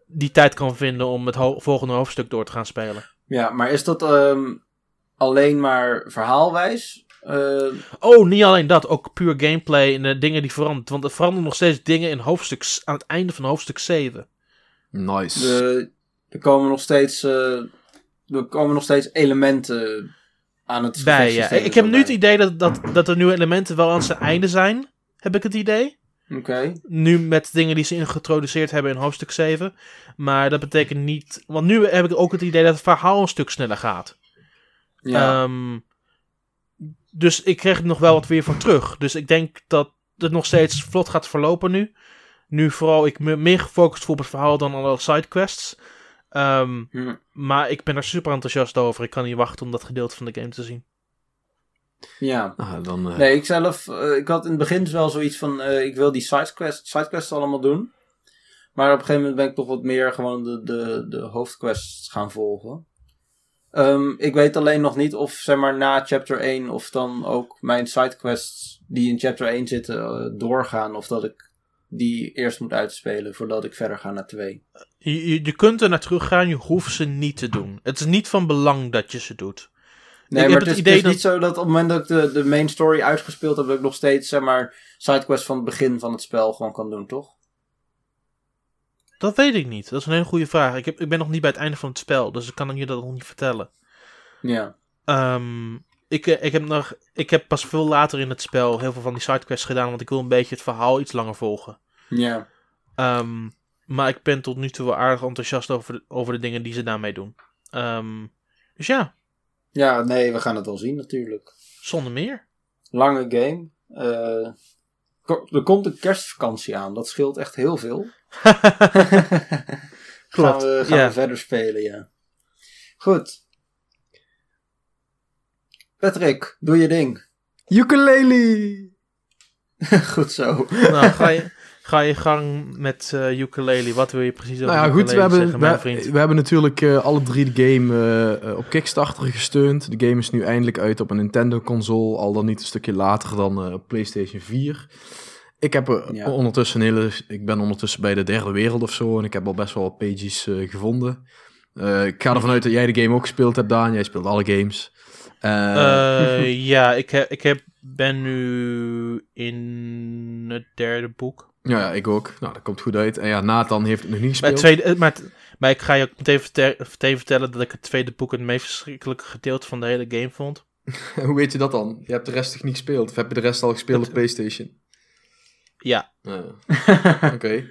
Speaker 1: die tijd kan vinden om het volgende hoofdstuk door te gaan spelen.
Speaker 3: Ja, maar is dat um, alleen maar verhaalwijs? Uh...
Speaker 1: Oh, niet alleen dat, ook puur gameplay en de dingen die veranderen. Want er veranderen nog steeds dingen in hoofdstuk, aan het einde van hoofdstuk 7.
Speaker 2: Nice.
Speaker 3: De, er komen nog steeds, uh, er komen nog steeds elementen aan het
Speaker 1: bij. Ja. Ik heb nu het idee dat, dat, dat er nu elementen wel aan zijn einde zijn. Heb ik het idee?
Speaker 3: Oké.
Speaker 1: Nu met dingen die ze ingetroduceerd hebben in hoofdstuk 7. Maar dat betekent niet. Want nu heb ik ook het idee dat het verhaal een stuk sneller gaat.
Speaker 3: Ja.
Speaker 1: Um, dus ik kreeg er nog wel wat weer voor terug. Dus ik denk dat het nog steeds vlot gaat verlopen nu. Nu vooral ik me meer gefocust voel op het verhaal dan alle sidequests. Um, Maar ik ben er super enthousiast over. Ik kan niet wachten om dat gedeelte van de game te zien.
Speaker 3: Ja.
Speaker 2: Ah, dan, uh...
Speaker 3: Nee, ik zelf, uh, ik had in het begin dus wel zoiets van, uh, ik wil die sidequests, sidequests allemaal doen. Maar op een gegeven moment ben ik toch wat meer gewoon de, de, de hoofdquests gaan volgen. Um, ik weet alleen nog niet of, zeg maar, na chapter 1 of dan ook mijn sidequests die in chapter 1 zitten doorgaan. Of dat ik die eerst moet uitspelen voordat ik verder ga naar 2.
Speaker 1: Je, je, kunt er naar terug gaan, je hoeft ze niet te doen. Het is niet van belang dat je ze doet.
Speaker 3: Nee, ik maar het, is, idee is dat... niet zo dat op het moment dat ik de, de main story uitgespeeld heb, dat ik nog steeds, zeg maar, sidequests van het begin van het spel gewoon kan doen, toch?
Speaker 1: Dat weet ik niet. Dat is een hele goede vraag. Ik, heb, ik ben nog niet bij het einde van het spel, dus ik kan je dat nog niet vertellen.
Speaker 3: Ja.
Speaker 1: Um, ik, eh, ik, heb nog, ik heb pas veel later in het spel heel veel van die sidequests gedaan, want ik wil een beetje het verhaal iets langer volgen.
Speaker 3: Ja.
Speaker 1: Um, maar ik ben tot nu toe wel aardig enthousiast over de, over de dingen die ze daarmee doen. Um, dus ja.
Speaker 3: Ja, nee, we gaan het wel zien natuurlijk.
Speaker 1: Zonder meer.
Speaker 3: Lange game. Uh, er komt een kerstvakantie aan. Dat scheelt echt heel veel. [laughs] Klopt. Gaan, we, gaan we verder spelen, ja. Goed. Patrick, doe je ding.
Speaker 2: Ukulele! [laughs]
Speaker 3: Goed zo.
Speaker 1: Nou, ga je, ga je gang met uh, ukulele. Wat wil je precies over
Speaker 2: nou ja, goed, we hebben, we, we, hebben natuurlijk uh, alle drie de game uh, op Kickstarter gesteund. De game is nu eindelijk uit op een Nintendo-console. Al dan niet een stukje later dan PlayStation 4. Ik heb er ja. ondertussen een hele... Ik ben ondertussen bij de derde wereld of zo. En ik heb al best wel wat pages gevonden. ik ga ervan uit dat jij de game ook gespeeld hebt, Daan. Jij speelt alle games.
Speaker 1: Uh, [laughs] ja, ik, heb, ik heb, ben nu in het derde boek.
Speaker 2: Ja, ja, ik ook. Nou, dat komt goed uit. En ja, Nathan heeft het nog niet gespeeld.
Speaker 1: Maar, tweede, eh, maar, maar ik ga je ook meteen, meteen vertellen dat ik het tweede boek het meest verschrikkelijke gedeelte van de hele game vond. [laughs]
Speaker 2: Hoe weet je dat dan? Je hebt de rest toch niet gespeeld? Of heb je de rest al gespeeld op PlayStation?
Speaker 1: Ja. [laughs]
Speaker 2: Oké.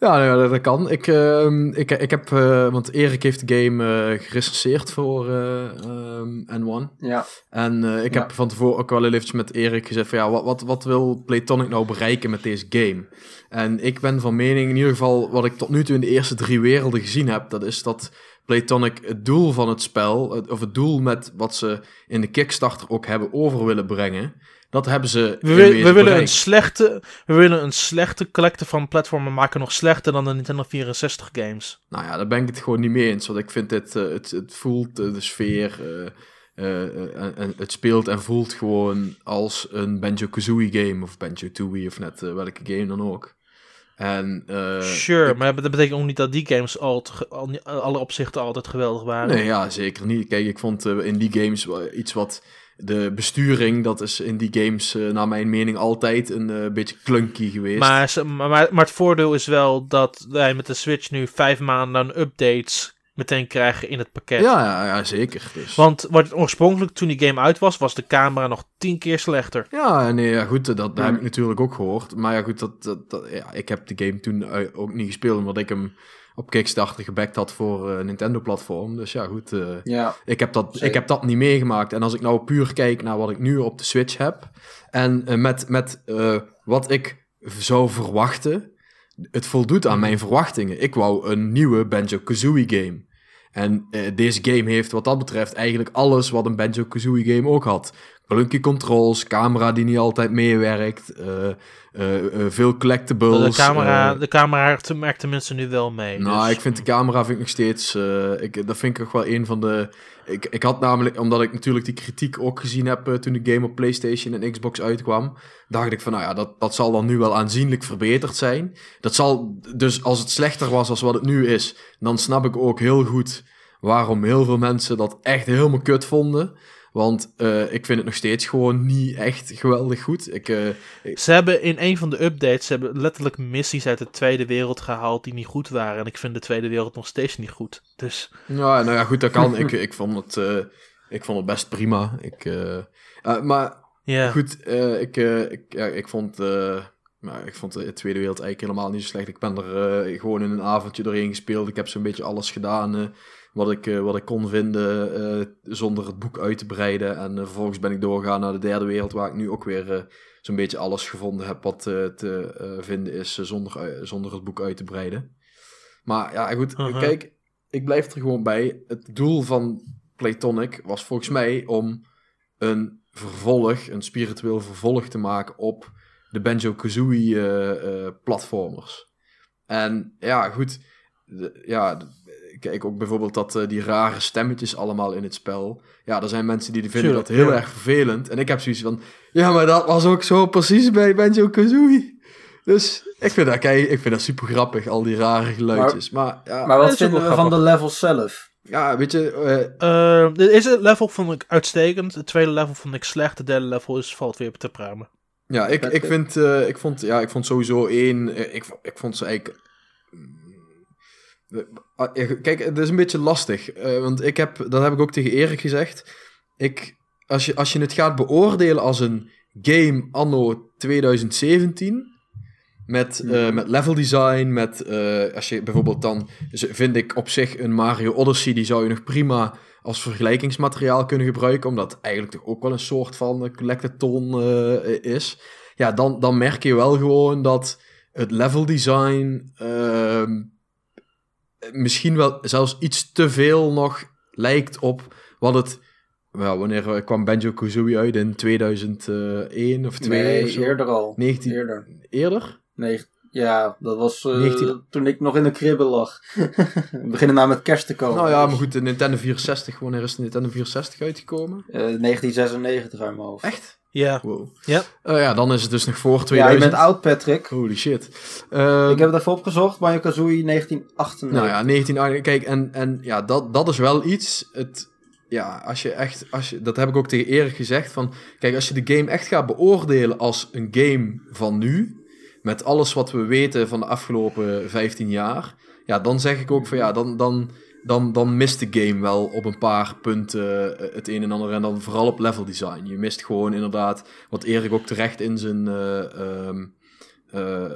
Speaker 2: Ja, nou, dat kan. Ik, uh, ik, ik heb, uh, want Erik heeft de game uh, gerecenseerd voor uh, um, N1.
Speaker 3: Ja.
Speaker 2: En ik heb van tevoren ook wel eventjes met Erik gezegd van ja, wat, wat, wat wil Playtonic nou bereiken met deze game? En ik ben van mening, in ieder geval wat ik tot nu toe in de eerste drie werelden gezien heb, dat is dat Playtonic het doel van het spel, of het doel met wat ze in de Kickstarter ook hebben over willen brengen, dat hebben ze.
Speaker 1: We, we willen een slechte, we willen een slechte collector van platformen maken nog slechter dan de Nintendo 64 games.
Speaker 2: Nou ja, daar ben ik het gewoon niet mee eens. Want ik vind dit, uh, het, het voelt uh, de sfeer, uh, het speelt en voelt gewoon als een Banjo Kazooie game of Banjo Tooie of net welke game dan ook. En,
Speaker 1: sure, maar dat betekent ook niet dat die games al alle opzichten altijd geweldig waren.
Speaker 2: Nee, ja, zeker niet. Kijk, ik vond in die games iets wat de besturing, dat is in die games uh, naar mijn mening altijd een uh, beetje clunky geweest.
Speaker 1: Maar, maar, maar het voordeel is wel dat wij met de Switch nu vijf maanden aan updates meteen krijgen in het pakket.
Speaker 2: Ja, ja, ja zeker. Dus.
Speaker 1: Want wat oorspronkelijk toen die game uit was, was de camera nog tien keer slechter.
Speaker 2: Ja, nee, ja, goed, dat, dat heb ik natuurlijk ook gehoord. Maar ja, goed, dat, dat, ja, ik heb de game toen ook niet gespeeld, omdat ik hem op Kickstarter gebackt had voor uh, Nintendo-platform. Dus ja, goed. Uh,
Speaker 3: ja,
Speaker 2: ik, heb dat, ik heb dat niet meegemaakt. En als ik nou puur kijk naar wat ik nu op de Switch heb. En uh, met, met wat ik zou verwachten. Het voldoet aan mijn verwachtingen. Ik wou een nieuwe Banjo-Kazooie En deze game heeft wat dat betreft eigenlijk alles wat een Banjo-Kazooie game ook had clunky controls, camera die niet altijd meewerkt, uh, uh, veel collectibles.
Speaker 1: De camera, de camera merkt mensen nu wel mee.
Speaker 2: Nou, dus- ik vind de camera vind ik nog steeds, ik, dat vind ik nog wel een van de... Ik, ik had namelijk, omdat ik natuurlijk die kritiek ook gezien heb toen de game op PlayStation en Xbox uitkwam, dacht ik van, nou ja, dat, dat zal dan nu wel aanzienlijk verbeterd zijn. Dat zal, dus als het slechter was als wat het nu is, dan snap ik ook heel goed waarom heel veel mensen dat echt helemaal kut vonden. Want uh, ik vind het nog steeds gewoon niet echt geweldig goed. Ik, uh,
Speaker 1: Ze hebben in een van de updates ze hebben letterlijk missies uit de Tweede Wereld gehaald die niet goed waren. En ik vind de Tweede Wereld nog steeds niet goed. Dus...
Speaker 2: Ja, nou ja, goed, dat kan. [laughs] ik, ik, vond het, uh, ik vond het best prima. Ik, maar
Speaker 1: yeah.
Speaker 2: goed, ik, ik, ja, ik vond... Maar ik vond de Tweede Wereld eigenlijk helemaal niet zo slecht. Ik ben er gewoon in een avondje doorheen gespeeld. Ik heb zo'n beetje alles gedaan wat ik, uh, wat ik kon vinden uh, zonder het boek uit te breiden. En uh, vervolgens ben ik doorgegaan naar de derde wereld, waar ik nu ook weer zo'n beetje alles gevonden heb wat te vinden is zonder, zonder het boek uit te breiden. Maar ja, goed, -huh. kijk, ik blijf er gewoon bij. Het doel van Playtonic was volgens mij om een vervolg, een spiritueel vervolg te maken op de Banjo-Kazooie platformers. En ja, goed, ja, kijk ook bijvoorbeeld dat uh, die rare stemmetjes allemaal in het spel. Ja, er zijn mensen die vinden dat heel erg vervelend. En ik heb zoiets van, ja, maar dat was ook zo precies bij Banjo-Kazooie. Dus ik vind, dat, kijk, ik vind dat super grappig, al die rare geluidjes. Maar, ja,
Speaker 3: maar wat vinden we van de levels zelf?
Speaker 2: Ja, weet je...
Speaker 1: Uh... de eerste level vond ik uitstekend. Het tweede level vond ik slecht. De derde level is, valt weer te pramen.
Speaker 2: Ja, ik, ik, vind, uh, ik, vond, ja, ik vond sowieso één... Ik, ik vond ze eigenlijk... Kijk, het is een beetje lastig. Uh, want ik heb, dat heb ik ook tegen Erik gezegd. Ik, als, je, als je het gaat beoordelen als een game anno 2017 met, uh, met level design, met uh, als je bijvoorbeeld dan, vind ik op zich een Mario Odyssey, die zou je nog prima als vergelijkingsmateriaal kunnen gebruiken, omdat eigenlijk toch ook wel een soort van collectathon is. Ja, dan, dan merk je wel gewoon dat het level design ehm, misschien wel zelfs iets te veel nog lijkt op wat het well, wanneer kwam Banjo Kazooie uit? In 2001 of 2?
Speaker 3: Nee, of eerder al.
Speaker 2: 19...
Speaker 3: Eerder.
Speaker 2: Eerder?
Speaker 3: Nee, ja, dat was uh, toen ik nog in de kribbel lag. [laughs] We beginnen nou met kerst te komen.
Speaker 2: Nou ja, maar goed, de Nintendo 64, wanneer is de Nintendo 64 uitgekomen?
Speaker 3: Uh, 1996 uit mijn hoofd.
Speaker 2: Echt?
Speaker 1: Ja.
Speaker 2: Wow.
Speaker 1: Ja.
Speaker 2: Uh, ja, dan is het dus nog voor 2000.
Speaker 3: Ja, je bent oud, Patrick.
Speaker 2: Holy shit.
Speaker 3: ik heb het even opgezocht, Banjo Kazooie 1998.
Speaker 2: Nou ja, 1998. Kijk, en, en ja, dat, dat is wel iets. Het, ja, als je echt, als je, dat heb ik ook tegen Erik gezegd, van, kijk, als je de game echt gaat beoordelen als een game van nu, met alles wat we weten van de afgelopen 15 jaar, ja, dan zeg ik ook van, ja, dan, dan, dan, mist de game wel op een paar punten eh, het een en ander, en dan vooral op level design. Je mist gewoon inderdaad, wat Erik ook terecht in zijn... Uh, uh,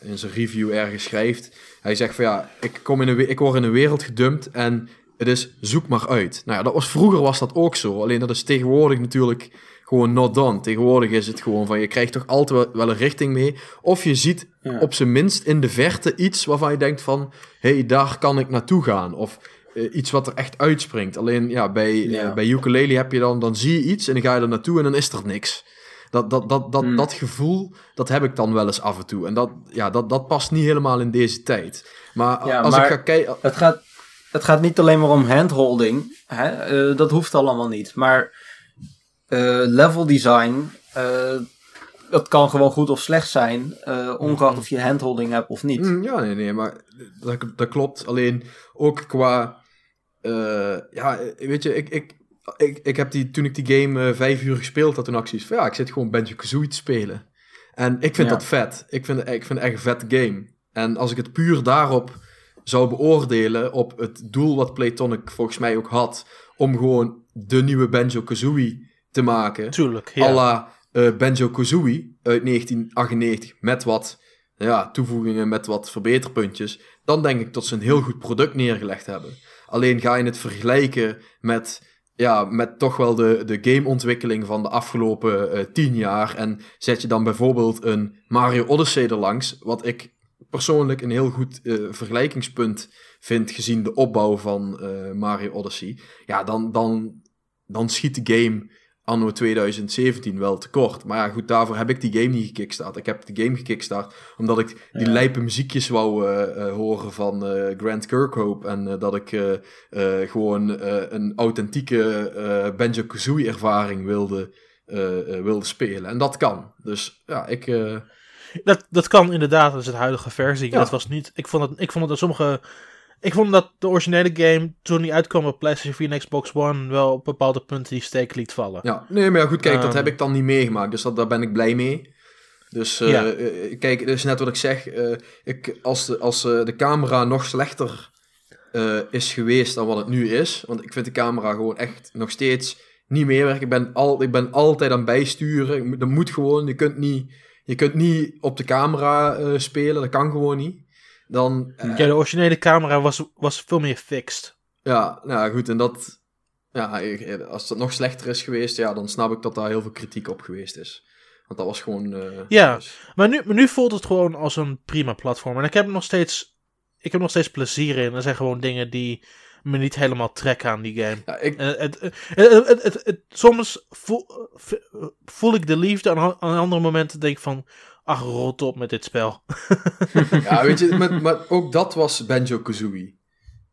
Speaker 2: in zijn review ergens schrijft. Hij zegt van ja, ik, kom in een, ik word in een wereld gedumpt en het is zoek maar uit. Nou ja, dat was, vroeger was dat ook zo. Alleen dat is tegenwoordig natuurlijk gewoon not done. Tegenwoordig is het gewoon van je krijgt toch altijd wel een richting mee. Of je ziet op zijn minst in de verte iets waarvan je denkt van hé, hey, daar kan ik naartoe gaan. Of uh, iets wat er echt uitspringt. Alleen ja, bij, ja. Uh, bij ukulele heb je dan, dan zie je iets en dan ga je er naartoe en dan is er niks. Dat, dat, dat, dat, mm. dat gevoel, dat heb ik dan wel eens af en toe. En dat, ja, dat, dat past niet helemaal in deze tijd. Maar
Speaker 3: ja,
Speaker 2: als
Speaker 3: maar
Speaker 2: ik ga kijken...
Speaker 3: Het gaat, het gaat niet alleen maar om handholding. Hè? Uh, dat hoeft allemaal niet. Maar uh, level design, uh, dat kan gewoon goed of slecht zijn. ongeacht of je handholding hebt of niet.
Speaker 2: Mm, ja, nee, nee, maar dat, dat klopt. Alleen ook qua... ja, weet je, ik... ik ik, ik heb die, toen ik die game vijf uur gespeeld had, toen acties van ja, ik zit gewoon Banjo-Kazooie te spelen. En ik vind ja. dat vet. Ik vind, ik vind het echt een vet game. En als ik het puur daarop zou beoordelen op het doel wat Playtonic volgens mij ook had, om gewoon de nieuwe Banjo-Kazooie te maken.
Speaker 1: Tuurlijk, ja.
Speaker 2: A la uh, Banjo-Kazooie uit 1998, met wat ja, toevoegingen, met wat verbeterpuntjes. Dan denk ik dat ze een heel goed product neergelegd hebben. Alleen ga je het vergelijken met ja, met toch wel de, de gameontwikkeling van de afgelopen uh, tien jaar. En zet je dan bijvoorbeeld een Mario Odyssey erlangs, wat ik persoonlijk een heel goed uh, vergelijkingspunt vind gezien de opbouw van Mario Odyssey. Ja, dan, dan, dan schiet de game anno 2017 wel tekort. Maar ja, goed, daarvoor heb ik die game niet gekickstart. Ik heb de game gekickstart omdat ik die ja. lijpe muziekjes wou uh, uh, horen van uh, Grant Kirkhope. En dat ik gewoon een authentieke Banjo-Kazooie ervaring wilde, wilde spelen. En dat kan. Dus ja, ik...
Speaker 1: Dat, dat kan inderdaad, dat is het huidige versie. Ja. Dat was niet... Ik vond het, ik vond het sommige... Ik vond dat de originele game, toen die uitkwam op PlayStation 4 en Xbox One, wel op bepaalde punten die steek liet vallen.
Speaker 2: Ja, nee, maar ja, goed, kijk, um, dat heb ik dan niet meegemaakt. Dus dat, daar ben ik blij mee. Dus uh, ja. uh, kijk, dus net wat ik zeg. Uh, ik, als de, als de camera nog slechter is geweest dan wat het nu is. Want ik vind de camera gewoon echt nog steeds niet meewerken. Ik ben, al, ik ben altijd aan bijsturen. Dat moet gewoon. Je kunt niet, je kunt niet op de camera spelen. Dat kan gewoon niet. Dan,
Speaker 1: uh, ja, de originele camera was, was veel meer fixed.
Speaker 2: Ja, nou goed, en dat... Ja, als dat nog slechter is geweest, ja, dan snap ik dat daar heel veel kritiek op geweest is. Want dat was gewoon... Uh,
Speaker 1: ja, dus... maar, nu, maar nu voelt het gewoon als een prima platform. En ik heb nog steeds... Ik heb nog steeds plezier in. Er zijn gewoon dingen die me niet helemaal trekken aan die game.
Speaker 2: Ja, ik...
Speaker 1: het, het, het, soms voel, voel, ik de liefde, aan, aan andere momenten denk ik van ach, rot op met dit spel. [laughs]
Speaker 2: ja, weet je, [laughs] maar, maar ook dat was Banjo-Kazooie.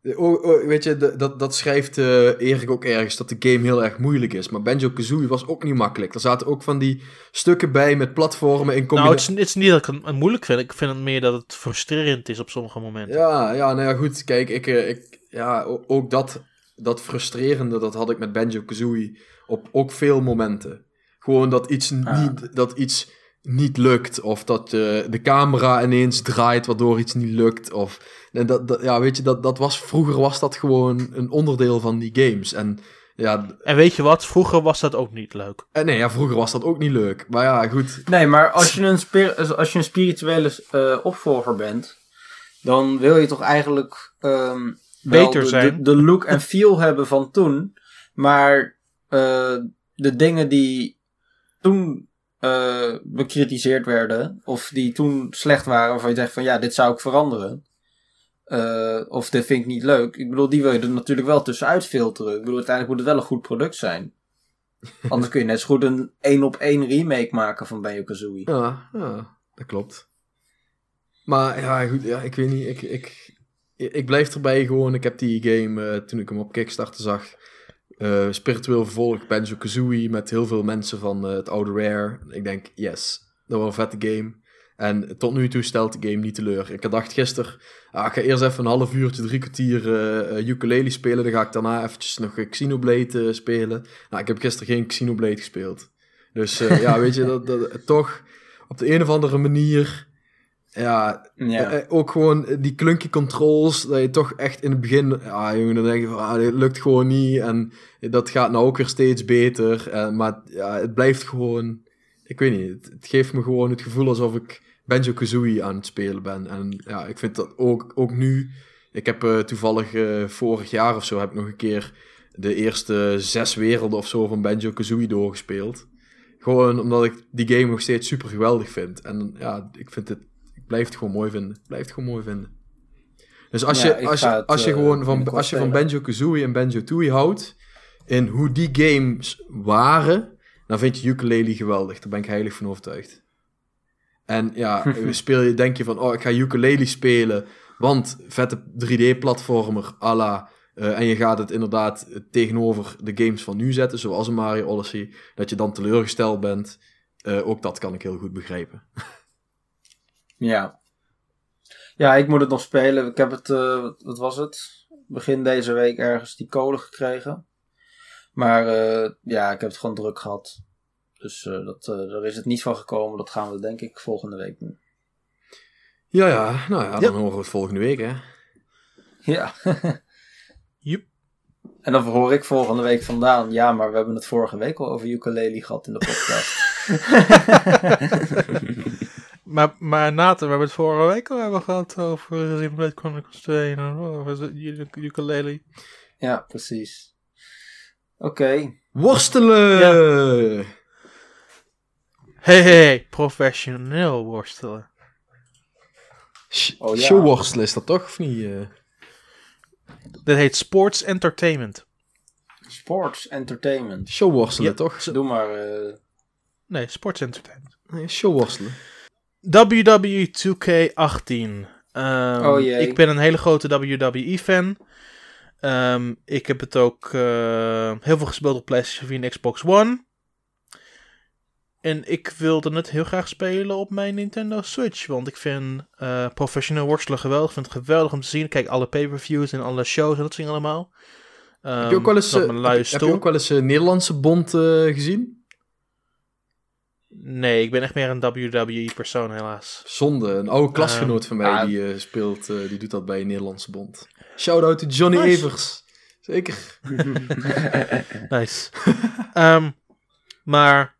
Speaker 2: Oh, oh, weet je, dat, dat schrijft uh, Erik ook ergens, dat de game heel erg moeilijk is. Maar Banjo-Kazooie was ook niet makkelijk. Er zaten ook van die stukken bij met platformen in
Speaker 1: combinatie. Nou, het is, het is niet dat ik het moeilijk vind. Ik vind het meer dat het frustrerend is op sommige momenten.
Speaker 2: Ja, ja nou ja, goed. Kijk, ik, eh, ik, ja, ook dat, dat frustrerende, dat had ik met Banjo-Kazooie op ook veel momenten. Gewoon dat iets, ah. niet, dat iets niet lukt. Of dat uh, de camera ineens draait waardoor iets niet lukt. Of en dat, dat, ja, weet je, dat, dat was, vroeger was dat gewoon een onderdeel van die games. En, ja,
Speaker 1: en weet je wat? Vroeger was dat ook niet leuk.
Speaker 2: En nee, ja, vroeger was dat ook niet leuk. Maar ja, goed.
Speaker 3: Nee, maar als je een, als je een spirituele uh, opvolger bent, dan wil je toch eigenlijk um,
Speaker 1: beter
Speaker 3: de,
Speaker 1: zijn.
Speaker 3: De, look en feel [laughs] hebben van toen. Maar uh, de dingen die toen uh, bekritiseerd werden, of die toen slecht waren, waarvan je zegt van ja, dit zou ik veranderen. Uh, of dit vind ik niet leuk. Ik bedoel, die wil je er natuurlijk wel tussenuit filteren. Ik bedoel, uiteindelijk moet het wel een goed product zijn. [laughs] Anders kun je net zo goed een één op één remake maken van Banjo-Kazooie.
Speaker 2: Ja, ja, dat klopt. Maar ja, goed, ja, ik weet niet. Ik, ik, ik blijf erbij gewoon. Ik heb die game, uh, toen ik hem op Kickstarter zag, uh, spiritueel vervolgd. Banjo-Kazooie met heel veel mensen van het oude Rare. Ik denk, yes, dat was een vette game. En tot nu toe stelt de game niet teleur. Ik dacht gisteren, ah, ik ga eerst even een half uurtje, drie kwartier uh, ukulele spelen. Dan ga ik daarna eventjes nog Xenoblade spelen. Nou, ik heb gisteren geen Xenoblade gespeeld. Dus ja, weet je, dat, dat, toch op de een of andere manier... Ja, ja. ook gewoon die klunky controls, dat je toch echt in het begin, ja jongen, dan denk je van, ah, dit lukt gewoon niet en dat gaat nou ook weer steeds beter. maar ja, het blijft gewoon, ik weet niet, het, het, geeft me gewoon het gevoel alsof ik Banjo-Kazooie aan het spelen ben. En ja, ik vind dat ook, ook nu... Ik heb uh, toevallig uh, vorig jaar of zo heb ik nog een keer de eerste zes werelden of zo van Banjo-Kazooie doorgespeeld. Gewoon omdat ik die game nog steeds super geweldig vind. En ja, ik vind het... Blijf het gewoon mooi vinden. Blijf het gewoon mooi vinden. Dus als je, als je, als je uh, gewoon van, als je van Banjo-Kazooie en Banjo-Tooie houdt... in hoe die games waren... dan vind je ukulele geweldig. Daar ben ik heilig van overtuigd. En ja, [laughs] speel je, denk je van, oh, ik ga ukulele spelen, want vette 3D-platformer à la... Uh, en je gaat het inderdaad tegenover de games van nu zetten, zoals een Mario Odyssey, dat je dan teleurgesteld bent. Uh, ook dat kan ik heel goed begrijpen. [laughs]
Speaker 3: ja. Ja, ik moet het nog spelen. Ik heb het, uh, wat was het? Begin deze week ergens die code gekregen. Maar ja, ik heb het gewoon druk gehad. Dus uh, dat, daar is het niet van gekomen. Dat gaan we denk ik volgende week doen.
Speaker 2: Ja, ja. Nou ja, dan horen we het volgende week, hè.
Speaker 3: Ja. [laughs] yep. En dan hoor ik volgende week vandaan. Ja, maar we hebben het vorige week al over ukulele gehad in de podcast. [laughs]
Speaker 1: maar, maar Nathan, we hebben het vorige week al hebben gehad over Xenoblade Chronicles 2 en over ukulele.
Speaker 3: Ja, precies. Oké. Okay.
Speaker 2: Worstelen! Ja.
Speaker 1: Hey, hey, professioneel worstelen.
Speaker 2: oh, ja. Showworstelen is dat toch, of niet? Uh...
Speaker 1: Dit heet Sports Entertainment.
Speaker 3: Sports Entertainment.
Speaker 2: Showworstelen, ja, toch?
Speaker 3: Doe maar... Uh...
Speaker 1: Nee, Sports Entertainment.
Speaker 2: Nee, showworstelen.
Speaker 1: WWE 2K18. Um, oh jee. Ik ben een hele grote WWE-fan. Um, ik heb het ook uh, heel veel gespeeld op PlayStation 4 en Xbox One. En ik wilde het heel graag spelen op mijn Nintendo Switch. Want ik vind uh, professioneel worstelen geweldig. Ik vind het geweldig om te zien. Kijk, alle pay-per-views en alle shows en dat soort allemaal.
Speaker 2: Um, heb je ook wel eens, uh, heb, heb, je ook wel eens uh, Nederlandse bond gezien?
Speaker 1: Nee, ik ben echt meer een WWE-persoon helaas.
Speaker 2: Zonde. Een oude klasgenoot van mij die speelt, die doet dat bij een Nederlandse bond. Shout-out to Johnny Evers. Zeker. [laughs]
Speaker 1: nice. um, maar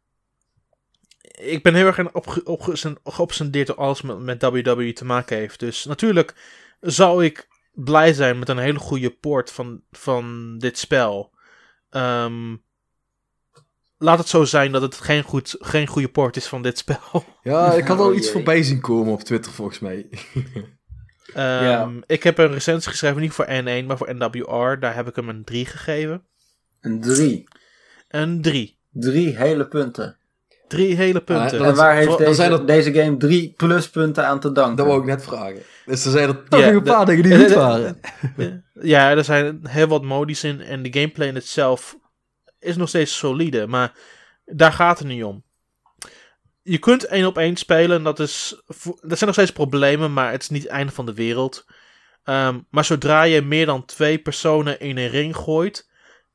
Speaker 1: ik ben heel erg op, geobsedeerd door alles met, met WWE te maken heeft. Dus natuurlijk zou ik blij zijn met een hele goede port van, van dit spel. Ehm, laat het zo zijn dat het geen, goed, geen goede port is van dit spel.
Speaker 2: Ja, ik had al [laughs] oh, iets voorbij zien komen op Twitter volgens mij. [laughs]
Speaker 1: um, Ik heb een recensie geschreven, niet voor N1, maar voor NWR. Daar heb ik hem een 3 gegeven.
Speaker 3: Een 3?
Speaker 1: Een 3.
Speaker 3: Drie hele punten.
Speaker 1: Drie hele punten.
Speaker 3: en waar heeft deze, zijn er... deze game drie pluspunten aan te danken?
Speaker 2: Dat wou ik net vragen. Dus er zijn er toch een paar dingen die [laughs] niet waren.
Speaker 1: Ja, er zijn heel wat modi's in en de gameplay in itself is nog steeds solide, maar daar gaat het niet om. Je kunt één op één spelen, dat is, dat zijn nog steeds problemen, maar het is niet het einde van de wereld. Um, maar zodra je meer dan twee personen in een ring gooit,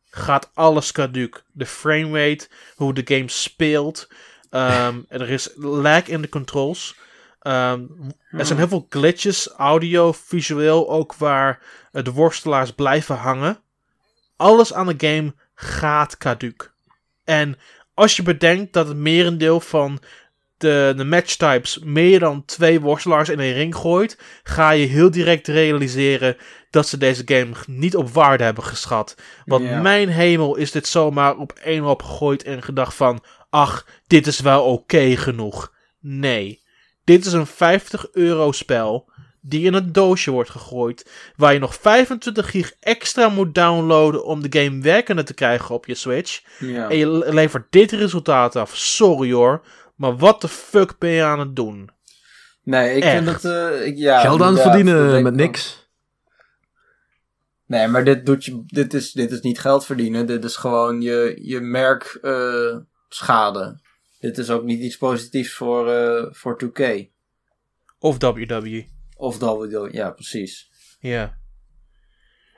Speaker 1: gaat alles caduc. De framerate, hoe de game speelt. Um, [laughs] er is lag in de controls. Um, er zijn heel veel glitches, audio, visueel ook, waar de worstelaars blijven hangen. Alles aan de game gaat caduc. En als je bedenkt dat het merendeel van de, de matchtypes meer dan twee worstelaars in een ring gooit, ga je heel direct realiseren dat ze deze game niet op waarde hebben geschat. Want mijn hemel is dit zomaar op één op gegooid en gedacht van, ach, dit is wel oké genoeg. Nee, dit is een 50 euro spel die in een doosje wordt gegooid, waar je nog 25 gig extra moet downloaden om de game werkende te krijgen op je Switch. Ja. En je levert dit resultaat af. Sorry hoor, maar wat de fuck ben je aan het doen?
Speaker 3: Nee, ik vind dat... Uh, ja,
Speaker 2: Geld aan het verdienen met niks.
Speaker 3: Nee, maar dit, doet je, dit, is, dit is niet geld verdienen. Dit is gewoon je, je merk uh, schade. Dit is ook niet iets positiefs voor, uh, voor 2K.
Speaker 1: Of WWE.
Speaker 3: Of WWE, ja, precies.
Speaker 1: Ja.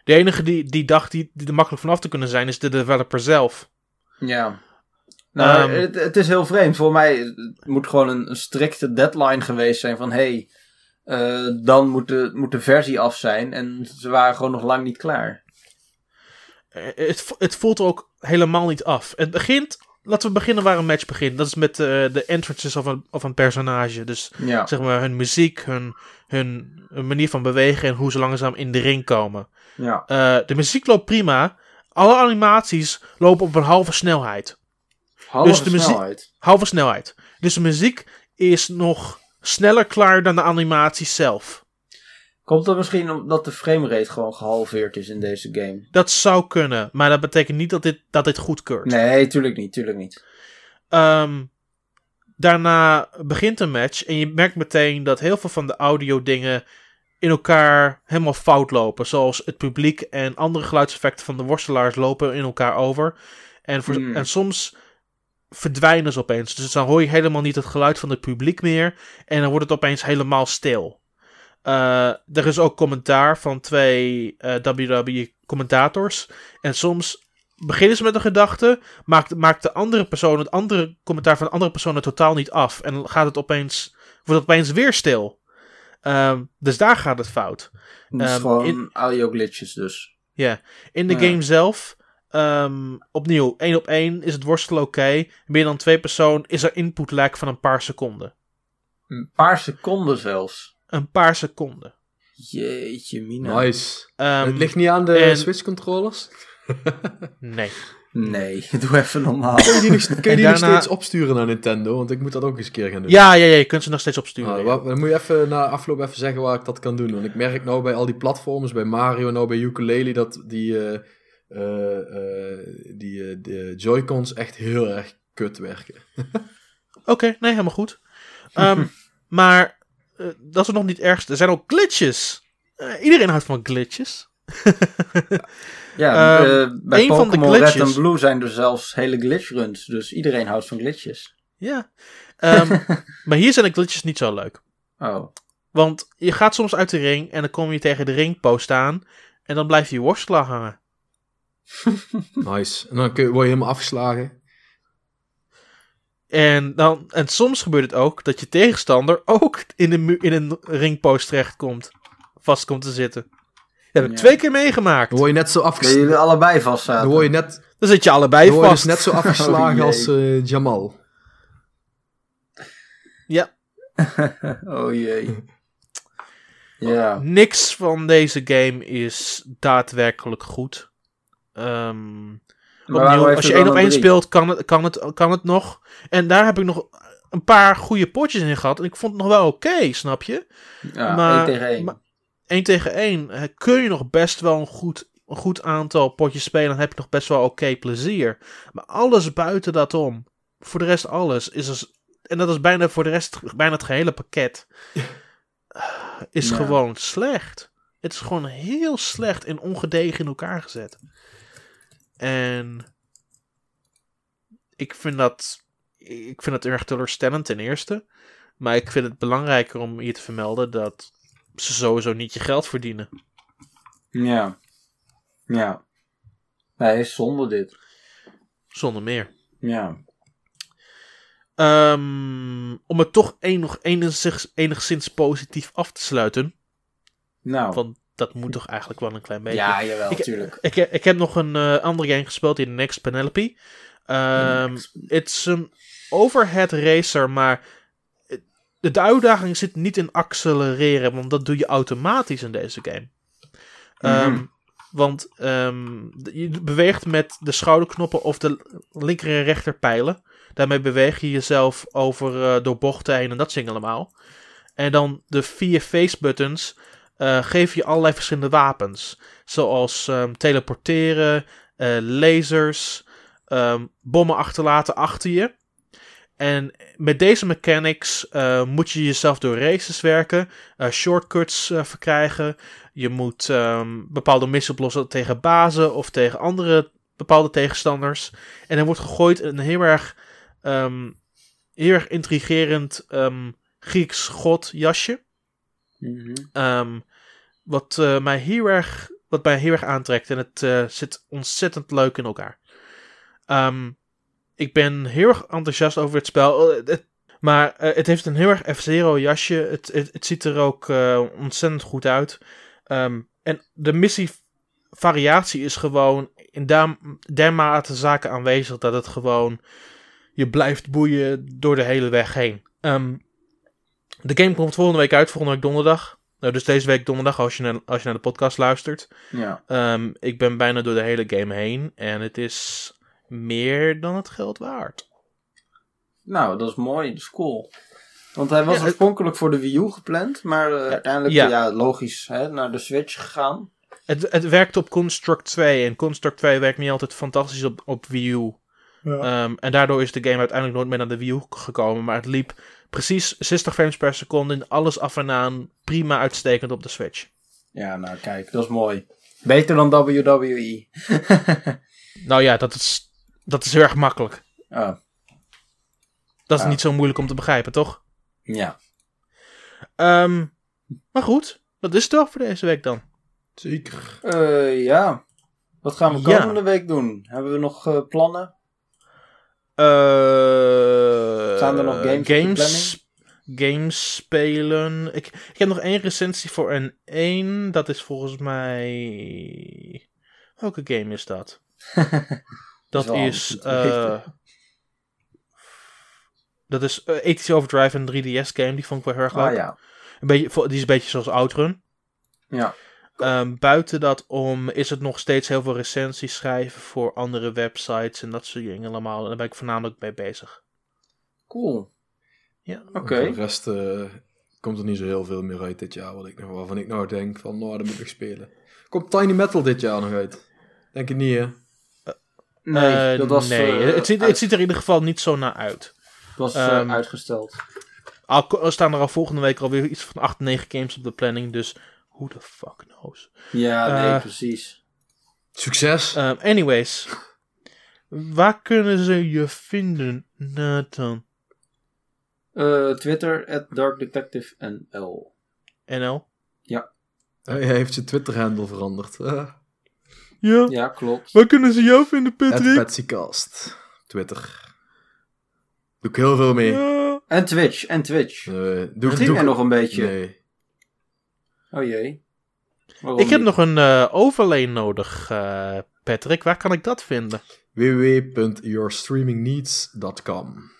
Speaker 1: De enige die, die dacht die, die er makkelijk vanaf te kunnen zijn, is de developer zelf.
Speaker 3: Ja. Nou, ehm, het, het, is heel vreemd. Voor mij het moet gewoon een, een strikte deadline geweest zijn van... hey, uh, dan moet de, moet de versie af zijn. En ze waren gewoon nog lang niet klaar.
Speaker 1: Eh, het, het voelt ook helemaal niet af. Het begint... Laten we beginnen waar een match begint. Dat is met uh, de entrances of een, of een personage. Dus ja. zeg maar hun muziek, hun, hun, hun, manier van bewegen en hoe ze langzaam in de ring komen.
Speaker 3: Ja.
Speaker 1: Uh, de muziek loopt prima. Alle animaties lopen op een halve snelheid.
Speaker 3: Halve dus de snelheid.
Speaker 1: halve snelheid. Dus de muziek is nog sneller klaar dan de animatie zelf.
Speaker 3: Komt dat misschien omdat de framerate gewoon gehalveerd is in deze game?
Speaker 1: Dat zou kunnen, maar dat betekent niet dat dit, dat dit goedkeurt.
Speaker 3: Nee, tuurlijk niet, tuurlijk niet.
Speaker 1: Um, daarna begint een match en je merkt meteen dat heel veel van de audio dingen in elkaar helemaal fout lopen. Zoals het publiek en andere geluidseffecten van de worstelaars lopen in elkaar over. En, voor, hmm. en soms verdwijnen ze opeens. Dus dan hoor je helemaal niet het geluid van het publiek meer. En dan wordt het opeens helemaal stil. Uh, er is ook commentaar van twee uh, eh, WWE-commentators. En soms beginnen ze met een gedachte, maakt, maakt de andere persoon, het andere commentaar van de andere persoon totaal niet af. En gaat het opeens, wordt het opeens weer stil. Um, dus daar gaat het fout.
Speaker 3: Het is um, gewoon in, audio glitches dus.
Speaker 1: Ja, in de game zelf Um, opnieuw, één op één is het worstelen oké. Meer dan twee persoon is er input lag van een paar seconden.
Speaker 3: Een paar seconden zelfs?
Speaker 1: Een paar seconden.
Speaker 3: Jeetje, mina.
Speaker 2: Nice. Um, het ligt niet aan de Switch controllers? [laughs]
Speaker 1: nee.
Speaker 3: Nee, [laughs] doe even normaal.
Speaker 2: Kun je die, nog, kun je die nog steeds opsturen naar Nintendo? Want ik moet dat ook eens een keer gaan doen.
Speaker 1: Ja, ja, ja je kunt ze nog steeds opsturen.
Speaker 2: Ah, dan moet je even na afloop even zeggen waar ik dat kan doen. Want ik merk nou bij al die platforms, bij Mario, nou bij Ukulele, dat die... Uh, uh, die uh, de Joy-Cons echt heel erg kut werken. [laughs]
Speaker 1: Oké, nee, helemaal goed. Um, maar dat is nog niet ergste. Er zijn ook glitches. iedereen houdt van glitches. [laughs]
Speaker 3: ja, um, bij Pokémon Red en Blue zijn er zelfs hele glitch runs. Dus iedereen houdt van glitches.
Speaker 1: Ja. Um, [laughs] maar hier zijn de glitches niet zo leuk.
Speaker 3: Oh.
Speaker 1: Want je gaat soms uit de ring en dan kom je tegen de ringpost aan. En dan blijft je worstelaar hangen. [laughs]
Speaker 2: nice. En dan kun je, word je helemaal afgeslagen.
Speaker 1: En, dan, en soms gebeurt het ook dat je tegenstander ook in een, in een ringpost terechtkomt. Vast komt te zitten. Dat heb ik twee keer meegemaakt.
Speaker 2: Dan word je net zo afgeslagen.
Speaker 3: jullie allebei vast
Speaker 2: Dan word je net...
Speaker 1: Dan zit je allebei
Speaker 2: dan
Speaker 1: vast. Dan word
Speaker 2: je dus net zo [laughs] afgeslagen oh, als uh, Jamal.
Speaker 1: Ja. [laughs]
Speaker 3: oh jee. Ja.
Speaker 1: Niks van deze game is daadwerkelijk goed. Um, als je één op één speelt, kan het, kan, het, kan het nog. En daar heb ik nog een paar goede potjes in gehad. En ik vond het nog wel oké, snap je?
Speaker 3: Ja, maar, 1 tegen 1.
Speaker 1: 1 tegen 1 kun je nog best wel een goed, een goed aantal potjes spelen. Dan heb je nog best wel oké plezier. Maar alles buiten dat om voor de rest alles is er, en dat is bijna voor de rest bijna het gehele pakket [laughs] is gewoon slecht. Het is gewoon heel slecht en ongedegen in elkaar gezet. En ik vind dat ik vind dat erg teleurstellend ten eerste. Maar ik vind het belangrijker om hier te vermelden dat ze sowieso niet je geld verdienen.
Speaker 3: Ja. Ja. Nee, zonder dit.
Speaker 1: Zonder meer.
Speaker 3: Ja.
Speaker 1: Um, om het toch enigszins, enigszins positief af te sluiten.
Speaker 3: Nou.
Speaker 1: Want dat moet toch eigenlijk wel een klein beetje.
Speaker 3: Ja, jawel,
Speaker 1: ik,
Speaker 3: natuurlijk.
Speaker 1: Ik, ik, ik, heb nog een uh, andere game gespeeld in Next Penelope. Um, het is een overhead racer, maar de uitdaging zit niet in accelereren, want dat doe je automatisch in deze game. Um, want um, je beweegt met de schouderknoppen of de linker en rechter pijlen. Daarmee beweeg je jezelf over, uh, door bochten heen en dat zing allemaal. En dan de vier face buttons uh, geven je allerlei verschillende wapens. Zoals um, teleporteren, uh, lasers, um, bommen achterlaten achter je. En met deze mechanics uh, moet je jezelf door races werken, shortcuts verkrijgen. Je moet um, bepaalde missies oplossen tegen bazen of tegen andere bepaalde tegenstanders. En er wordt gegooid een heel erg, heel erg intrigerend Grieks godjasje.
Speaker 3: Mm
Speaker 1: -hmm. wat, mij heel erg, wat mij heel erg aantrekt. En het zit ontzettend leuk in elkaar. Um, ik ben heel erg enthousiast over het spel. Het, maar het heeft een heel erg F-Zero jasje. Het, het, ziet er ook ontzettend goed uit. Um, en de missievariatie is gewoon in dermate zaken aanwezig dat het gewoon je blijft boeien door de hele weg heen. De game komt volgende week uit, volgende week donderdag. Nou, dus deze week donderdag als je naar, als je naar de podcast luistert.
Speaker 3: Ja.
Speaker 1: Um, ik ben bijna door de hele game heen. En het is meer dan het geld waard.
Speaker 3: Nou, dat is mooi. Dat is cool. Want hij was
Speaker 1: Ja,
Speaker 3: oorspronkelijk voor de Wii U gepland, maar eh, uiteindelijk,
Speaker 1: ja.
Speaker 3: ja. logisch, hè, naar de Switch gegaan.
Speaker 1: Het, het werkt op Construct 2 en Construct 2 werkt niet altijd fantastisch op, op Wii U. Ehm, en daardoor is de game uiteindelijk nooit meer naar de Wii U gekomen. Maar het liep precies 60 frames per seconde in alles af en aan prima uitstekend op de Switch.
Speaker 3: Ja, nou kijk, dat is mooi. Beter dan. WWE. [laughs]
Speaker 1: Nou ja, dat is, dat is heel erg makkelijk.
Speaker 3: oh,
Speaker 1: Dat is niet zo moeilijk om te begrijpen, toch?
Speaker 3: ja.
Speaker 1: Ehm, maar goed, dat is het toch voor deze week dan.
Speaker 2: Zeker.
Speaker 3: Eh, ja. Wat gaan we
Speaker 1: Ja.
Speaker 3: komende week doen? Hebben we nog eh, plannen?
Speaker 1: Eh,
Speaker 3: Staan er nog games
Speaker 1: games, games spelen. Ik, ik heb nog één recensie voor een 1. Dat is volgens mij. Welke game is dat? [laughs] dat is. eh dat is uh, 80 Overdrive, een 3DS game. Die vond ik wel heel erg leuk.
Speaker 3: Ah ja.
Speaker 1: een beetje, die is een beetje zoals Outrun.
Speaker 3: Ja.
Speaker 1: Ehm, buiten dat om is het nog steeds heel veel recensies schrijven voor andere websites en dat soort dingen allemaal. En daar ben ik voornamelijk mee bezig.
Speaker 3: Cool.
Speaker 1: Ja.
Speaker 3: Oké.
Speaker 2: De rest eh, komt er niet zo heel veel meer uit dit jaar. Wat ik nog, waarvan ik nou denk van, nou, dat moet ik spelen. Komt Tiny Metal dit jaar nog uit? Denk je niet, hè?
Speaker 3: Nee,
Speaker 1: Eh,
Speaker 3: dat was,
Speaker 1: nee.
Speaker 3: eh,
Speaker 1: het, ziet,
Speaker 3: uit-
Speaker 1: het ziet er in ieder geval niet zo naar uit.
Speaker 3: Het was eh,
Speaker 1: ehm,
Speaker 3: uitgesteld.
Speaker 1: Al er staan er al volgende week alweer iets van 8, 9 games op de planning, dus who the fuck knows.
Speaker 3: Ja, nee,
Speaker 1: eh,
Speaker 3: precies.
Speaker 2: Succes!
Speaker 1: Ehm, anyways, waar kunnen ze je vinden, Nathan?
Speaker 3: Eh, Twitter, at darkdetectivenl.
Speaker 1: NL?
Speaker 2: Hij heeft zijn Twitter-handle veranderd. Uh, [laughs]
Speaker 1: Ja.
Speaker 3: Ja, klopt.
Speaker 1: Waar kunnen ze jou vinden,
Speaker 2: at
Speaker 1: Patrick?
Speaker 2: Patsycast. Twitter. Doe ik heel veel mee.
Speaker 1: Ja.
Speaker 3: En Twitch, en Twitch.
Speaker 2: Eh, doe, doe
Speaker 3: nog een beetje?
Speaker 2: Nee.
Speaker 3: Oh jee. Waarom
Speaker 1: Ik heb
Speaker 3: niet?
Speaker 1: nog een eh, overlay nodig, eh, Patrick. Waar kan ik dat vinden?
Speaker 2: www.yourstreamingneeds.com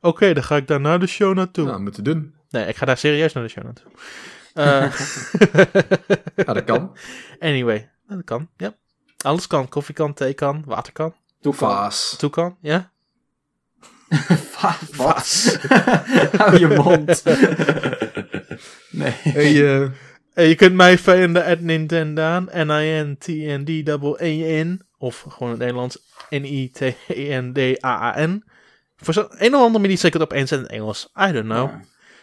Speaker 1: Oké, dan ga ik daar naar de show naartoe.
Speaker 2: Nou, moeten doen.
Speaker 1: Nee, ik ga daar serieus naar de show naartoe. Eh,
Speaker 2: Ja, [laughs] dat kan. [laughs]
Speaker 1: anyway, dat kan, ja. Alles kan. Koffie kan, thee kan, water kan.
Speaker 3: Doe kan.
Speaker 2: Vaas.
Speaker 1: Toe kan, ja. [laughs]
Speaker 3: Wat? [laughs] Hou je mond. [laughs] nee.
Speaker 2: Hey, eh,
Speaker 1: En je kunt mij vinden at Nintendaan, N-I-N-T-N-D-A-A-N. Of gewoon in het Nederlands, N-I-T-E-N-D-A-A-N. Voor zo'n een of andere manier zeker het opeens in het Engels. I don't know.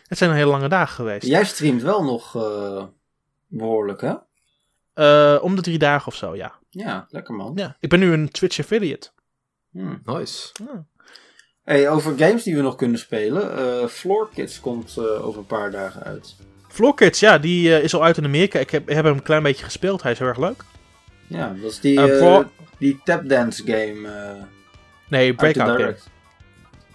Speaker 1: Het zijn hele lange dagen geweest.
Speaker 3: Jij streamt wel nog uh, behoorlijk, hè?
Speaker 1: Uh, om de drie dagen of zo, ja.
Speaker 3: Ja, lekker man.
Speaker 1: Ja, ik ben nu een Twitch affiliate.
Speaker 2: Hmm. Nice.
Speaker 3: Ja. Hey, over games die we nog kunnen spelen. Uh, Floor Kids komt over een paar dagen uit.
Speaker 1: Floor Kids, ja, die is al uit in Amerika. Ik heb, heb hem een klein beetje gespeeld. Hij is heel erg leuk.
Speaker 3: Ja, dat is die, uh, die tapdance game.
Speaker 1: nee, Breakout game.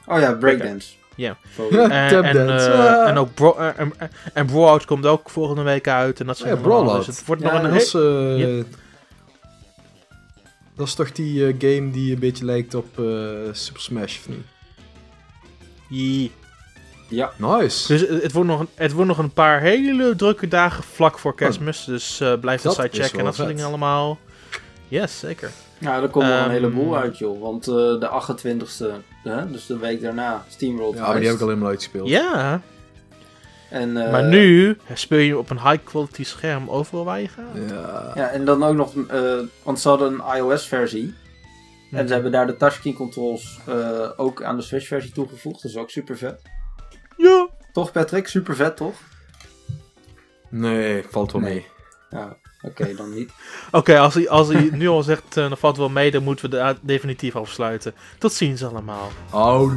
Speaker 3: Oh ja, breakdance.
Speaker 1: Ja. [laughs] En, en, en, ook Bro en, en Brawlout komt ook volgende week uit. En dat
Speaker 2: ja, Brawlout. Dus het wordt nog een is, uh, dat is toch die game die een beetje lijkt op Super Smash, of niet?
Speaker 3: Ja.
Speaker 2: Nice.
Speaker 1: Dus het wordt, nog een, het wordt nog een paar hele drukke dagen vlak voor kerstmis. Dus blijf de site checken en dat soort dingen allemaal. Yes, zeker.
Speaker 3: Ja, er komt um, nog een ehm, heleboel uit, joh. Want uh, de 28e, hè, dus de week daarna, SteamWorld
Speaker 2: Ja, die heb ik al helemaal uitgespeeld.
Speaker 1: Ja. En, uh, maar nu speel je op een high quality scherm overal waar je gaat.
Speaker 3: Ja, ja en dan ook nog, uh, want ze hadden een iOS En ze hebben daar de touchscreen controls ook aan de Switch versie toegevoegd. Dat is ook super vet.
Speaker 1: Ja.
Speaker 3: Toch Patrick? Super vet, toch?
Speaker 2: Nee, valt wel mee.
Speaker 3: Ja. Oké, dan niet. [laughs]
Speaker 1: Oké, als, hij, als hij [laughs] nu al zegt, uh, dan valt wel mee, dan moeten we de definitief afsluiten. Tot ziens allemaal.
Speaker 2: Oh.